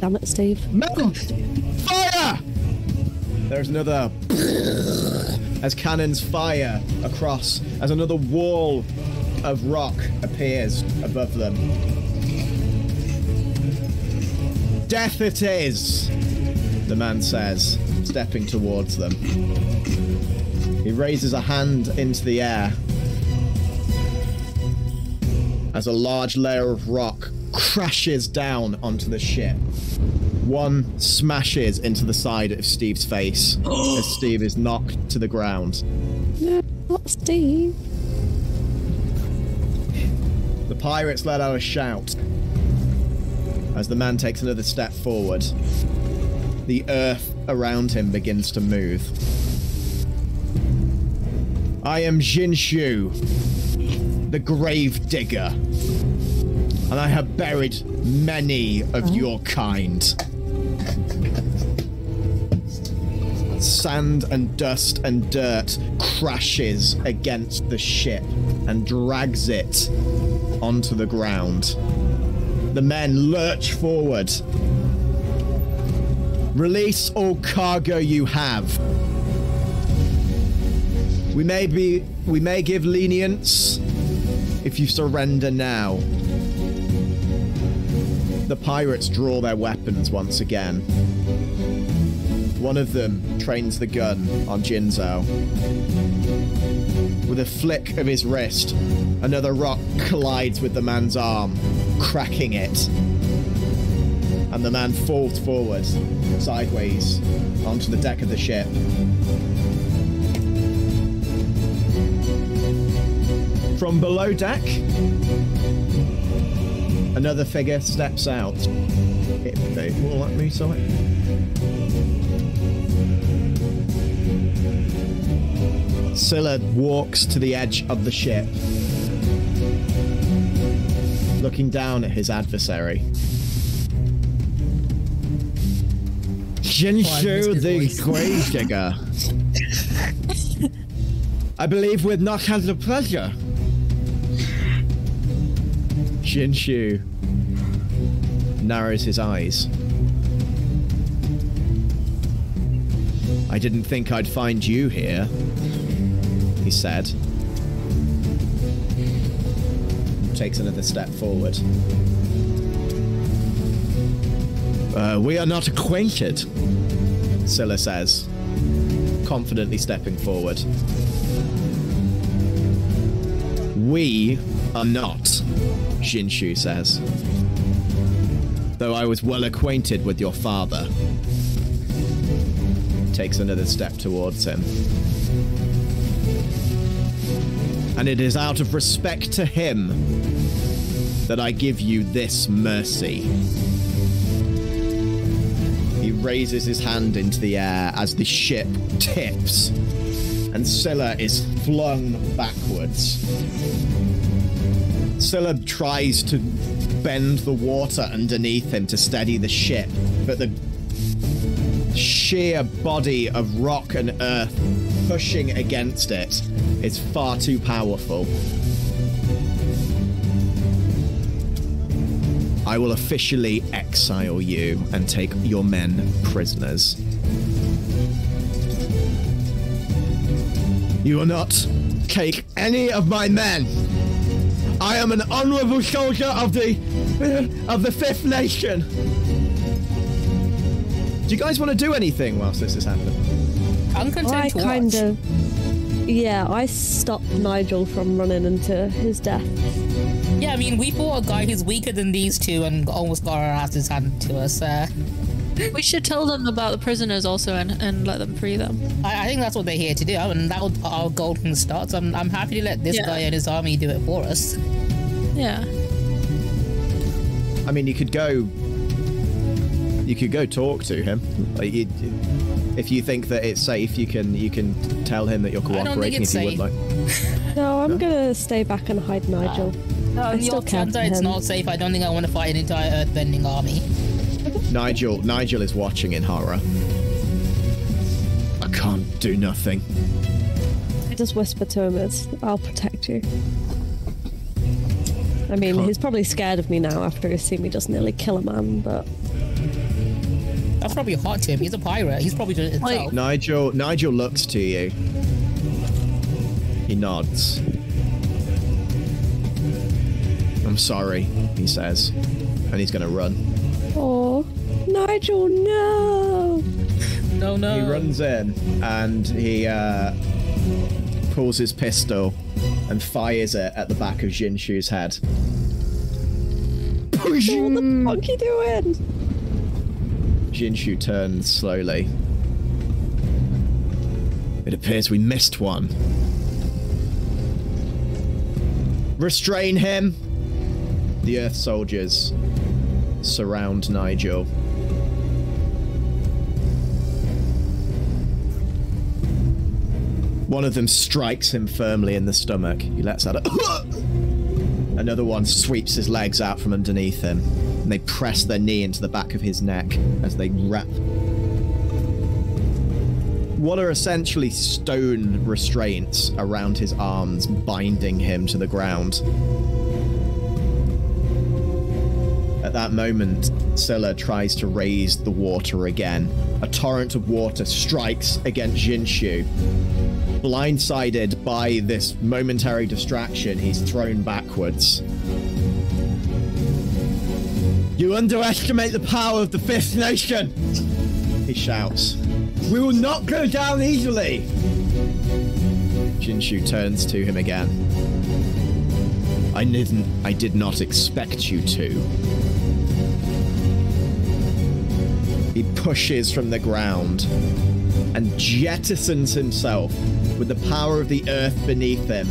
Damn it, Steve. Men, fire! There's another as cannons fire across as another wall of rock appears above them. Death it is, the man says, stepping towards them. He raises a hand into the air as a large layer of rock crashes down onto the ship. One smashes into the side of Steve's face as <gasps> Steve is knocked to the ground. Not Steve. The pirates let out a shout as the man takes another step forward. The earth around him begins to move. I am Jinshu, the grave digger, and I have buried many of oh. your kind. Sand and dust and dirt crashes against the ship and drags it onto the ground. The men lurch forward. Release all cargo you have. We may be we may give lenience if you surrender now. The pirates draw their weapons once again. One of them trains the gun on Jinshu. With a flick of his wrist, another rock collides with the man's arm, cracking it. And the man falls forward, sideways, onto the deck of the ship. From below deck, another figure steps out. It, will let me. Scylla walks to the edge of the ship, looking down at his adversary. Jinshu the voice. Grave Digger. I believe we've not had the pleasure. Jinshu narrows his eyes. I didn't think I'd find you here, he said. Takes another step forward. Uh, we are not acquainted, Scylla says, confidently stepping forward. We are not, Jinshu says. Though I was well acquainted with your father. Takes another step towards him. And it is out of respect to him that I give you this mercy. Raises his hand into the air as the ship tips, and Scylla is flung backwards. Scylla tries to bend the water underneath him to steady the ship, but the sheer body of rock and earth pushing against it is far too powerful. I will officially exile you and take your men prisoners. You will not take any of my men. I am an honorable soldier of the of the Fifth Nation. Do you guys want to do anything whilst this is happening? I'm content I to kind watch. of. Yeah, I stopped Nigel from running into his death. Yeah, I mean, we fought a guy who's weaker than these two and almost got our asses handed to us. Uh, We should tell them about the prisoners also and, and let them free them. I, I think that's what they're here to do, I and that was our goal from the start. So I'm, I'm happy to let this Yeah. guy and his army do it for us. Yeah. I mean, you could go. You could go talk to him. Like, you, if you think that it's safe, you can you can tell him that you're I don't think cooperating if you would like. No, I'm gonna stay back and hide Nigel. No, I in the still off care chance for that it's not safe, I don't think I want to fight an entire earthbending army. Nigel Nigel is watching in horror. I can't do nothing. I just whisper to him as I'll protect you. I mean, Can't- he's probably scared of me now after he's seen me just nearly kill a man, but That's probably hot to him. He's a pirate. He's probably doing it Wait. himself. Nigel Nigel looks to you. He nods. I'm sorry, he says, and he's gonna run. oh, Nigel, no! No, no. He runs in and he uh, pulls his pistol and fires it at the back of Jinshu's head. What the fuck you doing? Jinshu turns slowly. It appears we missed one. Restrain him! The Earth soldiers surround Nigel. One of them strikes him firmly in the stomach. He lets out a. <coughs> Another one sweeps his legs out from underneath him, and they press their knee into the back of his neck as they wrap. What are essentially stone restraints around his arms, binding him to the ground. That moment, Scylla tries to raise the water again. A torrent of water strikes against Jinshu. Blindsided by this momentary distraction, he's thrown backwards. You underestimate the power of the Fifth Nation! He shouts. We will not go down easily! Jinshu turns to him again. I didn't I did not expect you to. He pushes from the ground and jettisons himself with the power of the earth beneath him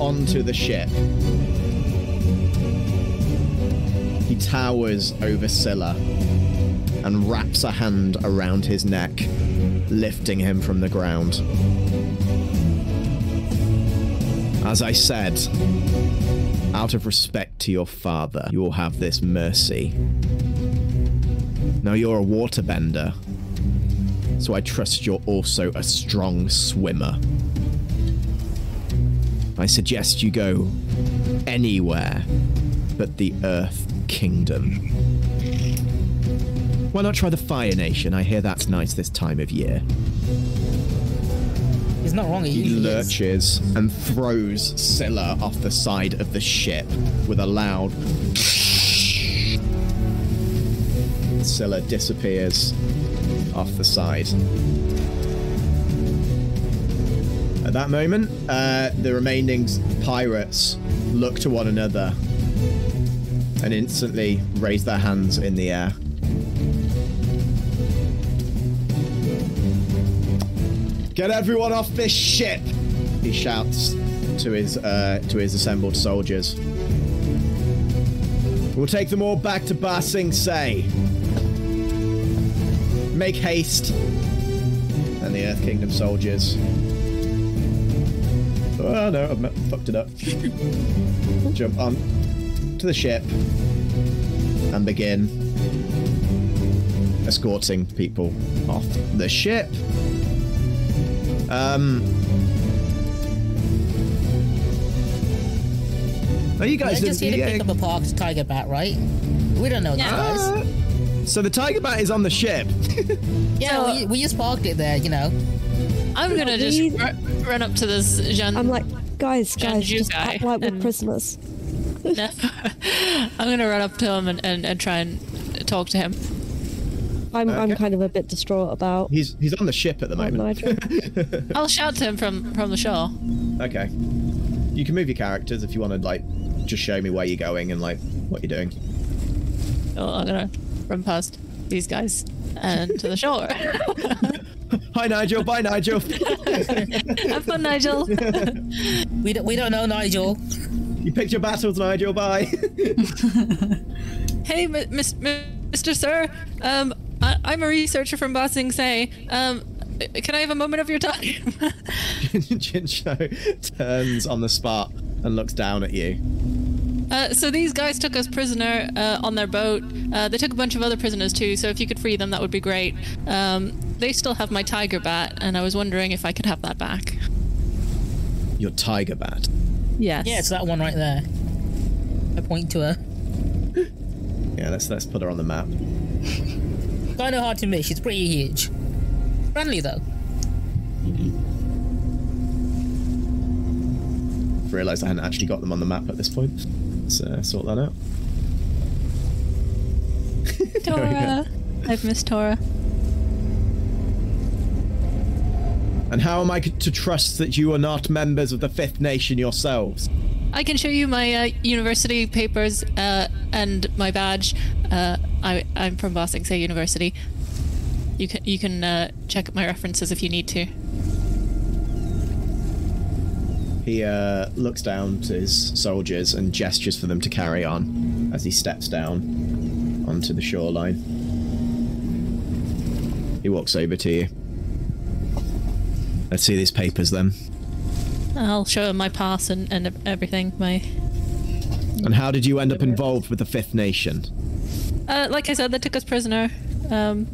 onto the ship. He towers over Scylla and wraps a hand around his neck, lifting him from the ground. As I said, out of respect to your father, you will have this mercy. Now you're a waterbender, so I trust you're also a strong swimmer. I suggest you go anywhere but the Earth Kingdom. Why not try the Fire Nation? I hear that's nice this time of year. He's not wrong. He, He usually is. lurches and throws Scylla off the side of the ship with a loud. Scylla disappears off the side. At that moment, uh, the remaining pirates look to one another and instantly raise their hands in the air. Get everyone off this ship! He shouts to his uh, to his assembled soldiers. We'll take them all back to Ba Sing Se. Make haste. And the Earth Kingdom soldiers. Oh no, I've fucked it up. <laughs> Jump on to the ship and begin escorting people off the ship. Um. Oh, you They're guys just here didn't. to pick up a parked tiger bat, right? We don't know these Yeah. guys. uh, so the tiger bat is on the ship. <laughs> Yeah, we, we just parked it there, you know. I'm gonna just we- ru- run up to this Jean. I'm like, guys, guys, Janju just guy, act like we're mm. prisoners. No. <laughs> I'm gonna run up to him and, and, and try and talk to him. I'm, I'm kind of a bit distraught about He's he's on the ship at the moment. <laughs> I'll shout to him from from the shore. Okay. You can move your characters if you want to like just show me where you're going and like what you're doing. Oh, I'm gonna run past these guys and to the shore. <laughs> Hi Nigel. Bye Nigel. <laughs> Have fun, Nigel. <laughs> We don't, we don't know Nigel. you picked your battles, Nigel. Bye. hey, mi- miss, mi- Mr. Sir. Um, I, I'm a researcher from Ba Sing Se. Um, can I have a moment of your time? Jinshu turns on the spot and looks down at you. Uh, so these guys took us prisoner uh, on their boat. Uh, they took a bunch of other prisoners too. So if you could free them, that would be great. Um, they still have my tiger bat, and I was wondering if I could have that back. Your tiger bat. Yes. Yeah, it's that one right there. I point to her. <gasps> Yeah, let's let's put her on the map. Kind of hard to miss. She's pretty huge. Friendly though. Realised I hadn't actually got them on the map at this point. Let's uh, sort that out. <laughs> Tora. I've missed Tora. And how am I to trust that you are not members of the Fifth Nation yourselves? I can show you my uh, university papers uh, and my badge. Uh, I, I'm from Ba Sing Se University. You can you can uh, check my references if you need to. He uh, looks down to his soldiers and gestures for them to carry on as he steps down onto the shoreline. He walks over to you. Let's see these papers then. I'll show him my pass and, and everything. My And how did you end up involved with the Fifth Nation? uh, like I said, they took us prisoner. Um,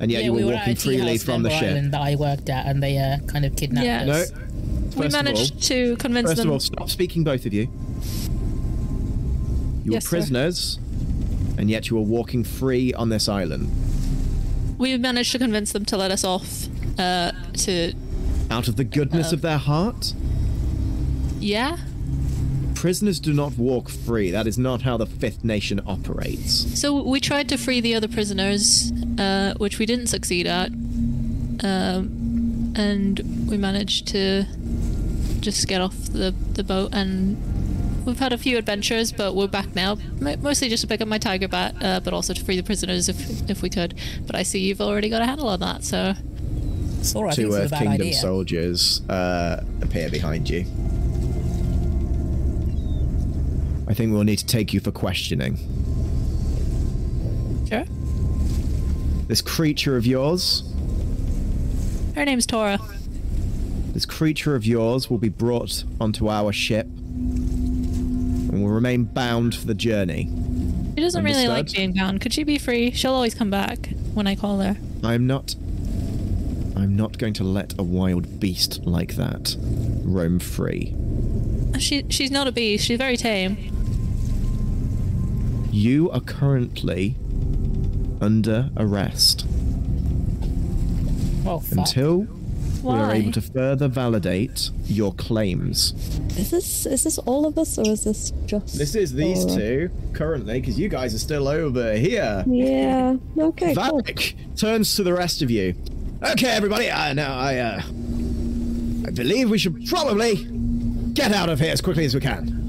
And yet yeah, you were we were walking at freely from the ship. Island that I worked at, and they uh, kind of kidnapped Yeah. No. us. First we of all, managed to convince First them. of all, stop speaking, both of you. You Yes, were sir. prisoners, and yet you are walking free on this island. we managed to convince them to let us off. Uh, to Out of the goodness Uh, of their heart? yeah. Prisoners do not walk free. That is not how the Fifth Nation operates. So we tried to free the other prisoners, uh, which we didn't succeed at. Um, and we managed to just get off the, the boat and we've had a few adventures, but we're back now. Mostly just to pick up my tiger bat, uh, but also to free the prisoners if if we could. But I see you've already got a handle on that, so Sora, I Two this is a Earth Kingdom idea. soldiers uh, appear behind you. I think we'll need to take you for questioning. sure. This creature of yours, Her name's Tora. This creature of yours will be brought onto our ship and will remain bound for the journey. She doesn't really like being bound. Could she be free? She'll always come back when I call her. I'm not. I'm not going to let a wild beast like that roam free. She she's not a beast. She's very tame. You are currently under arrest Oh, fuck. until we are able to further validate your claims. Is this is this all of us or is this just? This is these Laura? two currently, because you guys are still over here. Yeah. Okay. Cool. Turns to the rest of you. Okay, everybody. Uh, now I, uh, I believe we should probably get out of here as quickly as we can.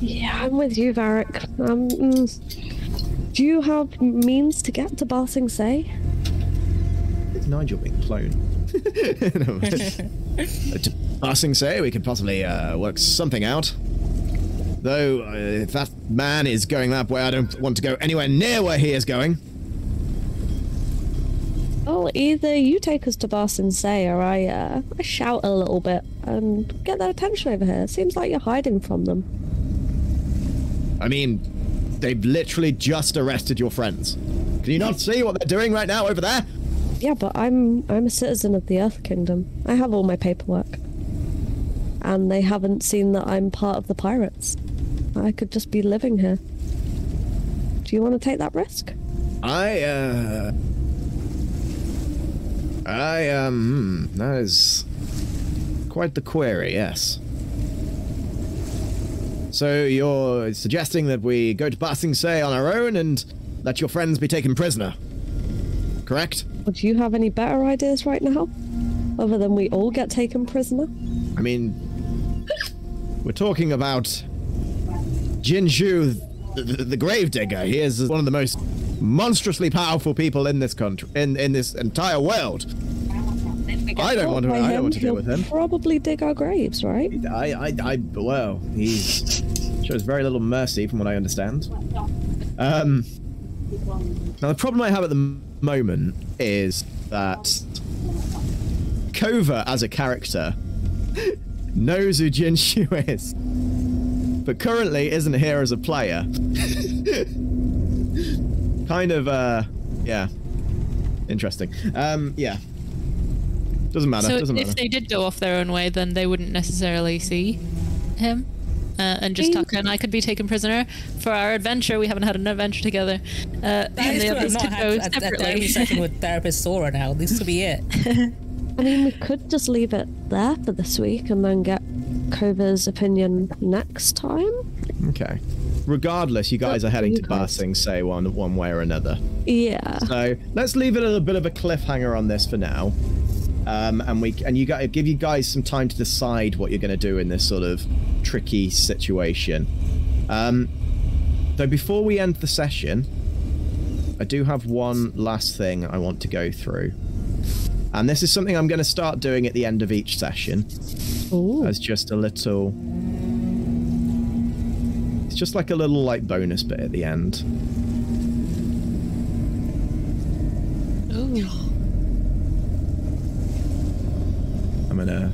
Yeah, I'm with you, Varric. Um, mm, do you have means to get to Ba Sing Se? It's Nigel being cloned. <laughs> No. to <laughs> Ba Sing Se we could possibly uh, work something out. Though, uh, if that man is going that way, I don't want to go anywhere near where he is going. Well, either you take us to Ba Say or I, uh, I shout a little bit and get their attention over here. Seems like you're hiding from them. I mean, they've literally just arrested your friends. Can you not see what they're doing right now over there? Yeah, but I'm I'm a citizen of the Earth Kingdom. I have all my paperwork. And they haven't seen that I'm part of the pirates. I could just be living here. Do you want to take that risk? I, uh. I, um. Hmm, that is. Quite the query, yes. So you're suggesting that we go to Ba Sing Se on our own and let your friends be taken prisoner? Correct? Would you have any better ideas right now? Other than we all get taken prisoner? I mean, we're talking about Jinshu, the, the, the Gravedigger. He is one of the most monstrously powerful people in this country, in, in this entire world. I don't want to. I don't want to deal with him. Probably dig our graves, right? I, I, I, well, he shows very little mercy, from what I understand. Um, now the problem I have at the moment is that Kova, as a character, <laughs> knows who Jinshu is, but currently isn't here as a player. <laughs> kind of, uh, yeah, interesting. Um, yeah. Doesn't matter. So doesn't if matter. they did go off their own way, then they wouldn't necessarily see him. Uh, and just He- Tucker and I could be taken prisoner for our adventure. We haven't had an adventure together. Uh, That and is the true. I've others not could go a, a separately. session with <laughs> therapist Sora now. This could be it. <laughs> I mean, we could just leave it there for this week and then get Kova's opinion next time. Okay. Regardless, you guys Up are heading to guys. Ba Sing Se one one way or another. Yeah. So let's leave it at a bit of a cliffhanger on this for now. Um, and we and you guys give you guys some time to decide what you're going to do in this sort of tricky situation. Um, though before we end the session, I do have one last thing I want to go through, and this is something I'm going to start doing at the end of each session Ooh. as just a little. It's just like a little like bonus bit at the end. Ooh. I'm gonna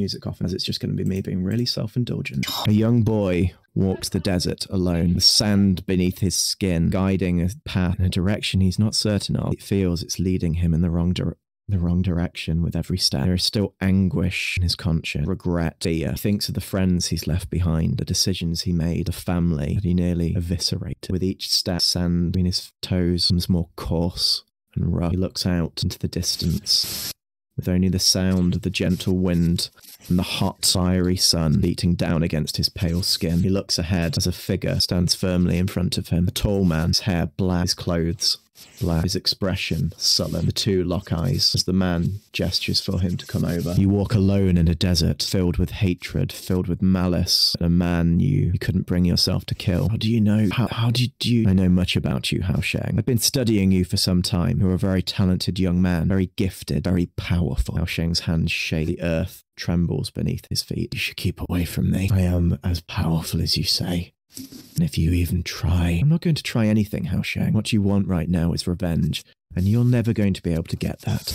music off as it's just gonna be me being really self-indulgent. <gasps> A young boy walks the desert alone, the sand beneath his skin, guiding a path in a direction he's not certain of. He feels it's leading him in the wrong direction. The wrong direction with every step. There is still anguish in his conscience, regret, fear. He thinks of the friends he's left behind, the decisions he made, the family that he nearly eviscerated. With each step, sand between his toes becomes more coarse and rough. He looks out into the distance with only the sound of the gentle wind and the hot, fiery sun beating down against his pale skin. He looks ahead as a figure stands firmly in front of him. A tall man, hair black, his clothes black, his expression sullen. The two lock eyes as the man gestures for him to come over. You walk alone in a desert filled with hatred, filled with malice, and a man you, you couldn't bring yourself to kill. How do you know? How, how did you? I know much about you, Hao Sheng. I've been studying you for some time. You're a very talented young man, very gifted, very powerful. Hao Sheng's hands shake. The earth trembles beneath his feet. You should keep away from me. I am as powerful as you say. And if you even try, I'm not going to try anything, Hao Sheng. What you want right now is revenge, and you're never going to be able to get that.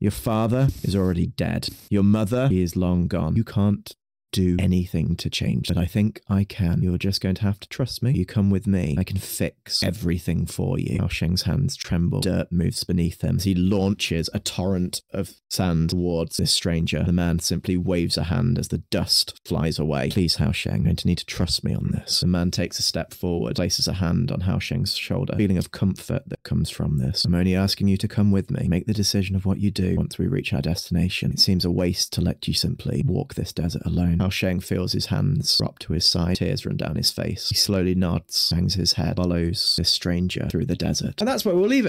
Your father is already dead. Your mother he is long gone. You can't do anything to change that. I think I can. You're just going to have to trust me. You come with me. I can fix everything for you. Hao Sheng's hands tremble. Dirt moves beneath him he launches a torrent of sand towards this stranger. The man simply waves a hand as the dust flies away. Please, Hao Sheng, you're going to need to trust me on this. The man takes a step forward, places a hand on Hao Sheng's shoulder. Feeling of comfort that comes from this. I'm only asking you to come with me. Make the decision of what you do once we reach our destination. It seems a waste to let you simply walk this desert alone. Hao Sheng feels his hands drop to his side, tears run down his face. He slowly nods, hangs his head, follows this stranger through the desert. And that's where we'll leave it.